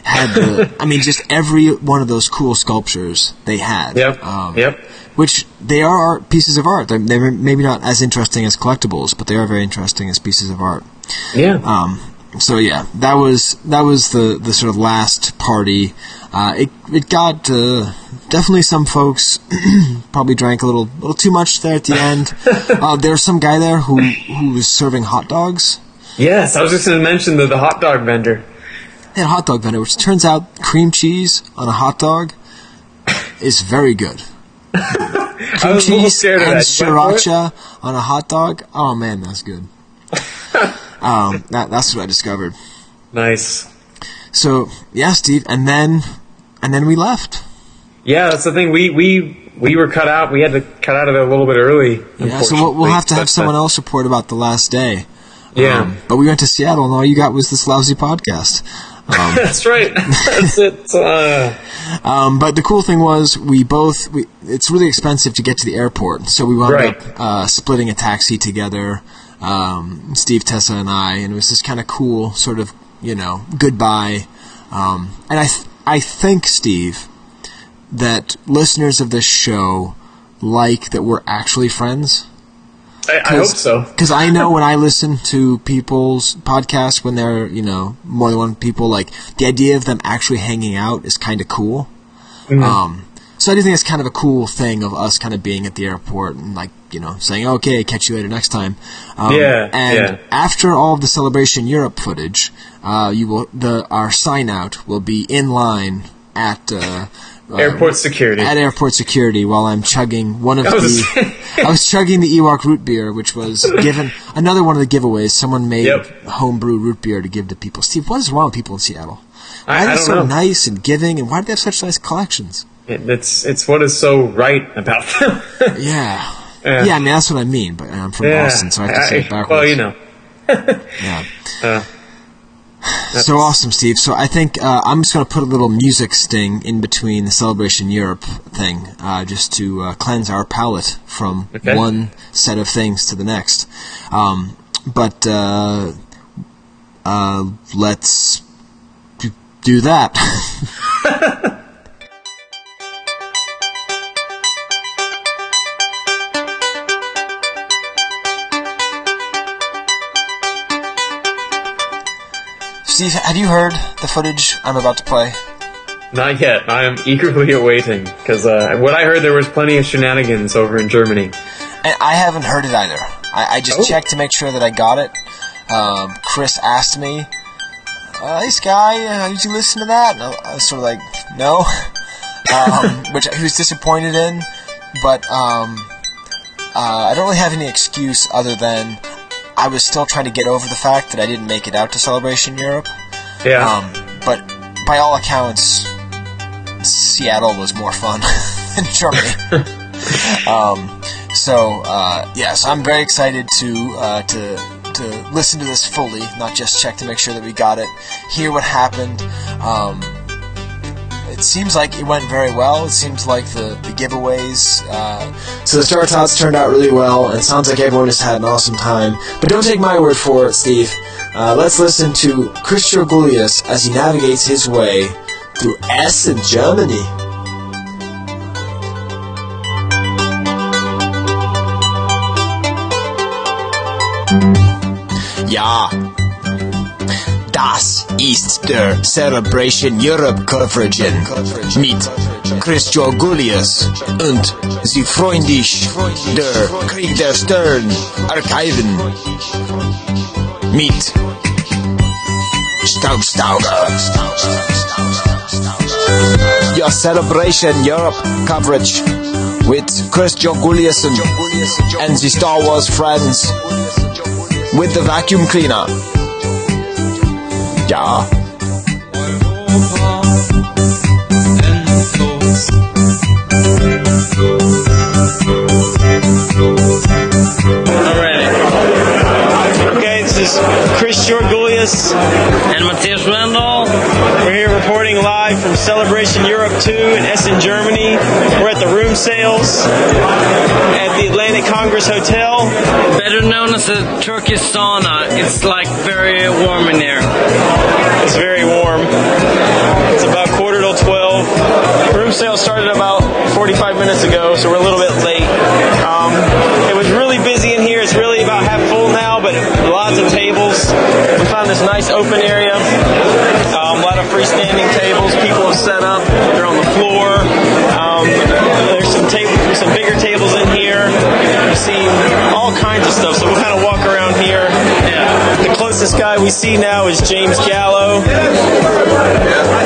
had the I mean just every one of those cool sculptures they had. Yep. Um, yep. Which they are pieces of art. They're, they're maybe not as interesting as collectibles, but they are very interesting as pieces of art. Yeah. Um, so yeah, that was that was the, the sort of last party. Uh, it it got uh, definitely some folks [CLEARS THROAT] probably drank a little little too much there at the end. [LAUGHS] uh, there was some guy there who who was serving hot dogs. Yes, I was just going to mention the, the hot dog vendor. They had a hot dog vendor, which turns out cream cheese on a hot dog is very good. [LAUGHS] Cream was a little cheese and that. sriracha on a hot dog. Oh man, that's good. [LAUGHS] um, that, that's what I discovered. Nice. So yeah, Steve, and then and then we left. Yeah, that's the thing. We we we were cut out. We had to cut out of it a little bit early. Yeah, so we'll, we'll have to have someone else report about the last day. Yeah. Um, but we went to Seattle, and all you got was this lousy podcast. Um, [LAUGHS] that's right. [LAUGHS] that's it. Uh, um, but the cool thing was we both we, it's really expensive to get to the airport, so we wound Right. up uh, splitting a taxi together. Um, Steve, Tessa, and I, and it was this kind of cool sort of you know goodbye. Um, and I th- I think Steve that listeners of this show like that we're actually friends. I, I hope so. Because I know when I listen to people's podcasts, when they're, you know, more than one people, like, the idea of them actually hanging out is kind of cool. Mhm. Um, so I do think it's kind of a cool thing of us kind of being at the airport and, like, you know, saying, okay, catch you later next time. Um, Yeah, And yeah. after all of the Celebration Europe footage, uh, you will, the, our sign out will be in line at, uh, uh, Airport security. At airport security, while I'm chugging one of I was- the, [LAUGHS] I was chugging the Ewok root beer, which was given another one of the giveaways. Someone made homebrew root beer to give to people. Steve, what is wrong with people in Seattle? Why I- are I they so know. nice and giving, and why do they have such nice collections? It, it's it's what is so right about them. [LAUGHS] yeah. Yeah. yeah, I mean that's what I mean. But I'm from Yeah, Boston, so I have to say it backwards. Well, you know. [LAUGHS] Yeah. Uh, So awesome, Steve. So I think uh, I'm just going to put a little music sting in between the Celebration Europe thing, uh, just to uh, cleanse our palate from Okay. one set of things to the next. Um, but uh, uh, let's do, do that. [LAUGHS] [LAUGHS] Steve, have you heard the footage I'm about to play? not yet. I am eagerly awaiting because uh, what I heard there was plenty of shenanigans over in Germany. And I haven't heard it either. I, I just Oh. checked to make sure that I got it. Um, Chris asked me, uh, "Hey Skye, uh, did you listen to that?" And I was sort of like, "No," [LAUGHS] um, which he was disappointed in. But um, uh, I don't really have any excuse other than I was still trying to get over the fact that I didn't make it out to Celebration Europe. Yeah. Um, but by all accounts, Seattle was more fun [LAUGHS] than Germany. [LAUGHS] um, so uh, yes, I'm very excited to uh, to to listen to this fully, not just check to make sure that we got it, hear what happened. Um, it seems like it went very well. It seems like the, the giveaways. Uh, so the Star Tots turned out really well, and it sounds like everyone has had an awesome time. But don't take my word for it, Steve. Uh, let's listen to Chris Gulius as he navigates his way through Essen, Germany. Ja. Das ist der Celebration Europe coverage mit Chris Georgoulias und sie freundlich der Krieg der Stern Archiven mit Staubstauger. Your Celebration Europe coverage with Chris Georgoulias and, and the Star Wars friends with the vacuum cleaner. Ja. Okay, this is Chris Georgoulias and Matthias Randall. We're here reporting live from Celebration Europe 2 in Essen, Germany. We're at the room sales at the Atlantic Congress Hotel. Better known as the Turkish sauna. It's like very warm in there. It's very warm. It's about quarter till 12. Room sale started about 45 minutes ago, so we're a little bit late. Um, it was really busy in here. It's really about half full now, but lots of tables. We found this nice open area. Freestanding tables. People have set up. They're on the floor. Um, there's some tables, some bigger tables in here. We've seen all kinds of stuff. So we'll kind of walk around closest guy we see now is James Gallo.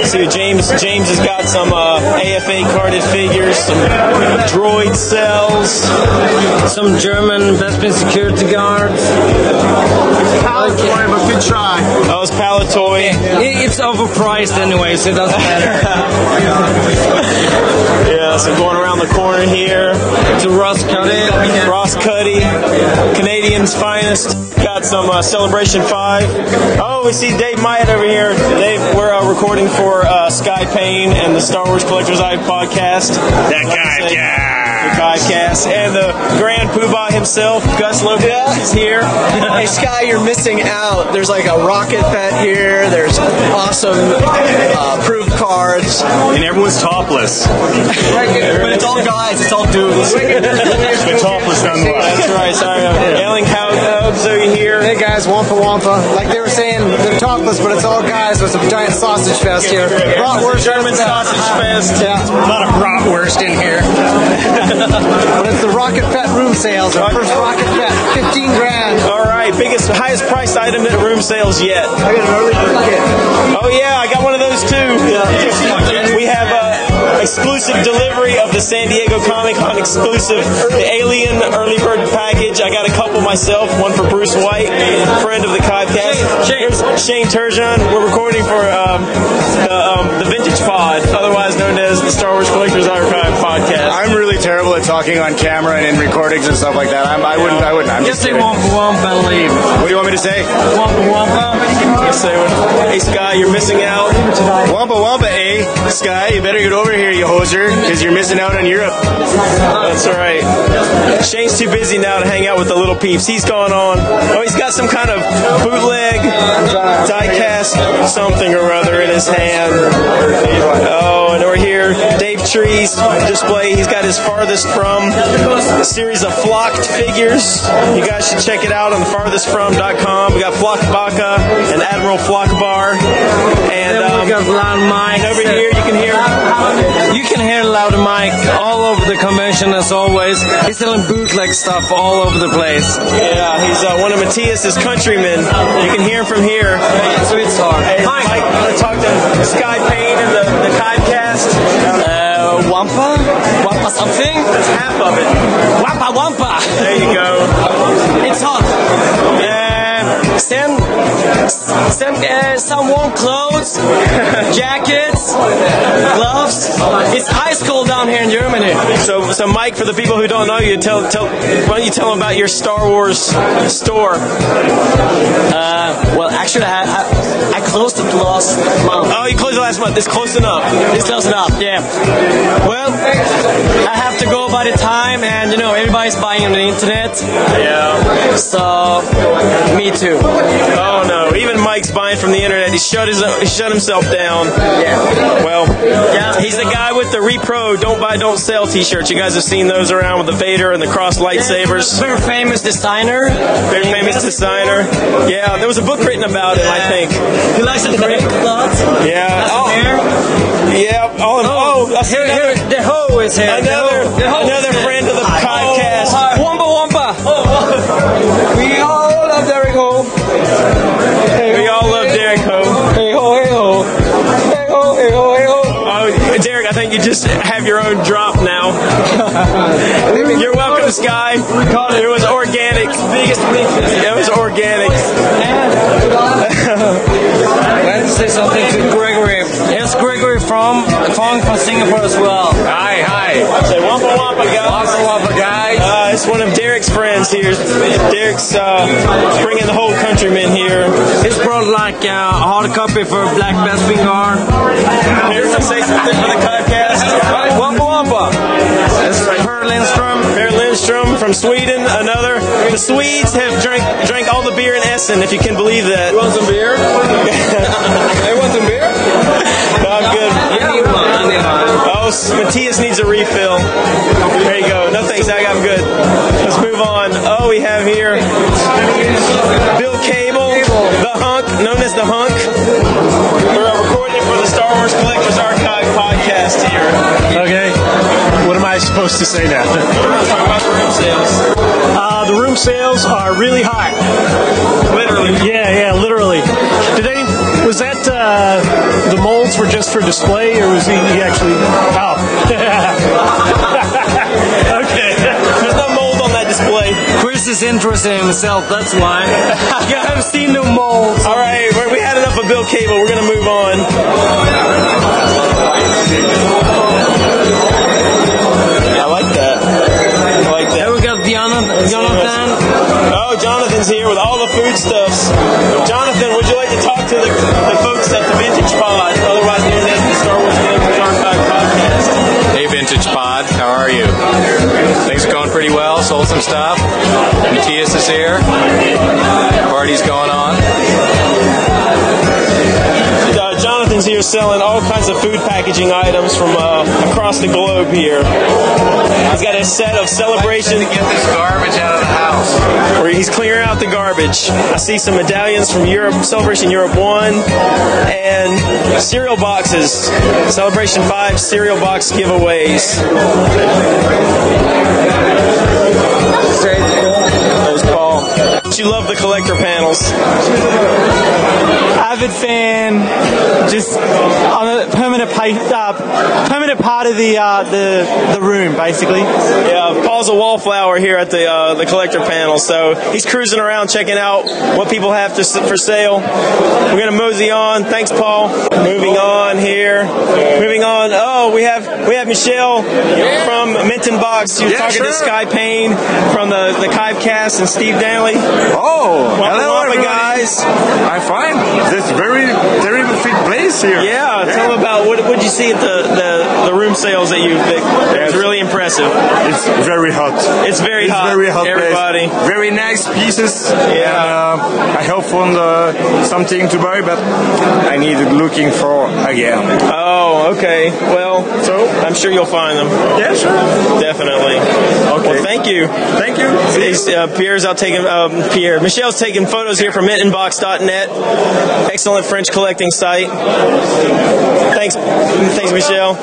See, James James has got some uh, AFA carded figures, some droid cells, Some German Bespin security guards. Palitoy, but good try. That was Palitoy. It's overpriced anyway, so it doesn't [LAUGHS] matter. yeah, so going around the corner here to Ross Cuddy. Ross Cuddy, Canadian's finest. Got some uh, Celebration 5. Oh, we see Dave Myatt over here. Dave, we're uh, recording for uh, Skye Payne and the Star Wars Collector's Eye podcast. That guy, yeah. The podcast. And the Grand Poobah himself, Gus Lopez, is here. hey Skye, you're missing out. There's like a rocket Fett here. There's awesome uh, proof cards, and everyone's topless. but it's all guys. It's all dudes. [LAUGHS] They're topless nonetheless. That's right. Sorry, Yelling How's over here. Hey guys, Wampa Wampa. Like they were saying, they're topless, but it's all guys. So it's a giant sausage fest here. Bratwurst, German sausage fest. Yeah, a lot of bratwurst in here. [LAUGHS] but it's the Rocket Fett room sales. Our first Rocket Fett, 15 grand. All right, biggest, highest priced item at room sales yet. I got an early bird kit. Oh yeah, I got one of those too. We have uh, exclusive delivery of the San Diego Comic Con exclusive, the Alien Early Bird package. I got a couple myself, one for Bruce White, friend of the podcast. Here's Shane Turgeon. We're recording for um, the, um, the Vintage Pod, otherwise known as the Star Wars Collectors Archive podcast. I'm really terrible at talking on camera and in recordings and stuff like that. I'm, I wouldn't. I wouldn't. I'm Just just say kidding. Wampa Wampa leave. What do you want me to say? Wampa Wampa. Yes, say what- Hey Skye, you're missing out. Wampa Wampa, eh? Skye, you better get over here, you hoser, because you're missing out on Europe. That's all right. Shane's too busy now to hang out with the little peeps. He's gone on. Oh, he's got some kind of bootleg diecast something or other in his hand. Oh, and over here, Dave Tree's display. He's got his farthest from a series of flocked figures. You guys should check it out on the farthestfrom.com. We got Flock Baka and Admiral Flock Bar. And, um, we got Loud Mike. and over here, you can hear. You can hear Loud Mike all over the convention as always. He's selling bootleg stuff all over the place. Yeah, he's uh, one of Matthias's countrymen. You can hear him from here. Sweetstar. Hey, Mike, you want to talk to Skye Payne and the, the Codcast? Uh, Wampa? Wampa something? That's half of it. Wampa Wampa! There you go. It's hot. Uh, send send uh, some warm clothes, [LAUGHS] gloves. It's ice cold down here in Germany. So, so Mike, for the people who don't know you, tell, tell, why don't you tell them about your Star Wars store? Uh, well, actually, I, I, I closed it last month. Oh, you closed it last month. It's close enough. It's close enough, yeah. Well, I have to go by the time, and you know, everybody's buying on the internet. Yeah. So, me too. Oh no! Even Mike's buying from the internet. He shut his he shut himself down. Yeah. Well, yeah. He's the guy with the repro "Don't Buy, Don't Sell" T-shirts. You guys have seen those around with the Vader and the cross lightsabers. Very famous designer. Very famous designer. Yeah, there was a book written about him. I think. He likes to drink a lot. Yeah. Oh. Yeah. Oh, oh, oh, I see here, another, here, the Ho is here. another, The Ho- the Ho is another friend of the Oh, podcast. hi. Wampa Wampa. Oh, oh. we all love Derek Ho. We all love I think you just have your own drop now. [LAUGHS] You're welcome, Skye. It was organic. It was organic. [LAUGHS] Let's say something to Gregory. Here's Gregory from from, from Singapore as well. Hi, hi. Say Wampa guys. Uh, it's one of Derek's friends here. Derek's uh, bringing the whole countrymen here. He's brought like a hard copy for Black Bespin Gar. Here, let's say something for the podcast. Wampa Wampa. This is Per Lindström. From Sweden, another. The Swedes have drank drank all the beer in Essen, if you can believe that. You want some beer? [LAUGHS] I want some beer? No, I'm good. Oh, Matthias needs a refill. There you go. No thanks, Zach, I'm good. Let's move on. Oh, we have here Bill Cable, the hunk, known as the hunk. We're recording for the Star Wars Collectors Archive podcast here. Okay. What am I supposed to say now? Talk about the room sales. Uh, the room sales are really high. Literally. Yeah, yeah, literally. Did any? Was that uh, the molds were just for display, or was he, he actually? Oh. [LAUGHS] Is interested in himself, that's why. [LAUGHS] I haven't seen the molds. All right, we- we had enough of Bill Cable. We're going to move on. I like that. I like that. Here we got Jonathan. Jonathan. Oh, Jonathan's here with all the foodstuffs. Jonathan, would you like to talk to the, the folks at the Vintage Pod, Things are going pretty well. Sold some stuff. Matthias is here. Party's going on. Here selling all kinds of food packaging items from uh, across the globe here. He's got a set of celebration. Get this garbage out of the house. Where he's clearing out the garbage. I see some medallions from Europe, Celebration Europe 1, and cereal boxes. Celebration 5 cereal box giveaways. There's Paul. You love the collector panels. avid fan, just on a permanent pa- uh, permanent part of the uh, the the room, basically. Yeah, Paul's a wallflower here at the uh, the collector panel, so he's cruising around checking out what people have to for sale. We're gonna mosey on. Thanks, Paul. Moving on here. Moving on. Oh, we have we have Michelle from Mintinbox. She was Yeah, talking to. Skye Payne from the the Chivecast and Steve Danley. Oh, hello everybody. guys. I find. This very, very fit place here. Yeah, tell them about what what you see at the, the, the room sales that you that, that was really impressive. It's very hot. It's very it's hot. Very hot. place. Everybody. Very nice pieces. Yeah. I have found uh, something to buy, but I need looking for again. Oh, okay. Well, so I'm sure you'll find them. Yeah, sure. Definitely. Okay. Well, thank you. Thank you. Uh, Pierre's out taking um, Pierre. Michelle's taking photos here from mintinbox.net. Excellent French collecting site. Thanks, thanks, Michelle.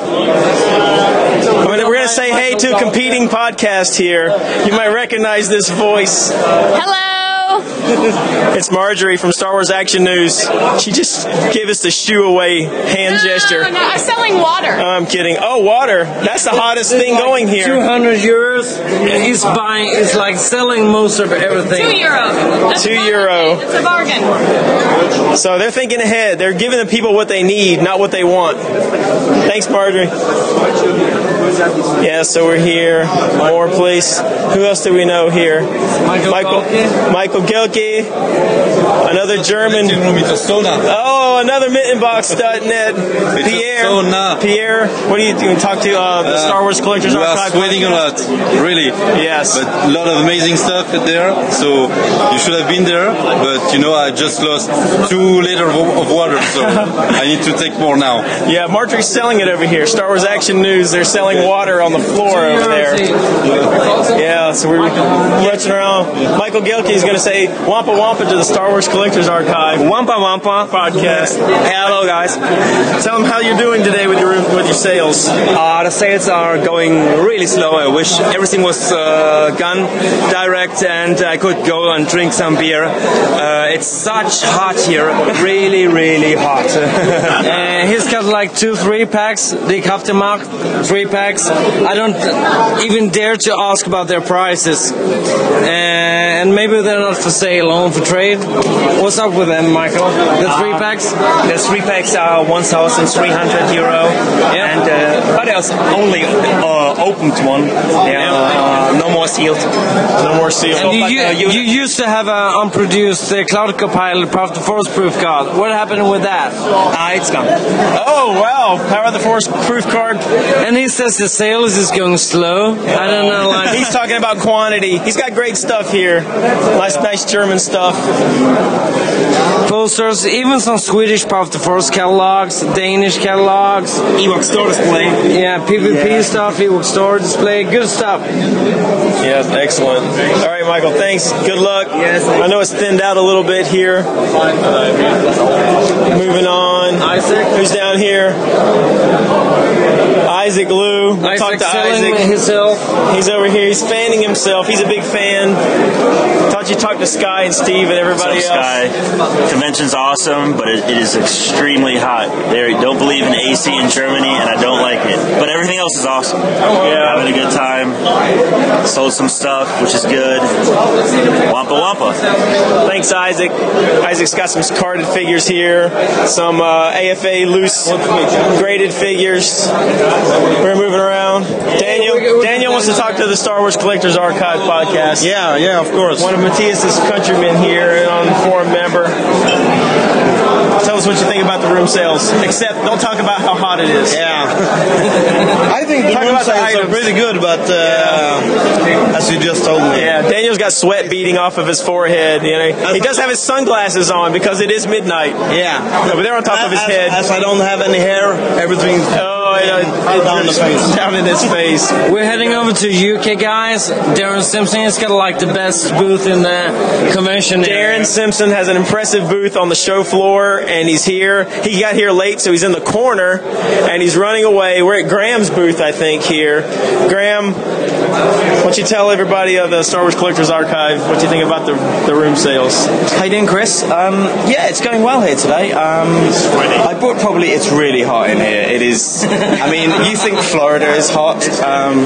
We're going to say hey to a competing podcast here. You might recognize this voice. Hello. [LAUGHS] It's Marjorie from Star Wars Action News. She just gave us the shoo away hand gesture. No, no, I'm selling water. I'm kidding. Oh, water. That's the hottest thing going here. 200 euros. He's buying, he's like selling most of everything. Two euro. That's Two a bargain. euro. It's a bargain. So they're thinking ahead. They're giving the people what they need, not what they want. Thanks, Marjorie. Yeah, so we're here. More place. Who else do we know here? Michael Michael, Balke. Michael Michael Gelke, another German. Oh, another Mintinbox.net. Pierre. Pierre, what do you, you talk to uh, the Star Wars Collectors we are Archive? sweating a lot, really. Yes. But a lot of amazing stuff there. So you should have been there. But you know, I just lost two liters of of water, so [LAUGHS] I need to take more now. Yeah, Marjorie's selling it over here. Star Wars Action News. They're selling water on the floor over there. Yeah, so we're rushing around. Michael Gelke is going to say Wampa Wampa to the Star Wars Collectors Archive. Wampa Wampa podcast. Hey, hello guys. Tell them how you're doing today with your with your sales. Uh, the sales are going really slow. I wish everything was uh, gone direct and I could go and drink some beer. Uh, it's such hot here, really, really hot. [LAUGHS] Uh, he's got like two, three packs. They have to mark three packs. I don't even dare to ask about their prices. Uh, and maybe they're not for sale, only for trade. What's up with them, Michael? The three packs? The three packs are 1,300 euro, and uh, but there's only uh, opened one. Yeah. are uh, no more sealed. No more sealed. And you, But, uh, you, you used to have an unproduced uh, Cloud Car Pilot Power of the Force proof card. What happened with that? Ah, it's gone. Oh wow, Power of the Force proof card. And he says the sales is going slow. I don't know. Like, [LAUGHS] He's talking about quantity. He's got great stuff here. Nice, nice German stuff. posters, even some Swedish Power of the Force catalogs, Danish catalogs. Ewok store display. Yeah, PBP stuff, Ewok store display, good stuff. Yes, excellent. All right, Michael. Thanks. Good luck. Yes. I know it's thinned out a little bit here. Moving on. Isaac. Who's down here? Isaac Lou. We'll talk Isaac to Isaac. himself. He's over here. He's fanning himself. He's a big fan. Thought you talked to Skye and Steve and everybody What's else. Skye? Convention's awesome, but it, it is extremely hot. They don't believe in AC in Germany, and I don't like it. But everything else is awesome. Yeah. Having a good time. Sold some stuff, which is good. Wampa Wampa. Thanks, Isaac. Isaac's got some carded figures here, some uh, Uh, AFA loose graded figures. We're moving around. Daniel, Daniel wants to talk to the Star Wars Collectors Archive podcast. Yeah, yeah, of course. One of Matthias's countrymen here and on forum member. Tell us what you think about the room sales. Except, don't talk about how hot it is. Yeah. I think the Talk room about the sales are items. pretty good, but uh, as you just told me. Yeah, Daniel's got sweat beading off of his forehead. You know, he does have his sunglasses on because it is midnight. Yeah. but they're on top of his as, head. As I don't have any hair, everything Oh, yeah, down the face. down in his face. We're heading over to UK, guys. Darren Simpson has got like the best booth in the convention. area. Darren Simpson has an impressive booth on the show floor, and he's here. He got here late, so he's in the corner, and he's running away. We're at Graham's booth, I think, here. Graham, why don't you tell everybody of the Star Wars Collectors Archive what you think about the, the room sales? How you doing, Chris? Um, yeah, it's going well here today. Um, I bought probably it's really hot in here. It is. I mean, you think Florida is hot, um,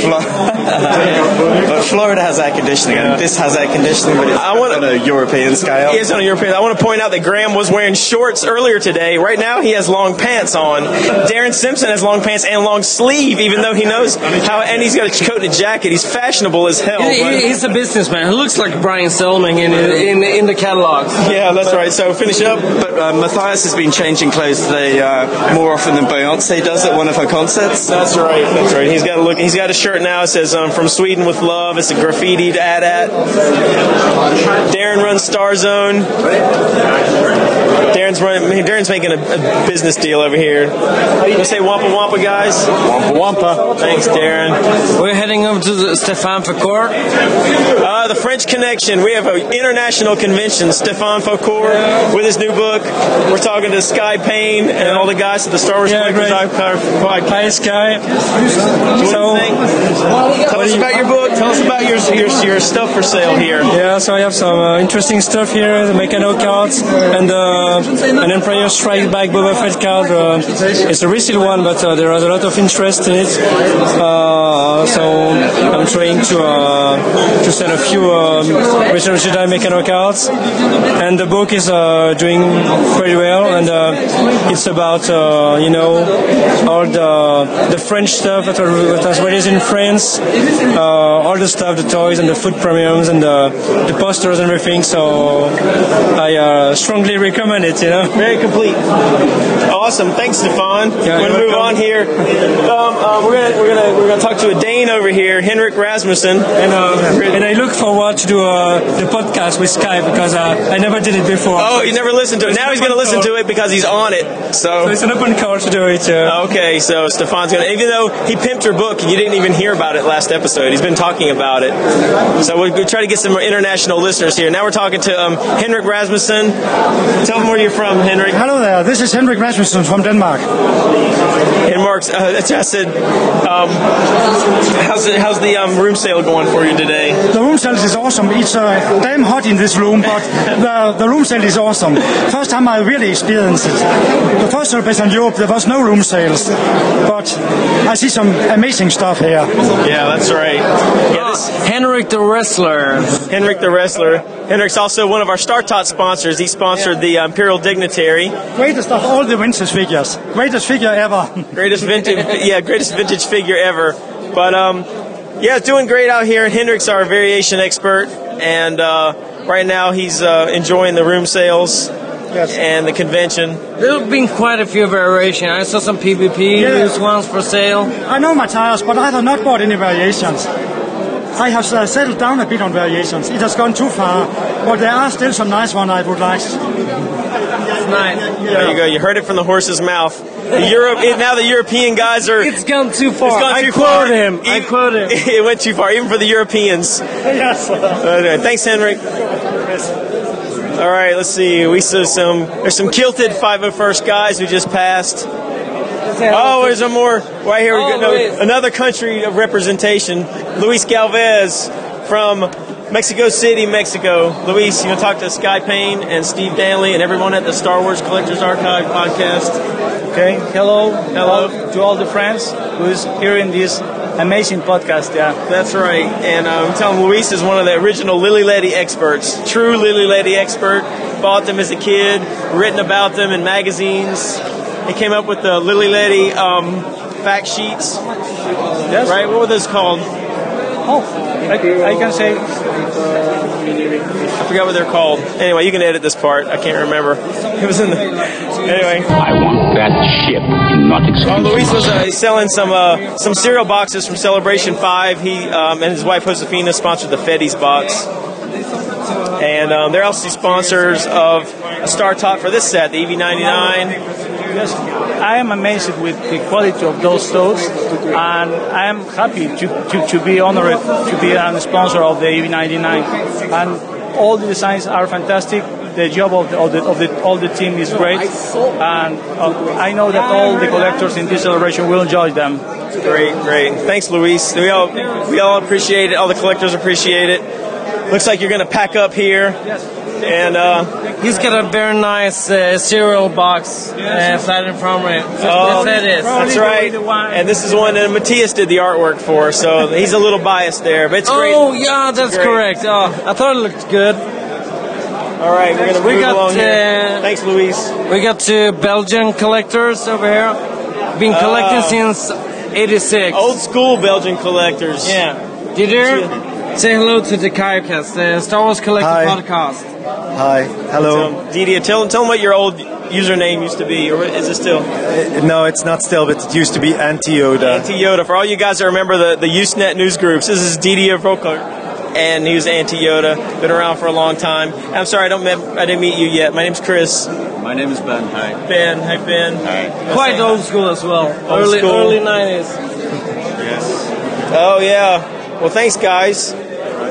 Flo- [LAUGHS] but Florida has air conditioning, and this has air conditioning, but it's on a European scale. He is on a European. I want to point out that Graham was wearing shorts earlier today. Right now, he has long pants on. Darren Simpson has long pants and long sleeve, even though he knows how. And he's got a coat and a jacket. He's fashionable as hell. He- but- he's a businessman. He looks like Brian Semling in in, in the catalogs. Yeah, that's right. So finish up. But uh, Matthias has been changing clothes today uh, more often than Beyonce does at one of her concerts. That's right. That's right. He's got a look. He's got a shirt now. It says um, "From Sweden with Love." It's a graffitied ad at. Darren runs Star Zone. Darren's running. Darren's making a, a business deal over here. You say Wampa Wampa, guys? Wampa Wampa. Thanks, Darren. We're heading over to the Stéphane Faucourt. Uh, the French Connection. We have an international convention. Stéphane Faucourt with his new book. We're talking to Skye Payne and all the guys at the Star Wars Collectors podcast. Hi, Skye. So, tell us about your book. Tell us about your, your your stuff for sale here. Yeah, so I have some uh, interesting stuff here, the Meccano cards, and uh, an Empire strike Back Boba Fett card. Uh, it's a resale one, but uh, there is a lot of interest in it. Uh, so I'm trying to uh, to sell a few um, Return of Jedi Meccano cards, and the book is uh, doing pretty well. And uh, it's about uh, you know all the the French stuff that, are, that was released in France, uh, all the stuff, the toys and the food premiums and the, the posters and everything. So I uh, strongly recommend it. You know, very complete. Awesome, thanks, Stefan. we're gonna you're move on here. Um, uh, we're gonna we're gonna we're gonna talk to a Dane over here, Henrik Rasmussen. And, uh, and I look forward to do uh, the podcast with Skype because uh, I never did it before. Oh, you never listened to it. Now he's going to listen to it because he's on it. So, So it's an open call to do it. Okay, so Stefan's going to, even though he pimped your book, you didn't even hear about it last episode. He's been talking about it. So we we try to get some more international listeners here. Now we're talking to um, Henrik Rasmussen. Tell them where you're from, Henrik. Hello there, this is Henrik Rasmussen from Denmark. And Mark's, uh, that's what um, how's, it, how's the um, room sale going for you today? The room sale is awesome. It's uh, damn hot in this room, but the, the room sale is awesome. First time I really experienced it. The first trip in Europe, there was no room sales, but I see some amazing stuff here. Yeah, that's right. Yeah, this, Henrik the Wrestler. Henrik the Wrestler. Henrik's also one of our StarTot sponsors. He sponsored the uh, Imperial Dignitary. Greatest of all the vintage figures. Greatest figure ever. [LAUGHS] greatest vintage, yeah, greatest vintage figure ever. But um, yeah, it's doing great out here. Hendrik's our variation expert, and uh, right now he's uh, enjoying the room sales and the convention. There have been quite a few variations. I saw some PBP Yeah. loose ones for sale. I know my tires, but I have not bought any variations. I have uh, settled down a bit on variations. It has gone too far, but there are still some nice ones I would like. There you go. You heard it from the horse's mouth. The Europe now the European guys are. It's gone too far. It's gone I too quote far. him. I quote him. [LAUGHS] it went too far, even for the Europeans. yes. Okay, thanks, Henrik. All right, let's see. We saw some. There's some kilted 501st guys who just passed. Oh, there's a more right here. We Oh, got no, another country of representation. Luis Galvez from Mexico City, Mexico. Luis, you want to talk to Sky Payne and Steve Danley and everyone at the Star Wars Collectors Archive podcast? Okay, hello, Hello. all- to all the friends who's hearing this amazing podcast. Yeah, That's right. And um, tell them Luis is one of the original Lili Ledy experts. True Lili Ledy expert. Bought them as a kid, written about them in magazines. He came up with the Lili Ledy um, fact sheets. Yes. Right? What were those called? Oh, I, I can say I forgot what they're called. Anyway, you can edit this part. I can't remember. It was in the. Anyway. I want that ship, not Oh. Luis was uh, selling some uh, some cereal boxes from Celebration Five. He um, and his wife Josefina sponsored the Fetties box, and um, they're also sponsors of a Star Tot for this set, the EV99. Yes, I am amazed with the quality of those totes, and I am happy to, to, to be honored to be a sponsor of the EV99. And all the designs are fantastic. The job of the, of the, of the all the team is great, and uh, I know that all the collectors in this celebration will enjoy them. Great, great. Thanks, Luis. We all we all appreciate it. All the collectors appreciate it. Looks like you're going to pack up here, and uh, He's got a very nice uh, cereal box uh, flat in front of it. Oh, Yes, it is. That's right. And this is one that Matthias did the artwork for, so he's a little biased there, but it's great. Oh, yeah, that's Great. correct. Oh, I thought it looked good. All right, we're gonna we move got, along here. uh, Thanks, Luis. We got two Belgian collectors over here. Been collecting Oh. since 86. Old school Belgian collectors. Yeah. Did you say hello to the Chivecast, the Star Wars Collector Hi. podcast? Hi, hello. So, Didier, tell, tell them what your old username used to be, or is it still? Uh, no, it's not still, but it used to be anti Yoda. Anti Yoda. For all you guys that remember the, the Usenet news groups, this is Didier Volkart, and he was Anti Yoda. Been around for a long time. I'm sorry, I don't met, I didn't meet you yet. My name's Chris. My name is Ben. Hi. Ben, hi Ben. Hi. Quite old school as well. Old early school. early 90s. Yes. Oh yeah. Well, thanks guys.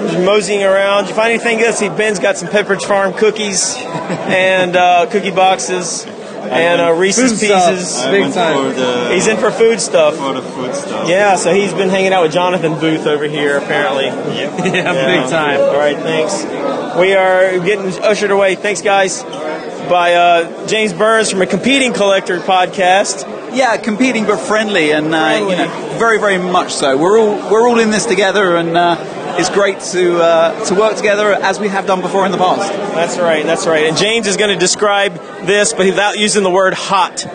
Just moseying around. Did you find anything good? See, Ben's got some Pepperidge Farm cookies and uh, cookie boxes and uh, Reese's Food. Pieces. I Big time. the- he's in for food stuff. For the food stuff. Yeah, so he's been hanging out with Jonathan Booth over here apparently. Yep. Yeah, big time. All right, thanks. We are getting ushered away. Thanks, guys. By uh, James Burns from a Competing Collector podcast. Yeah, competing but friendly, and uh, you know, very, very much so. We're all we're all in this together, and uh, it's great to uh, to work together as we have done before in the past. That's right. That's right. And James is going to describe this, but without using the word hot.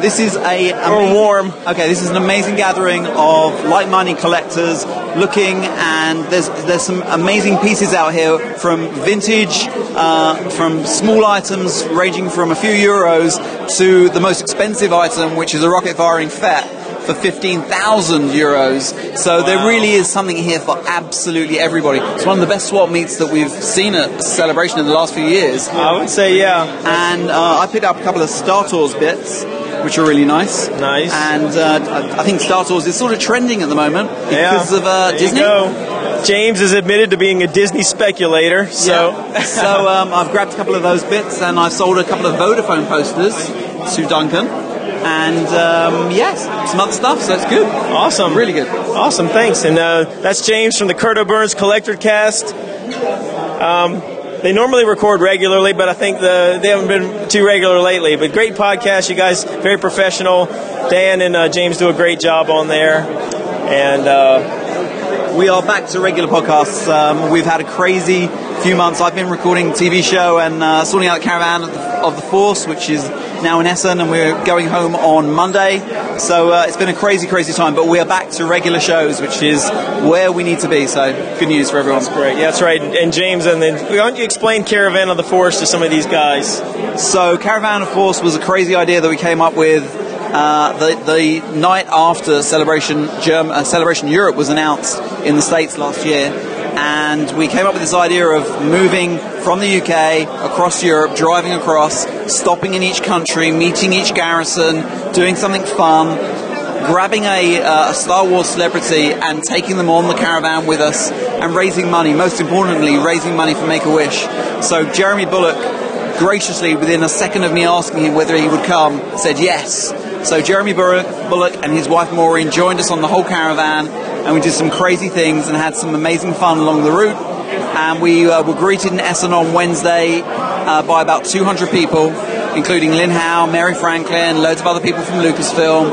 This is a or warm. Okay, this is an amazing gathering of like-minded collectors looking, and there's there's some amazing pieces out here from vintage, uh, from small items ranging from a few euros to the most expensive item, which is a rocket-firing FET for 15,000 euros. So there really is something here for absolutely everybody. It's one of the best swap meets that we've seen at Celebration in the last few years. I would say, yeah. And uh, I picked up a couple of Star Tours bits. Which are really nice. Nice. And uh, I- think Star Tours is sort of trending at the moment because of uh, There Disney. You go. James is admitted to being a Disney speculator, so Yeah. [LAUGHS] so um, I've grabbed a couple of those bits and I've sold a couple of Vodafone posters to Duncan. And um, yes, some other stuff, so it's good. Awesome. Really good. Awesome, thanks. And uh, that's James from the Curto Burns Collector Cast. Um, they normally record regularly, but I think the, they haven't been too regular lately. But great podcast, you guys, very professional. Dan and uh, James do a great job on there. And uh, we are back to regular podcasts. Um, we've had a crazy few months. I've been recording a TV show and uh, sorting out Caravan of the, of the Force, which is now in Essen, and we're going home on Monday. So uh, it's been a crazy, crazy time. But we are back to regular shows, which is where we need to be. So good news for everyone. That's great. Yeah, that's right. And James, and then why don't you explain Caravan of the Force to some of these guys? So Caravan of Force was a crazy idea that we came up with uh, the, the night after Celebration Germ- uh, Celebration Europe was announced in the States last year. And we came up with this idea of moving from the UK across Europe, driving across, stopping in each country, meeting each garrison, doing something fun, grabbing a, uh, a Star Wars celebrity and taking them on the caravan with us and raising money. Most importantly, raising money for Make a Wish. So Jeremy Bulloch graciously, within a second of me asking him whether he would come, said yes. So Jeremy Bulloch, Bulloch and his wife Maureen joined us on the whole caravan, and we did some crazy things and had some amazing fun along the route. And we uh, were greeted in Essen on Wednesday uh, by about 200 people, including Lynne Hale, Mary Franklin, loads of other people from Lucasfilm.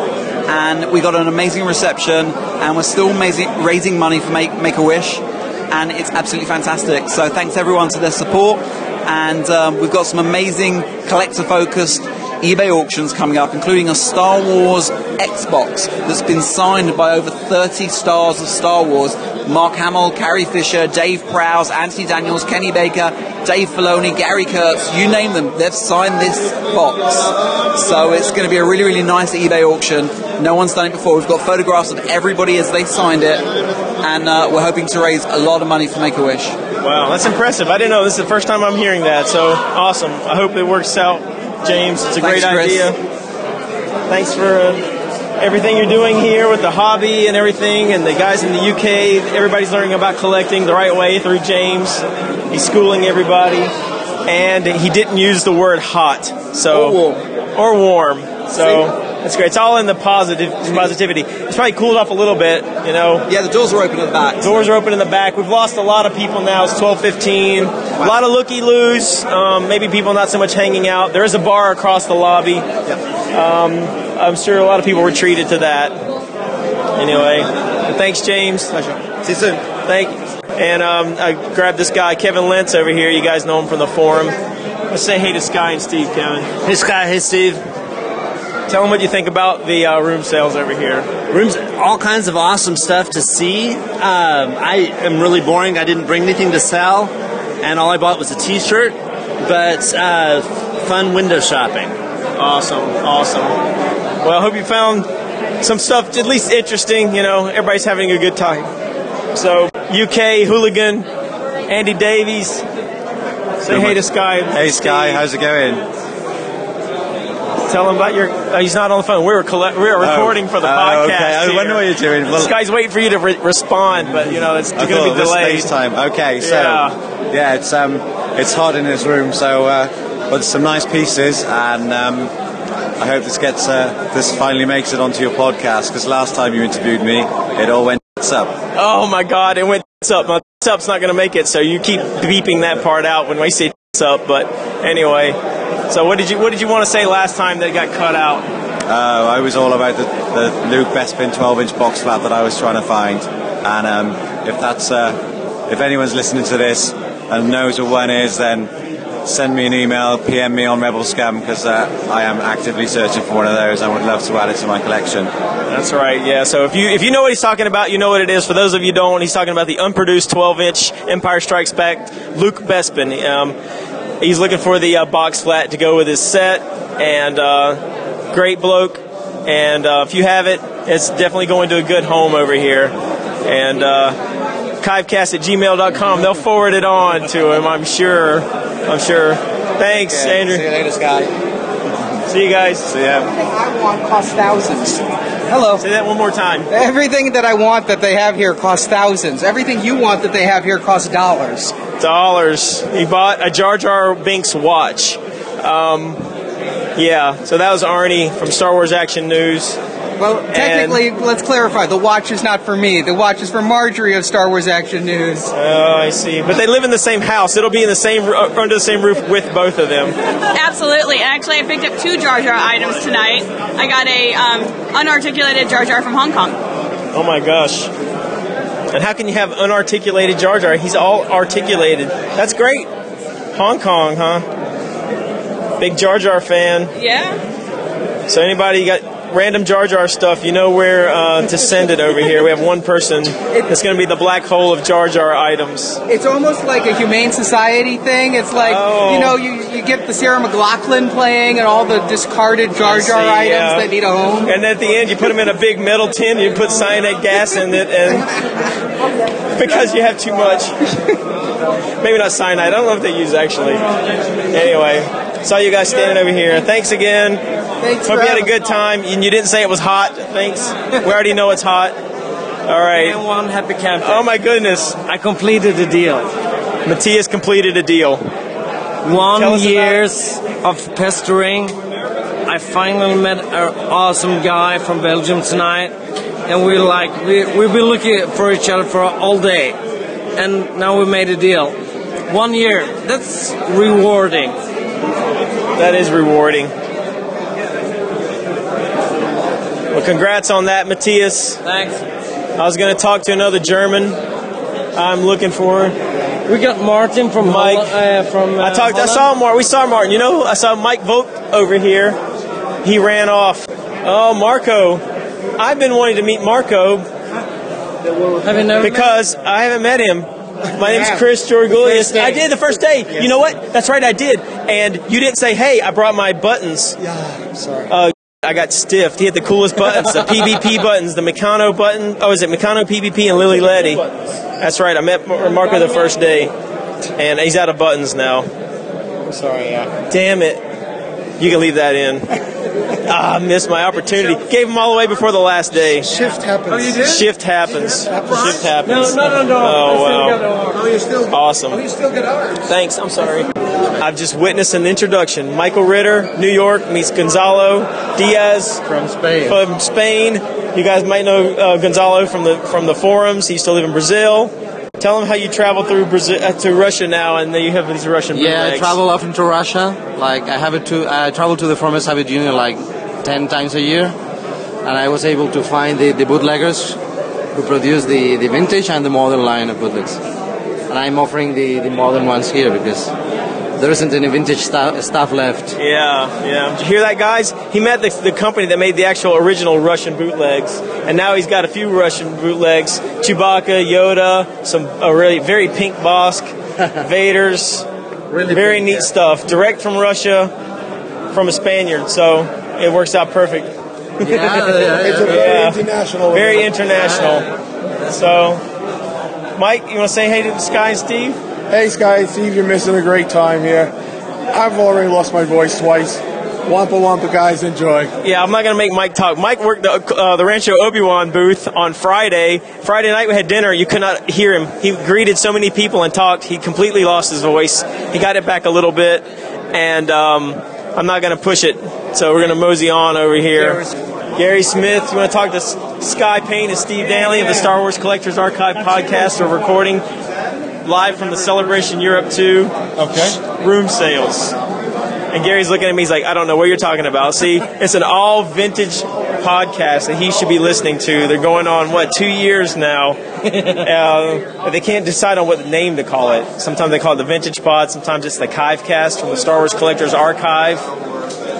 And we got an amazing reception, and we're still amazing, raising money for Make, Make a Wish, and it's absolutely fantastic. So thanks everyone to their support, and um, we've got some amazing collector-focused eBay auctions coming up, including a Star Wars Xbox that's been signed by over 30 stars of Star Wars. Mark Hamill, Carrie Fisher, Dave Prowse, Anthony Daniels, Kenny Baker, Dave Filoni, Gary Kurtz, you name them, they've signed this box. So it's going to be a really, really nice eBay auction. No one's done it before. We've got photographs of everybody as they signed it, and uh, we're hoping to raise a lot of money for Make a Wish. Wow, that's impressive. I didn't know. This is the first time I'm hearing that. So awesome. I hope it works out, James. It's a Thanks, great Chris. idea. Thanks for uh, everything you're doing here with the hobby and everything, and the guys in the UK. Everybody's learning about collecting the right way through James. He's schooling everybody, and he didn't use the word hot, so Or warm. or warm. So. That's great. It's all in the positive positivity. It's probably cooled off a little bit, you know. Yeah, the doors are open in the back. Doors are open in the back. We've lost a lot of people now. It's twelve fifteen. A lot of looky loos. Um, maybe people not so much hanging out. There is a bar across the lobby. Um, I'm sure a lot of people were treated to that. Anyway, thanks, James. Pleasure. See you soon. Thank. And um, I grabbed this guy, Kevin Lentz, over here. You guys know him from the forum. Let's say hey to Skye and Steve, Kevin. Hey, Skye. Hey, Steve. Tell them what you think about the uh, room sales over here. Rooms, all kinds of awesome stuff to see. Um, I am really boring. I didn't bring anything to sell, and all I bought was a T-shirt. But uh, fun window shopping. Awesome, awesome. Well, I hope you found some stuff at least interesting. You know, everybody's having a good time. So, UK hooligan, Andy Davies. Say hey to Skye. Hey Skye, how's it going? Tell him about your. Uh, he's not on the phone. We were collect, we were recording for the Oh, podcast. okay. I here. wonder what you're doing. Well- this guy's waiting for you to re- respond, but you know it's going to be delayed. FaceTime. Okay, so Yeah. yeah. it's um, it's hot in his room, so uh, but some nice pieces, and um, I hope this gets uh, this finally makes it onto your podcast because last time you interviewed me, it all went up. Oh my God! It went up. My up's not going to make it, so you keep beeping that part out when we say up. But anyway, so what did you what did you want to say last time that got cut out? Uh, I was all about the, the Luke Bespin 12 inch box flat that I was trying to find. And um, if that's uh, if anyone's listening to this and knows what one is, then send me an email, PM me on Rebelscum because uh, I am actively searching for one of those. I would love to add it to my collection. That's right. Yeah. So if you if you know what he's talking about, you know what it is. For those of you who don't, he's talking about the unproduced 12-inch Empire Strikes Back Luke Bespin. Um, he's looking for the uh, box flat to go with his set, and uh, great bloke. And uh, if you have it, it's definitely going to a good home over here. And uh, chivecast at gmail.com. They'll forward it on to him. I'm sure. I'm sure. Thanks, Okay, Andrew. see you later, Scott. See you guys. See ya. I want costs thousands. Hello. Say that one more time. Everything that I want that they have here costs thousands. Everything you want that they have here costs dollars. dollars. He bought a Jar Jar Binks watch. Um, yeah, so that was Arnie from Star Wars Action News. Well, technically, let's clarify. The watch is not for me. The watch is for Marjorie of Star Wars Action News. Oh, I see. But they live in the same house. It'll be in the same uh, under the same roof with both of them. Absolutely. And actually, I picked up two Jar Jar items tonight. I got a um, unarticulated Jar Jar from Hong Kong. Oh my gosh. And how can you have unarticulated Jar Jar? He's all articulated. That's great. Hong Kong, huh? Big Jar Jar fan. Yeah. So anybody got random Jar Jar stuff, you know where uh, to send it over here. We have one person It's going to be the black hole of Jar Jar items. It's almost like a humane society thing. It's like Oh. you know, you, you get the Sarah McLachlan playing and all the discarded Jar Jar see, items yeah. that need a home. And at the end, you put them in a big metal tin. You put cyanide gas in it, and [LAUGHS] because you have too much, maybe not cyanide. I don't know if they use actually. Anyway, saw you guys standing over here. Thanks again. Thanks Hope for you had a good time, and you didn't say it was hot. Thanks. We already know it's hot. All right. And one happy camping. Oh my goodness! I completed the deal. Matthias completed a deal. One Tell about years of pestering. I finally met an awesome guy from Belgium tonight, and we like we we've been looking for each other for all day, and now we made a deal. One year. That's rewarding. That is rewarding. Well, congrats on that, Matthias. Thanks. I was going to talk to another German. I'm looking for. We got Martin from Mike. Uh, from. Uh, I talked. I saw Martin. We saw Martin. You know, I saw Mike Vogt over here. He ran off. Oh, Marco. I've been wanting to meet Marco Have you never because I haven't met him. [LAUGHS] My name's Yeah. Chris The Georgoulias. first day. I did the first day. You know what? That's right, I did. And you didn't say, "Hey, I brought my buttons." Yeah, I'm sorry. Uh, I got stiffed. He had the coolest buttons, the PBP [LAUGHS] buttons, the Meccano button. Oh, is it Meccano PBP and Lili Ledy? That's right. I met Mar- Marco the first day, and he's out of buttons now. I'm sorry, yeah. Damn it. You can leave that in. Ah, I missed my opportunity. Gave them all away before the last day. Shift happens. Oh, you did? Shift happens. Shift happens. No, no, no, no. Oh, wow. Oh, you still. Awesome. Oh, you still get ours. Thanks. I'm sorry. I've just witnessed an introduction. Michael Ritter, New York, meets Gonzalo Diaz from Spain. From Spain. You guys might know uh, Gonzalo from the from the forums. He used to live in Brazil. Tell them how you travel through Brazil uh, to Russia now, and then you have these Russian Yeah, I travel often to Russia. Like I have it to I travel to the former Soviet Union like ten times a year, and I was able to find the, the bootleggers who produce the, the vintage and the modern line of bootlegs. And I'm offering the, the modern ones here because there isn't any vintage stuff, stuff left. Yeah, yeah. Did you hear that, guys? He met the, the company that made the actual original Russian bootlegs, and now he's got a few Russian bootlegs: Chewbacca, Yoda, some a really very pink Bossk, [LAUGHS] Vader's, really very neat stuff, direct from Russia, from a Spaniard. So it works out perfect. yeah, yeah. It's [LAUGHS] a very international Very event. international. So, Mike, you want to say hey to the Skye and Steve? Hey, Skye Steve, you're missing a great time here. I've already lost my voice twice. Wampa Wampa guys, enjoy. Yeah, I'm not gonna make Mike talk. Mike worked the uh, the Rancho Obi Wan booth on Friday. Friday night we had dinner. You could not hear him. He greeted so many people and talked. He completely lost his voice. He got it back a little bit, and um, I'm not gonna push it. So we're gonna mosey on over here. Gary Smith, you want to talk to Skye Payne and Steve Danley of the Star Wars Collectors Archive podcast? We're recording live from the Celebration Europe 2 okay. room sales. And Gary's looking at me. He's like, I don't know what you're talking about. See, it's an all vintage podcast that he should be listening to. They're going on what two years now. [LAUGHS] uh, they can't decide on what name to call it. Sometimes they call it the Vintage Pod. Sometimes it's the Chivecast from the Star Wars Collectors Archive.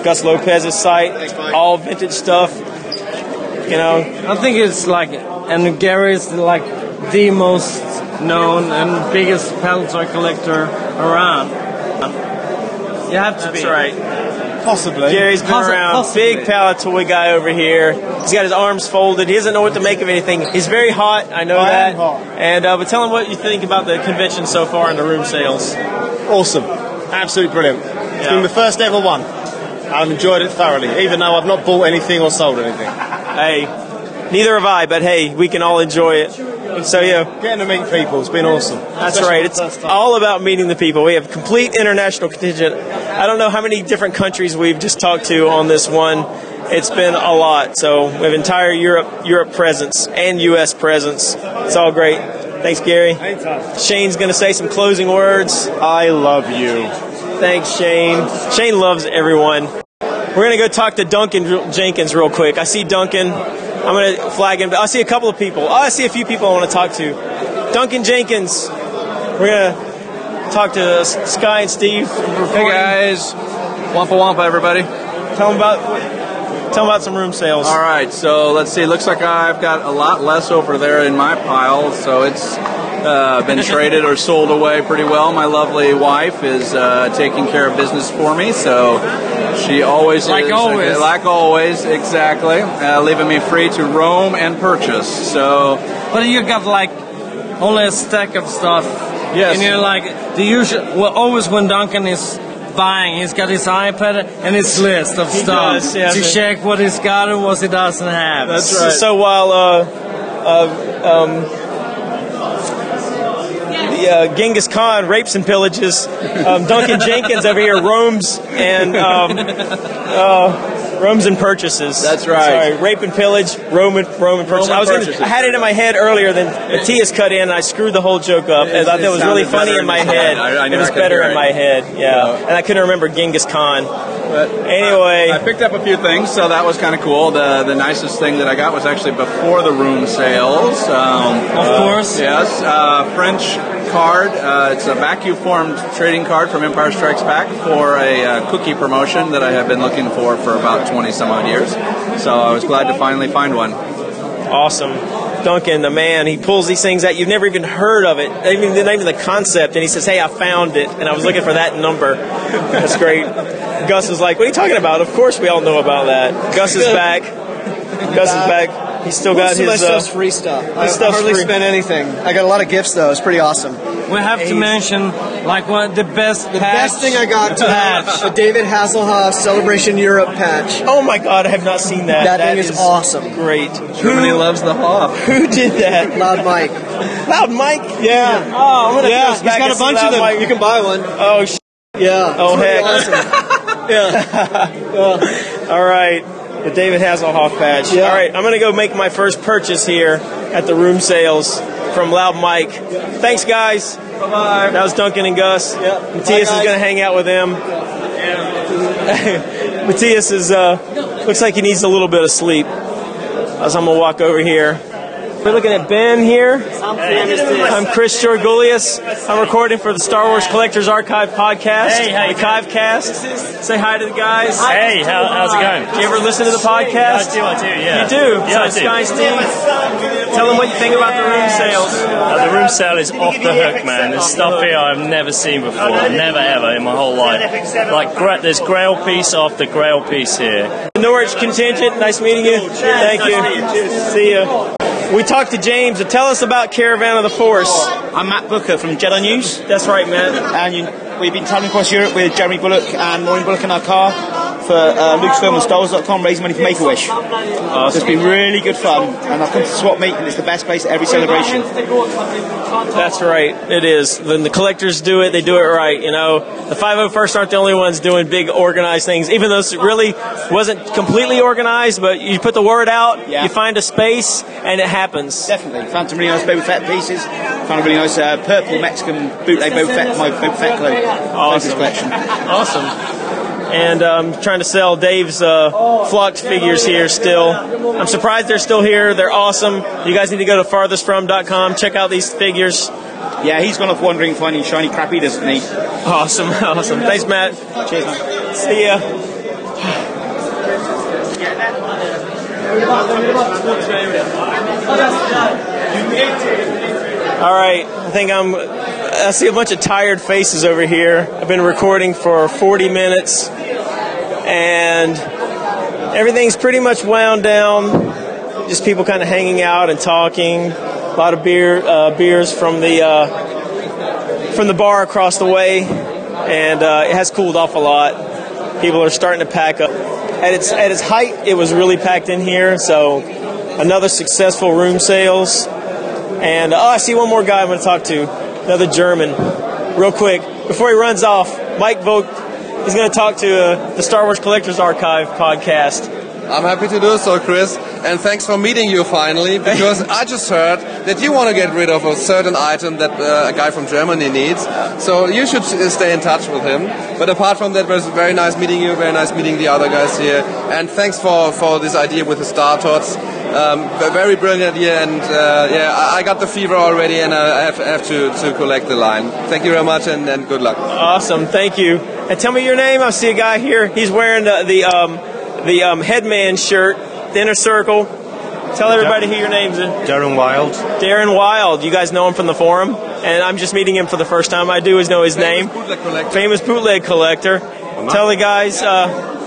Gus Lopez's site, all vintage stuff. You know, I think it's like, and Gary's like the most known and biggest Palitoy collector around. You have to That's be. right. Possibly. Gary's been Possi- around. possibly. Big Palitoy guy over here. He's got his arms folded. He doesn't know what to make of anything. He's very hot. I know I that. am hot. And uh, but tell him what you think about the convention so far and the room sales. Awesome. Absolutely brilliant. It's been the first ever one. I've enjoyed it thoroughly, even though I've not bought anything or sold anything. Hey, neither have I, but hey, we can all enjoy it. So yeah, getting to meet people, it's been awesome. That's Especially right. It's all about meeting the people. We have complete international contingent. I don't know how many different countries we've just talked to on this one. It's been a lot. So we have entire Europe Europe presence and U.S. presence. It's all great. Thanks, Gary. Shane's going to say some closing words. I love you. Thanks, Shane. Shane loves everyone. We're going to go talk to Duncan Jenkins real quick. I see Duncan. I'm going to flag him. I see a couple of people. Oh, I see a few people I want to talk to. Duncan Jenkins. We're going to talk to Skye and Steve. Hey guys, Wampa Wampa everybody. Tell them about tell them about some room sales. All right, so let's see. Looks like I've got a lot less over there in my pile, so it's uh, been [LAUGHS] traded or sold away pretty well. My lovely wife is uh, taking care of business for me, so she always Like is, always. like always, exactly, uh, leaving me free to roam and purchase. So But you got like only a stack of stuff. Yes. And you're like the usual. Well, always when Duncan is buying, he's got his iPad and his list of He stuff does, yeah, to so- check what he's got and what he doesn't have. That's So, so while uh, uh, um, the uh, Genghis Khan rapes and pillages, um, Duncan Jenkins over here roams and um, uh, roams and purchases. That's right. Sorry, rape and pillage, Roman Roman roam and purchase. I was gonna. I had it in my head earlier, then Matthias cut in, and I screwed the whole joke up. It- I thought it that was really funny in my head. head. I- I it was better in it. my head, yeah. And I couldn't remember Genghis Khan. But anyway, I picked up a few things, so that was kind of cool. The the nicest thing that I got was actually before the room sales. Um, Of course. yes, uh, French card. Uh, it's a vacuum formed trading card from Empire Strikes Back for a uh, cookie promotion that I have been looking for for about twenty some odd years. So I was glad to finally find one. Awesome. Duncan, the man, he pulls these things out. You've never even heard of it, even the name of the concept. And he says, Hey, I found it. And I was looking for that number. That's great. Gus is like, What are you talking about? Of course, we all know about that. Gus is back. Gus is back. He's still got Most of my his. Uh, stuff's free stuff. I stuff's hardly free. spent anything. I got a lot of gifts though. It's pretty awesome. We have to mention like one the best. The best thing I got patch. a David Hasselhoff Celebration Europe patch. Oh my God, I have not seen that. That, thing is, awesome. Great. Germany loves the Hoff. Who [LAUGHS] did that? Loud Mike. Loud Mike? Yeah. Oh, I'm gonna Yeah, throw this he's back got and a bunch of Loud them. Mike. You can buy one. Oh, sh- Yeah. Oh, it's heck. Awesome. [LAUGHS] yeah. All right, the David Hasselhoff patch. All right, I'm gonna go make my first purchase here at the room sales from Loud Mike. Thanks, guys. Bye bye. That was Duncan and Gus. Matthias is gonna hang out with them. [LAUGHS] Matthias is uh, looks like he needs a little bit of sleep. As I'm gonna walk over here. We're looking at Ben here. I'm Chris Georgoulias. I'm recording for the Star Wars Collectors Archive podcast, Hey, how the. Say hi to the guys. Hey, how- how's it going? Do you ever listen to the podcast? I do, I do, yeah. You do? Yeah, I so do. Skye and Steve, tell them what you think about the room sales. Uh, the room sale is off the hook, man. There's stuff here I've never seen before, never ever in my whole life. Like gra- there's Grail piece after Grail piece here. Norwich contingent, nice meeting you. Thank you. See you. We talked to James. Tell us about Caravan of the Force. I'm Matt Booker from Jedi News. That's right, Matt. And you, we've been travelling across Europe with Jeremy Bulloch and Maureen Bulloch in our car for uh, Lucasfilm and StarWars.com raising money for Make-A-Wish. So it's been really good fun. And I've come to Swap Meet and it's the best place at every celebration. That's right. It is. When the collectors do it, they do it right. You know, the 501st aren't the only ones doing big organized things, even though it really wasn't completely organized, but you put the word out, Yeah. you find a space, and it happens. Definitely. Found some really nice Boba Fett pieces. Found a really nice uh, purple Mexican bootleg Boba Fett, my Boba Fett. Awesome. collection. Awesome. And um, trying to sell Dave's uh, Flux figures here still. I'm surprised they're still here. They're awesome. You guys need to go to farthestfrom.com, check out these figures. Yeah, he's gone off wandering finding shiny crappy, doesn't he? Awesome, [LAUGHS] awesome. Thanks, Matt. Cheers, man. See ya. All right, I think I'm. I see a bunch of tired faces over here. I've been recording for 40 minutes, and everything's pretty much wound down. Just people kind of hanging out and talking. A lot of beer, uh, beers from the uh, from the bar across the way, and uh, it has cooled off a lot. People are starting to pack up. At its at its height, it was really packed in here. So another successful room sales. And oh, I see one more guy I'm going to talk to, another German. Real quick, before he runs off, Mike Vogt is going to talk to uh, the Star Wars Collectors Archive podcast. I'm happy to do so, Chris. And thanks for meeting you finally, because [LAUGHS] I just heard that you want to get rid of a certain item that uh, a guy from Germany needs. So you should uh, stay in touch with him. But apart from that, it was very nice meeting you, very nice meeting the other guys here. And thanks for, for this idea with the Star Tots. Um, very brilliant idea, and uh, yeah, I I got the fever already, and I have, have to, to collect the line. Thank you very much, and, and good luck. Awesome, thank you. And tell me your name. I see a guy here. He's wearing the the, um, the um, headman shirt, the inner circle. Tell everybody who your name's in. Darren Wild. Darren Wild. You guys know him from the forum, and I'm just meeting him for the first time. I do is know his name. Famous bootleg collector. Tell the guys. Uh,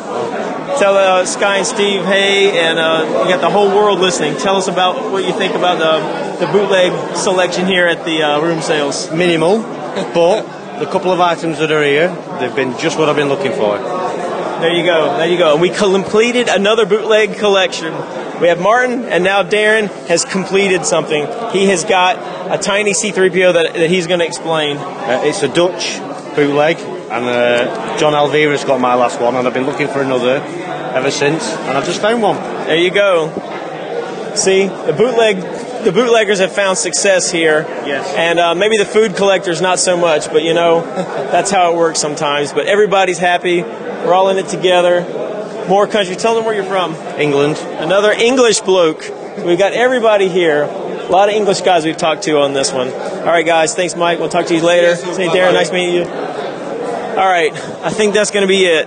tell uh, Skye and Steve, hey, and uh, you got the whole world listening. Tell us about what you think about the, the bootleg selection here at the uh, room sales. Minimal, but the couple of items that are here, they've been just what I've been looking for. There you go. There you go. And we completed another bootleg collection. We have Martin, and now Darren has completed something. He has got a tiny C3PO that, that he's going to explain. Uh, it's a Dutch bootleg, and uh, John Alvira's got my last one, and I've been looking for another ever since, and I've just found one. There you go. See, the bootleg, the bootleggers have found success here. Yes. And uh, maybe the food collectors not so much, but you know, [LAUGHS] that's how it works sometimes. But everybody's happy. We're all in it together. More country. Tell them where you're from. England. Another English bloke. We've got everybody here. A lot of English guys we've talked to on this one. All right, guys. Thanks, Mike. We'll talk to you later. See you, Darren. Nice meeting you. All right. I think that's going to be it.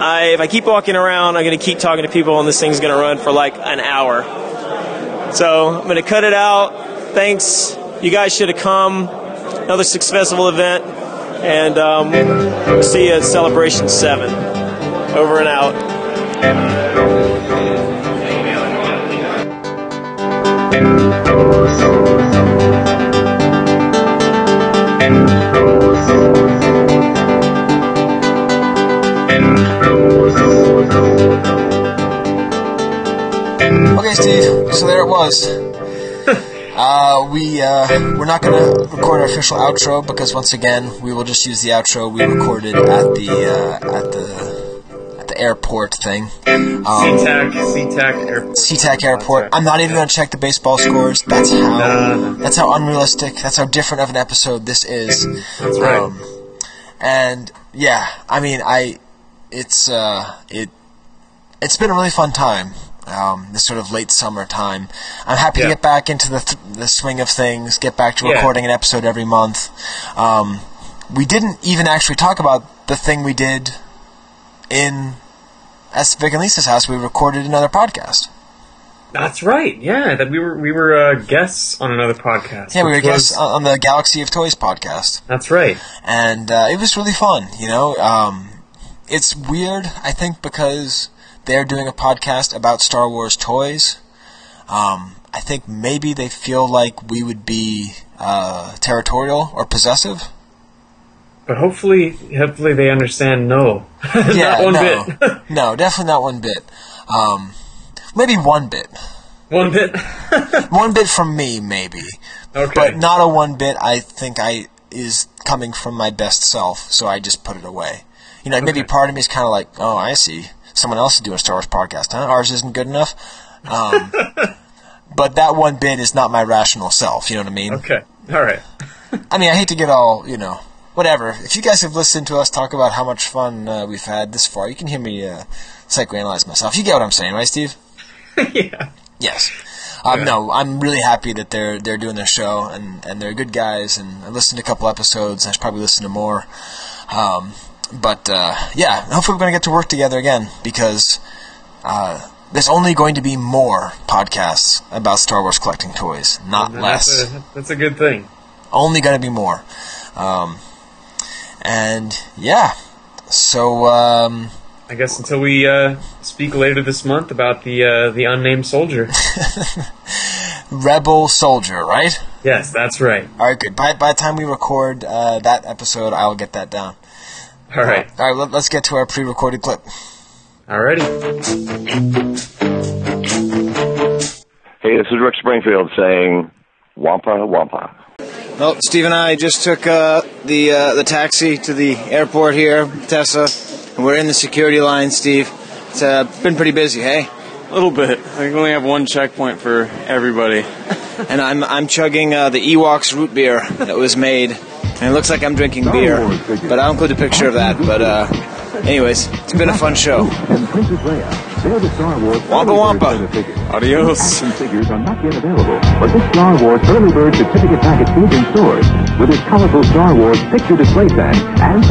I, if I keep walking around, I'm going to keep talking to people, and this thing's going to run for like an hour. So I'm going to cut it out. Thanks. You guys should have come. Another successful event. And um, see you at Celebration 7. Over and out. Okay, Steve. So there it was. [LAUGHS] Uh, we uh, we're not going to record our official outro because once again we will just use the outro we recorded at the uh, at the at the airport thing. Um, SeaTac, SeaTac Airport. SeaTac Airport. I'm not even going to check the baseball scores. That's how that's how unrealistic. That's how different of an episode this is. That's right. Um, and yeah, I mean, I it's uh, it it's been a really fun time. Um, this sort of late summer time. I'm happy Yeah. to get back into the th- the swing of things. Get back to Yeah. recording an episode every month. Um, we didn't even actually talk about the thing we did in at Vic and Lisa's house. We recorded another podcast. That's right. Yeah, that we were we were uh, guests on another podcast. Yeah, we were was- guests on on the Galaxy of Toys podcast. That's right. and uh, it was really fun. You know, um, it's weird. I think because they're doing a podcast about Star Wars toys. Um, I think maybe they feel like we would be uh, territorial or possessive. But hopefully, hopefully they understand. No, [LAUGHS] yeah, not one no, bit. [LAUGHS] no, definitely not one bit. Um, maybe one bit. One bit. [LAUGHS] one bit from me, maybe. Okay. But not a one bit. I think I is coming from my best self, so I just put it away. You know, maybe part of me is kind of like, oh, I see. Someone else is doing a Star Wars podcast, huh? Ours isn't good enough. Um, [LAUGHS] but that one bit is not my rational self. You know what I mean? Okay. All right. [LAUGHS] I mean, I hate to get all you know whatever. If you guys have listened to us talk about how much fun uh, we've had this far, you can hear me uh, psychoanalyze myself. You get what I'm saying, right, Steve? [LAUGHS] yeah. Yes. Um, No, I'm really happy that they're they're doing their show and, and they're good guys. And I listened to a couple episodes. I should probably listen to more. Um, but uh, yeah, hopefully we're going to get to work together again because uh, there's only going to be more podcasts about Star Wars collecting toys, not And less. That's a, that's a good thing. Only going to be more. Um, and yeah, so um, I guess until we uh, speak later this month about the uh, the unnamed soldier. [LAUGHS] Rebel Soldier, right? Yes, that's right. All right, good. By, by the time we record uh, that episode, I'll get that down. All right. All right, let, let's get to our pre-recorded clip. Alrighty. Hey, this is Rick Springfield saying, Wampa Wampa. Well, Steve and I just took uh, the uh, the taxi to the airport here, Tessa, and we're in the security line. Steve, it's uh, been pretty busy, hey? A little bit. I only have one checkpoint for everybody. [LAUGHS] and I'm I'm chugging uh, the Ewoks root beer that was made, and it looks like I'm drinking beer, but I'll include a picture of that. But uh, anyways, it's been a fun show. Wampa Wampa. Adios. figures are not yet available, but this Star Wars early bird certificate package is in stores with its colorful Star Wars picture display and